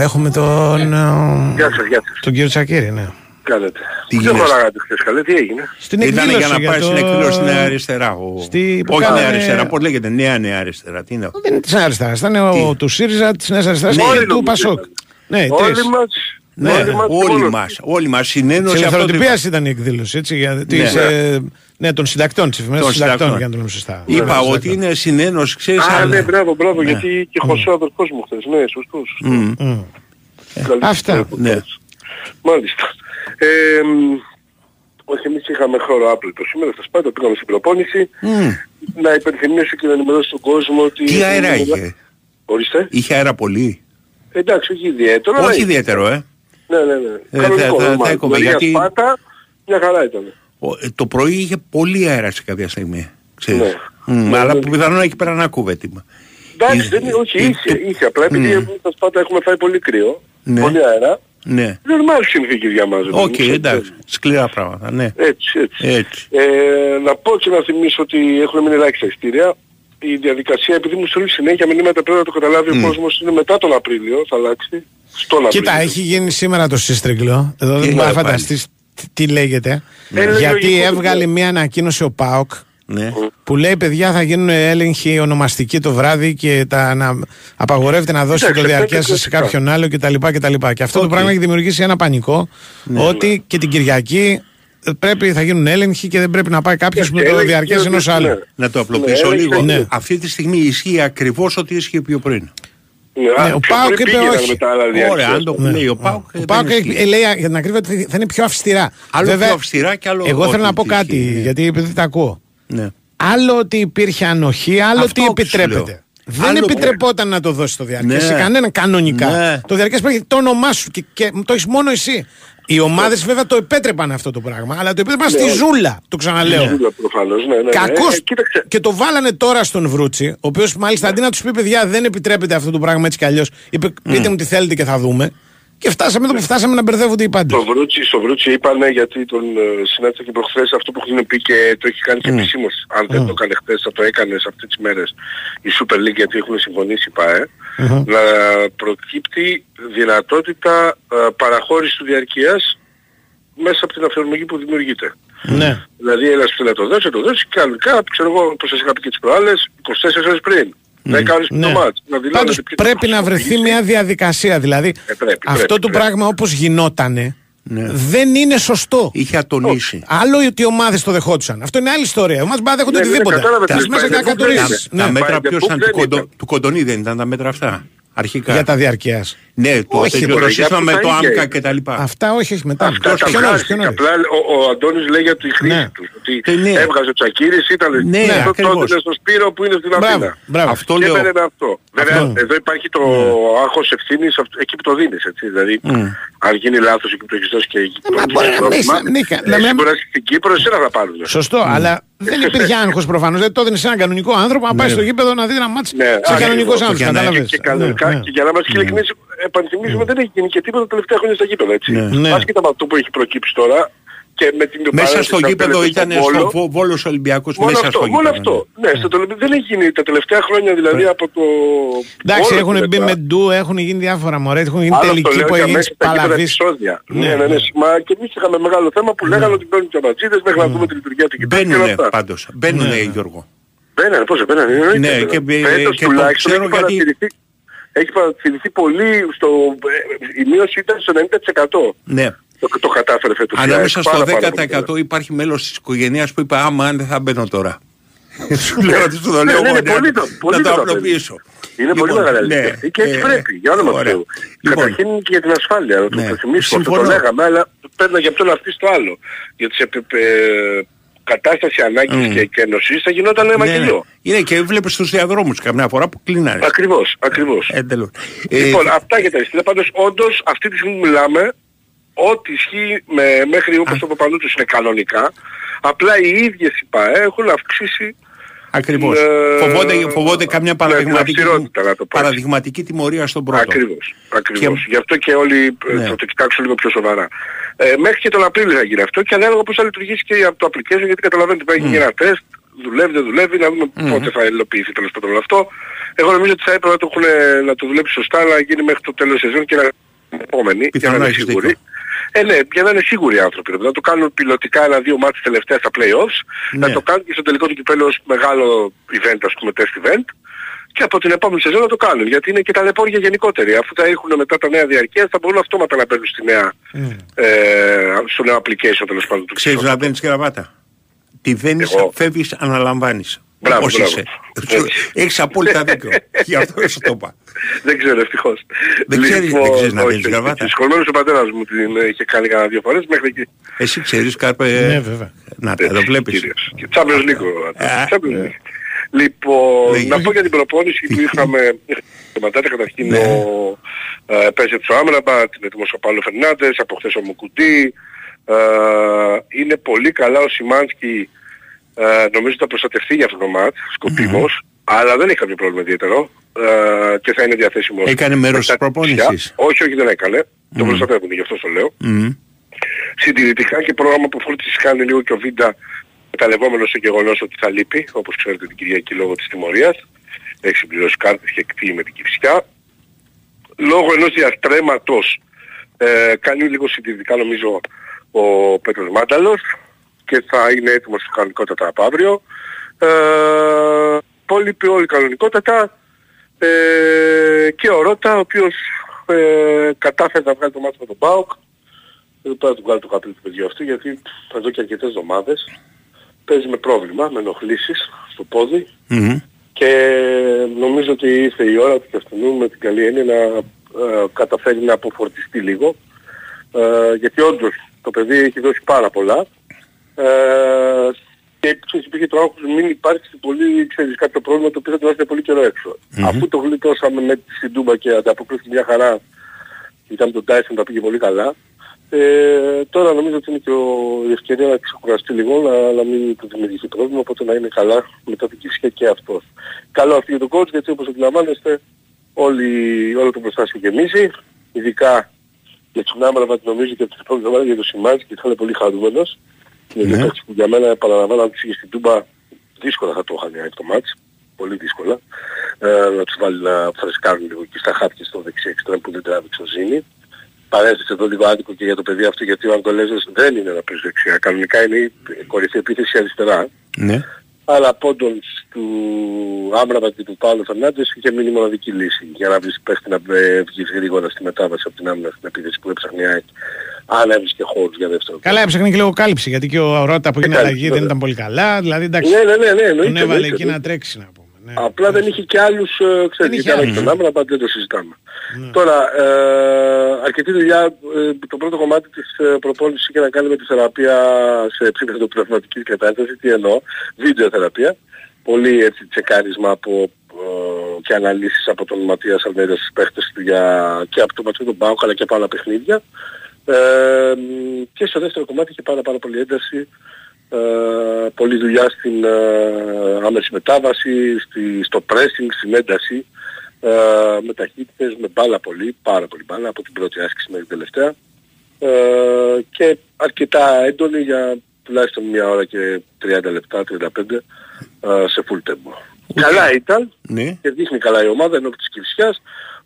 έχουμε τον. ε, Γεια σας, γεια σας. Τον κύριο Τσακύρη, ναι. Κάνετε. Τι Δεν γίνεται; χωράγατε χθες καλέ, τι έγινε; Στην Ήταν εκδήλωση για να για πάει το- στην εκδήλωση στη Νέα Αριστερά. Ο... Στη- που Όχι κάνανε- Νέα Αριστερά, πώς λέγεται, Νέα Νέα Αριστερά. Τι είναι αυτό; Δεν είναι της αριστεράς, ήταν ο, του ΣΥΡΙΖΑ, της Νέας Αριστεράς Ναι. και Όλοι του νομίζω Πασόκ. ήταν. Ναι, Όλοι τρεις. μας, Ναι, όλοι μας, όλοι μόνος μας. τους. Όλοι μας. Της Συνένωση αυτό. ελευθεροτυπίας ήταν η εκδήλωση, έτσι, για, της, Ναι. Ε, ναι, των συντακτών, της εφημερίδας Των των συντακτών, συντακτών. για να το λέμε σωστά. Είπα Ναι, ότι είναι συνένωση, ξέρεις. Α, ναι, μπράβο, μπράβο, Ναι. γιατί και χωσέ ο αδερφός μου χθες. Ναι, σωστός, σωστός. Μμ. Καλή Αυτά. ιστορία που Ναι. πες. Μάλιστα. Ε, μ, όχι, εμείς είχαμε χώρο άπλητο σήμερα στα Σπάτα, πήγαμε στην προπόνηση. Μμ. Να υπενθυμίσω και να ενημερώσω τον κόσμο ότι... Τι αέρα είχε; Ορίστε. Είχε αέρα πολύ; Εντάξει, όχι ιδιαίτερο. αλλά Όχι είχε. ιδιαίτερο, ε. Ναι, ναι, ναι. Ε, Κανονικό, θα- θα- normal. θα έκοβε, Δηλαδή, γιατί- Σπάτα, μια χαρά ήταν. Ο- ε, Το πρωί είχε πολύ αέρα σε κάποια στιγμή. Ξέρεις. Ναι. Μμ, Ναι, Αλλά ναι. που πιθανόν να έχει πέρα ένα κούβετημα. Εντάξει, δεν είναι, όχι, ε, είχε, το- είχε. Απλά επειδή Μμ. εμείς στα Σπάτα έχουμε φάει πολύ κρύο, Ναι. πολύ αέρα, Ναι. normal συνθήκες για μας. Οκ, δηλαδή, εντάξει. Σκληρά πράγματα, ναι. Έτσι, έτσι. Έτσι. Ε, να πω και να θυμίσω ότι έχουν μείνει ελάχιστα ειστήρια. Η διαδικασία, επειδή μου στέλνει συνέχεια μηνύματα πρέπει να το καταλάβει ο κόσμος, είναι μετά τον Απρίλιο, θα αλλάξει. Στον Κοίτα, Απρίλιο. έχει γίνει σήμερα το σύστριγκλο. Εδώ δεν Τι μπορεί να λέει πάλι. φανταστείς τι λέγεται; Ε, είναι Γιατί λογικό, έβγαλε ναι. μια ανακοίνωση ο ΠΑΟΚ Ναι. που λέει παιδιά θα γίνουν έλεγχοι ονομαστικοί το βράδυ και τα, να απαγορεύεται να δώσει Εντάξει, το διαρκεία αυτά είναι σε κλασικά. κάποιον άλλο κτλ. Και, και αυτό το Οκ. πράγμα έχει δημιουργήσει ένα πανικό ότι και την Κυριακή ε, πρέπει, θα γίνουν έλεγχοι και δεν πρέπει να πάει κάποιος Και με το έλεγχοι διαρκέ είναι ενός ότι- άλλου. ναι. Να το απλοποιήσω Ναι, λίγο. ναι. Αυτή τη στιγμή ισχύει ακριβώς ό,τι ίσχυε πιο πριν. Ναι, α, ο πιο Πάοκ πριν είπε πήγαιναν όχι. με τα άλλα Ωραία, διαρκεία. αν το Ναι. λέει ο Πάουκ. Ο Πάοκ ε, λέει για την ακρίβεια ότι θα είναι πιο αυστηρά. Άλλο πιο αυστηρά και άλλο Εγώ όχι θέλω να πω τι κάτι, ισχύει, ναι. γιατί επειδή τα ακούω. Ναι. Άλλο ότι υπήρχε ανοχή, άλλο Αυτό ότι σου επιτρέπεται. λέω. Δεν Άλλο- επιτρεπόταν να το δώσει το διαρκέ Ναι. σε κανέναν κανονικά. Ναι. Το διαρκέ πρέπει το όνομά σου και, και το έχεις μόνο εσύ. Οι ομάδες βέβαια το επέτρεπαν αυτό το πράγμα, αλλά το επέτρεπαν στη ζούλα. Το ξαναλέω. Ζούλα προφανώς, ναι, ναι, ναι. Κακώς Ε, κοίταξε, και το βάλανε τώρα στον Βρούτσι, ο οποίος μάλιστα αντί να τους πει παιδιά δεν επιτρέπεται αυτό το πράγμα έτσι κι αλλιώς, είπε πείτε μου τι θέλετε και θα δούμε. Και φτάσαμε εδώ που φτάσαμε να μπερδεύονται οι πάντες. Το Βρούτσι, στο Βρούτσι είπανε γιατί τον ε, συνάντησα και προχθές αυτό που έχουν πει και το έχει κάνει και επισήμως. Αν δεν το έκανε χθες θα το έκανε σε αυτές τις μέρες η Super League γιατί έχουν συμφωνήσει η ΠΑΕ. Να προκύπτει δυνατότητα ε, παραχώρησης του διαρκείας μέσα από την αφιερωμική που δημιουργείται. Ναι. Δηλαδή ένας που θέλει να το δώσει, θα το δώσει και κανονικά, ξέρω εγώ, όπως σας είχα πει και τις προάλλες, 24 ώρες πριν. 10 ώρες πριν το Ναι. μάτς. Να δηλώνετε Πάντως ποιος θα πρέπει να βρεθεί χρησιμοποιήσει. μια διαδικασία. Δηλαδή Ε, πρέπει, αυτό πρέπει, το πρέπει. πράγμα όπως γινότανε Ναι. δεν είναι σωστό. Είχε ατονίσει. Άλλο ότι οι ομάδες το δεχόντουσαν. Αυτό είναι άλλη ιστορία. Οι ομάδες μπορεί να δέχονται Ναι, ναι, οτιδήποτε. κατάλαβα, Τις τα μέσα και να by the book δεν κατουρίσει. είναι. Τα Ναι. μέτρα By the ποιος book ήταν δεν του, κοντο, ήταν. του κοντονί δεν ήταν τα μέτρα αυτά. Αρχικά. Για τα διαρκείας. Ναι, το, Όχι, τέτοιο, τώρα, το για σύστημα αυτό με τα το ίδια άμκα είναι. και τα λοιπά. Αυτά όχι, όχι μετά. Αυτά τα Πιο νωρίς, βγάζει. πιο νωρίς. Απλά ο, ο Αντώνης λέει για τη χρήση Ναι. τους. Ότι Ε, ναι. έβγαζε ο Τσακύρης, ήταν Ναι, το ακριβώς. τότε στο Σπύρο που είναι στην Μπράβο, Αθήνα. μπράβο. Αυτό και λέω. έμενε με αυτό. Βέβαια, Αυτό. εδώ υπάρχει το άγχος ευθύνης αυτ- εκεί που το δίνεις, έτσι. Δηλαδή, Μμ. αν γίνει λάθος εκεί που το έχεις δώσει και εκεί που μα το μπορεί έχεις να μην πρόβλημα, είσαι- ναι, κα- να εσύ μην- μπορεί να είσαι στην Κύπρο, εσένα θα πάρουν. Σωστό, αλλά δεν υπήρχε άγχος προφανώς. Δεν το έδινε σε έναν κανονικό άνθρωπο να πάει στο γήπεδο να δει ένα μάτσο Ναι, σε ακριβώς. κανονικός άνθρωπος. Για να- Κατάλαβε. Και, κανονικά, και για να είμαστε και ειλικρινείς, επανθυμίζουμε δεν έχει γίνει και τίποτα τα τελευταία χρόνια στα γήπεδα, έτσι. Ναι. Άσχετα με αυτό που έχει προκύψει τώρα, και με την Μέσα παρένθεση στο να γήπεδο παίρνετε ήταν στον Βόλο. στο Βόλος Ολυμπιακός Μόνο μέσα αυτό, στο μόνο γήπεδο. αυτό. Ναι, στο τελε- δεν έχει γίνει τα τελευταία χρόνια δηλαδή από το... Εντάξει, Βόλος έχουν και μπει μετά. με ντου, έχουν γίνει διάφορα μωρέ, έχουν γίνει Άλλο το τελική λέω που και έγινε αμέσως τα γήπεδα παλαβής. επεισόδια. Ναι, Ναι, ναι, ναι. ναι. Μα και εμείς είχαμε μεγάλο θέμα που λέγανε ότι μπαίνουν και αματζίδες μέχρι να δούμε τη λειτουργία του γηπέδου και όλα Μπαίνουνε αυτά. πάντως. Μπαίνουνε Γιώργο. Μπαίνανε, πώς μπαίνανε. εννοείται, Ναι, μπαίνανε. και μπαι- Φέτος και το τουλάχιστον ξέρω έχει γιατί- παρατηρηθεί, έχει παρατηρηθεί πολύ στο... ε, Η μείωση ήταν στο 90%. Ναι. Το, το κατάφερε φέτος. η Ανάμεσα ΑΕΚ, στο πάρα, πάρα πολύ 10% υπάρχει μέλος της οικογένειας που είπε άμα αν δεν θα μπαίνω τώρα. Σου λέω ότι σου το Ναι, λέω ναι, εγώ, ναι, να- πολύ το- πολύ να το το απλοποιήσω. Είναι πολύ Λοιπόν, μεγάλη ναι, αλήθεια. Και έτσι ε, πρέπει, για όνομα του ωραία. Θεού. Λοιπόν, Καταρχήν και για την ασφάλεια, να το Ναι. θυμίσουμε αυτό το Συμφωνώ. λέγαμε, αλλά παίρνει από το ένα αυτή στο άλλο. Για τις επι- ε, κατάσταση ανάγκης Μμ. και, και ενωσής θα γινόταν ένα ναι, ναι. μακελιό. Είναι και βλέπεις στους διαδρόμους καμιά φορά που κλείνανε. Ακριβώς, ακριβώς. Εντελώς. Λοιπόν, Ε, αυτά για τα αριστερά. Πάντως, όντως, αυτή τη στιγμή που μιλάμε, ό,τι ισχύει με, μέχρι όπως το Παπαλούτσος είναι κανονικά, απλά οι ίδιες οι ΠΑΕ έχουν αυξήσει Ακριβώς. ε, Φοβόνται, φοβόνται καμιά ναι, παραδειγματική, την αυστηρότητα, να το πω έτσι. παραδειγματική τιμωρία στον πρώτο. Ακριβώς, ακριβώς. Και- Γι' αυτό και όλοι ε, Ναι. θα το κοιτάξουν λίγο πιο σοβαρά. Ε, μέχρι και τον Απρίλιο θα γίνει αυτό και ανάλογα πώς θα λειτουργήσει και από το application γιατί καταλαβαίνετε πρέπει να γίνει ένα τεστ, δουλεύει, δεν δουλεύει, να δούμε πότε θα υλοποιηθεί τέλος πάντων όλο αυτό. Εγώ νομίζω ότι θα έπρεπε να το, έχουν, να το δουλέψει σωστά να γίνει μέχρι το τέλος της σεζόν και να επόμενη για να Πιθανό είναι έχεις σίγουροι. Δίκιο. Ε, ναι, για να είναι σίγουροι οι άνθρωποι. ρε παιδί, Να το κάνουν πιλωτικά ένα-δύο μάτς τελευταία στα play-offs, να Ναι. το κάνουν και στο τελικό του κυπέλου ως μεγάλο event, ας πούμε, test event, και από την επόμενη σεζόν να το κάνουν. Γιατί είναι και τα λεπόρια γενικότεροι. Αφού θα έχουν μετά τα νέα διαρκεία θα μπορούν αυτόματα να μπαίνουν στη νέα, ε, στο νέο application τέλος πάντων του Ξέρεις να δένεις γραβάτα. Τη δένεις, Εγώ. φεύγεις, αναλαμβάνεις. Μπράβο, Όπως μπράβο. είσαι; Έτσι. Έχεις απόλυτα δίκιο. Γι' αυτό δεν σου το είπα. Δεν ξέρω ευτυχώς. Δεν ξέρεις- Λοιπόν, δεν ξέρεις να όχι, δίνεις όχι. γραβάτα. Συγχωρημένος ο πατέρας μου την ε, είχε κάνει κανένα δύο φορές μέχρι εκεί. Εσύ ξέρεις Κάρπε. Ναι, βέβαια. Να τα, το βλέπεις. Κυρίως. Και Champions League. ο- Α, Champions ναι. League. Λοιπόν, Ναι. να πω για την προπόνηση που είχαμε το Ματάτα καταρχήν Ναι. ο ε, παίζει του Άμραμπα, την έτοιμος ο Παύλο Φερνάντες, από χθες ο Μουκουντή. Ε, είναι πολύ καλά ο Σιμάνσκι, ε, νομίζω ότι θα προστατευτεί για αυτό το μάτ, σκοπίμως, αλλά δεν έχει κάποιο πρόβλημα ιδιαίτερο ε, και θα είναι διαθέσιμος. Έκανε μέρος της μετά της προπόνησης. φυσιά. Όχι, όχι δεν έκανε. Το προστατεύουν, γι' αυτό το λέω Μμμ. συντηρητικά και πρόγραμμα που φόρτισης κάνει λίγο και ο Βίντα μεταλλευόμενος στο γεγονός ότι θα λείπει, όπως ξέρετε την Κυριακή λόγω της τιμωρίας. Έχει συμπληρώσει κάρτες και εκφύγει με την Κυφσιά. Λόγω ενός διαστρέμματος ε, κάνει λίγο συντηρητικά νομίζω ο Πέτρος Μάνταλος και θα είναι έτοιμος κανονικότατα από αύριο. Ε, υπόλοιποι όλοι κανονικότατα ε, και ο Ρώτα ο οποίος ε, κατάφερε να βγάλει το μάτι με τον ΠΑΟΚ δεν πρέπει να του βγάλει το καπέλο του παιδιού αυτού γιατί εδώ και αρκετές εβδομάδες. Παίζει με πρόβλημα, με ενοχλήσεις στο πόδι. Μμμ. και νομίζω ότι ήρθε η ώρα του και αυτού με την καλή έννοια να ε, καταφέρει να αποφορτιστεί λίγο. Ε, γιατί όντως το παιδί έχει δώσει πάρα πολλά ε, και ξέρεις, υπήρχε το άγχος μην υπάρξει πολύ, ξέρεις, κάποιο πρόβλημα το οποίο θα το βάζει πολύ καιρό έξω. Αφού το γλιτώσαμε με τη Σιντούμπα και ανταποκρίθηκε μια χαρά ήταν τον Tyson τα πήγε πολύ καλά. Ε, τώρα νομίζω ότι είναι και ο, η ευκαιρία να ξεκουραστεί λίγο, να, να μην του δημιουργηθεί πρόβλημα, οπότε να είναι καλά μετά την Κυρσιά και αυτός. Καλό αυτό για τον coach, γιατί όπως αντιλαμβάνεστε, όλοι, όλο το προστάσιο γεμίζει, ειδικά για τον Άμραμπατ νομίζω και από την επόμενη εβδομάδα για το Σιμάνσκι και θα είναι πολύ χαρούμενος. Είναι Ναι. ναι. που για μένα επαναλαμβάνω αν τους είχες στην Τούμπα δύσκολα θα το είχαν το μάτς. Πολύ δύσκολα. Ε, να τους βάλει να φρεσκάρουν λίγο και στα χάπια στο δεξί εξτρέμ που δεν τράβηξε ο Ζήνη. Παρέθεσε εδώ λίγο άδικο και για το παιδί αυτό γιατί ο Αγκολέζος δεν είναι να παίζει δεξιά. Κανονικά είναι η κορυφή επίθεση αριστερά. Ναι. Αλλά πόντων του Άμραμπα και του Παύλου Φερνάντες είχε μείνει μοναδική λύση για να βρεις παίχτη να ε, βγεις γρήγορα στη μετάβαση από την άμυνα στην επίθεση που έψαχνε η ΑΕΚ. Αν έβρισκε χώρους για δεύτερο. Καλά, έψαχνε και λίγο κάλυψη γιατί και ο Ρώτα που έγινε κάλυψη, αλλαγή δεν βέβαια. ήταν πολύ καλά. Δηλαδή εντάξει. Ναι, ναι, ναι, ναι, εννοείται, τον έβαλε εννοείται, εκεί να εννοείται. τρέξει να πούμε. Ναι. Απλά δεν είχε και άλλους, ε, ξέρεις, είχε γιατί αν άλλους, έχει τον ναι. Άμραμπα δεν το συζητάμε. Τώρα, ε, αρκετή δουλειά, ε, το πρώτο κομμάτι της ε, προπόνησης είχε να κάνει με τη θεραπεία σε ψήφιση πνευματικής κατάστασης, τι εννοώ, βίντεο θεραπεία. Πολύ έτσι τσεκάρισμα από ε, και αναλύσεις από τον Ματίας Αλμέιδα στις παίχτες του για, και από το Ματσί τον Μπάουκ αλλά και από άλλα παιχνίδια. Ε, και στο δεύτερο κομμάτι είχε πάρα, πάρα πολύ ένταση ε, πολλή δουλειά στην ε, άμεση μετάβαση, στη, στο pressing, στην ένταση, ε, με ταχύτητες, με μπάλα πολύ, πάρα πολύ μπάλα, από την πρώτη άσκηση μέχρι την τελευταία. ε, και αρκετά έντονη για τουλάχιστον μια ώρα και 30 λεπτά, 35 ε, σε full tempo. Καλά ήταν Ναι. και δείχνει καλά η ομάδα ενώ της Κυφσιάς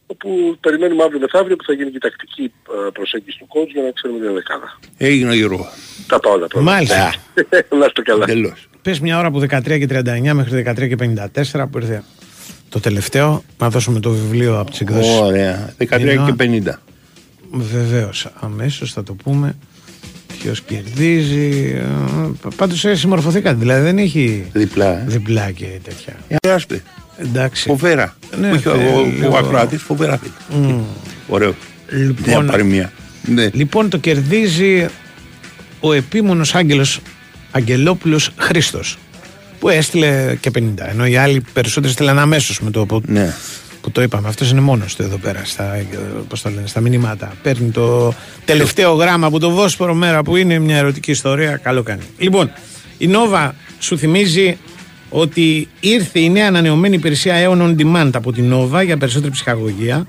όπου περιμένουμε αύριο μεθαύριο που θα γίνει και η τακτική ε, προσέγγιση του coach για να ξέρουμε την δεκάδα. Έγινε ο Γιώργο. Τα πάω όλα πρώτα. Μάλιστα. να είστε καλά. Τέλος. Πες μια ώρα από 13 και 39 μέχρι 13 και 54 που ήρθε το τελευταίο. Να δώσουμε το βιβλίο από τις εκδόσεις. Ωραία. 13 και 50. Βεβαίως, αμέσως θα το πούμε. Ποιος κερδίζει. Πάντως συμμορφωθήκατε. Δηλαδή δεν έχει Διπλά. ε. διπλά και τέτοια. Ε, άσπε. Εντάξει. Φοβέρα. Ναι, Όχι, ο, θε- ο, λίγο- ο ακροάτης φοβερά φίλε. Μμ. Ωραίο. Λοιπόν, Μια παροιμία. Ναι. λοιπόν, το κερδίζει ο επίμονος άγγελος Αγγελόπουλος Χρήστος που έστειλε και 50 ενώ οι άλλοι περισσότεροι στείλαν αμέσως με το που, Ναι. που το είπαμε αυτός είναι μόνος του εδώ πέρα στα, ε, πώς το λένε, στα μηνύματα παίρνει το τελευταίο γράμμα από το Βόσπορο μέρα που είναι μια ερωτική ιστορία καλό κάνει λοιπόν η Νόβα σου θυμίζει ότι ήρθε η νέα ανανεωμένη υπηρεσία Aeon On Demand από την Nova για περισσότερη ψυχαγωγία.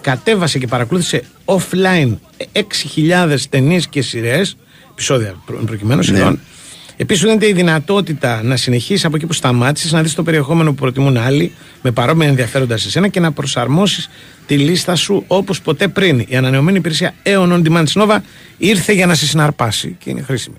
Κατέβασε και παρακολούθησε offline 6.000 ταινίες και σειρές, επεισόδια προ, προκειμένου σειρών. Επίσης, σου δίνεται η δυνατότητα να συνεχίσεις από εκεί που σταμάτησες, να δεις το περιεχόμενο που προτιμούν άλλοι, με παρόμοια ενδιαφέροντα σε σένα και να προσαρμόσεις τη λίστα σου όπως ποτέ πριν. Η ανανεωμένη υπηρεσία Aeon On Demand της Nova ήρθε για να σε συναρπάσει και είναι χρήσιμη.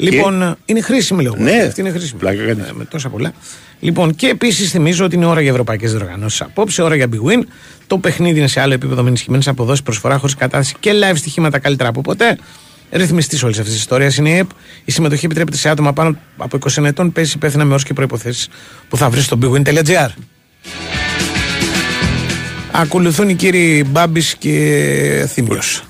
Λοιπόν, είναι χρήσιμη λέγω. Ναι. Αυτή είναι χρήσιμη. Ε, με τόσα πολλά. Λοιπόν, και επίσης θυμίζω ότι είναι ώρα για ευρωπαϊκές διοργανώσεις. Απόψε, ώρα για big win. Το παιχνίδι είναι σε άλλο επίπεδο με ενισχυμένε αποδόσει, προσφορά χωρίς κατάσταση και live στοιχήματα καλύτερα από ποτέ. Ρυθμιστής όλης αυτής της ιστορίας είναι η ΕΠ. Η συμμετοχή επιτρέπεται σε άτομα πάνω από 20 ετών. Παίζει υπεύθυνα με όρους και προποθέσει που θα βρεις στο bigwin.gr. Ακολουθούν οι κύριοι Μπάμπης και Θήμιος.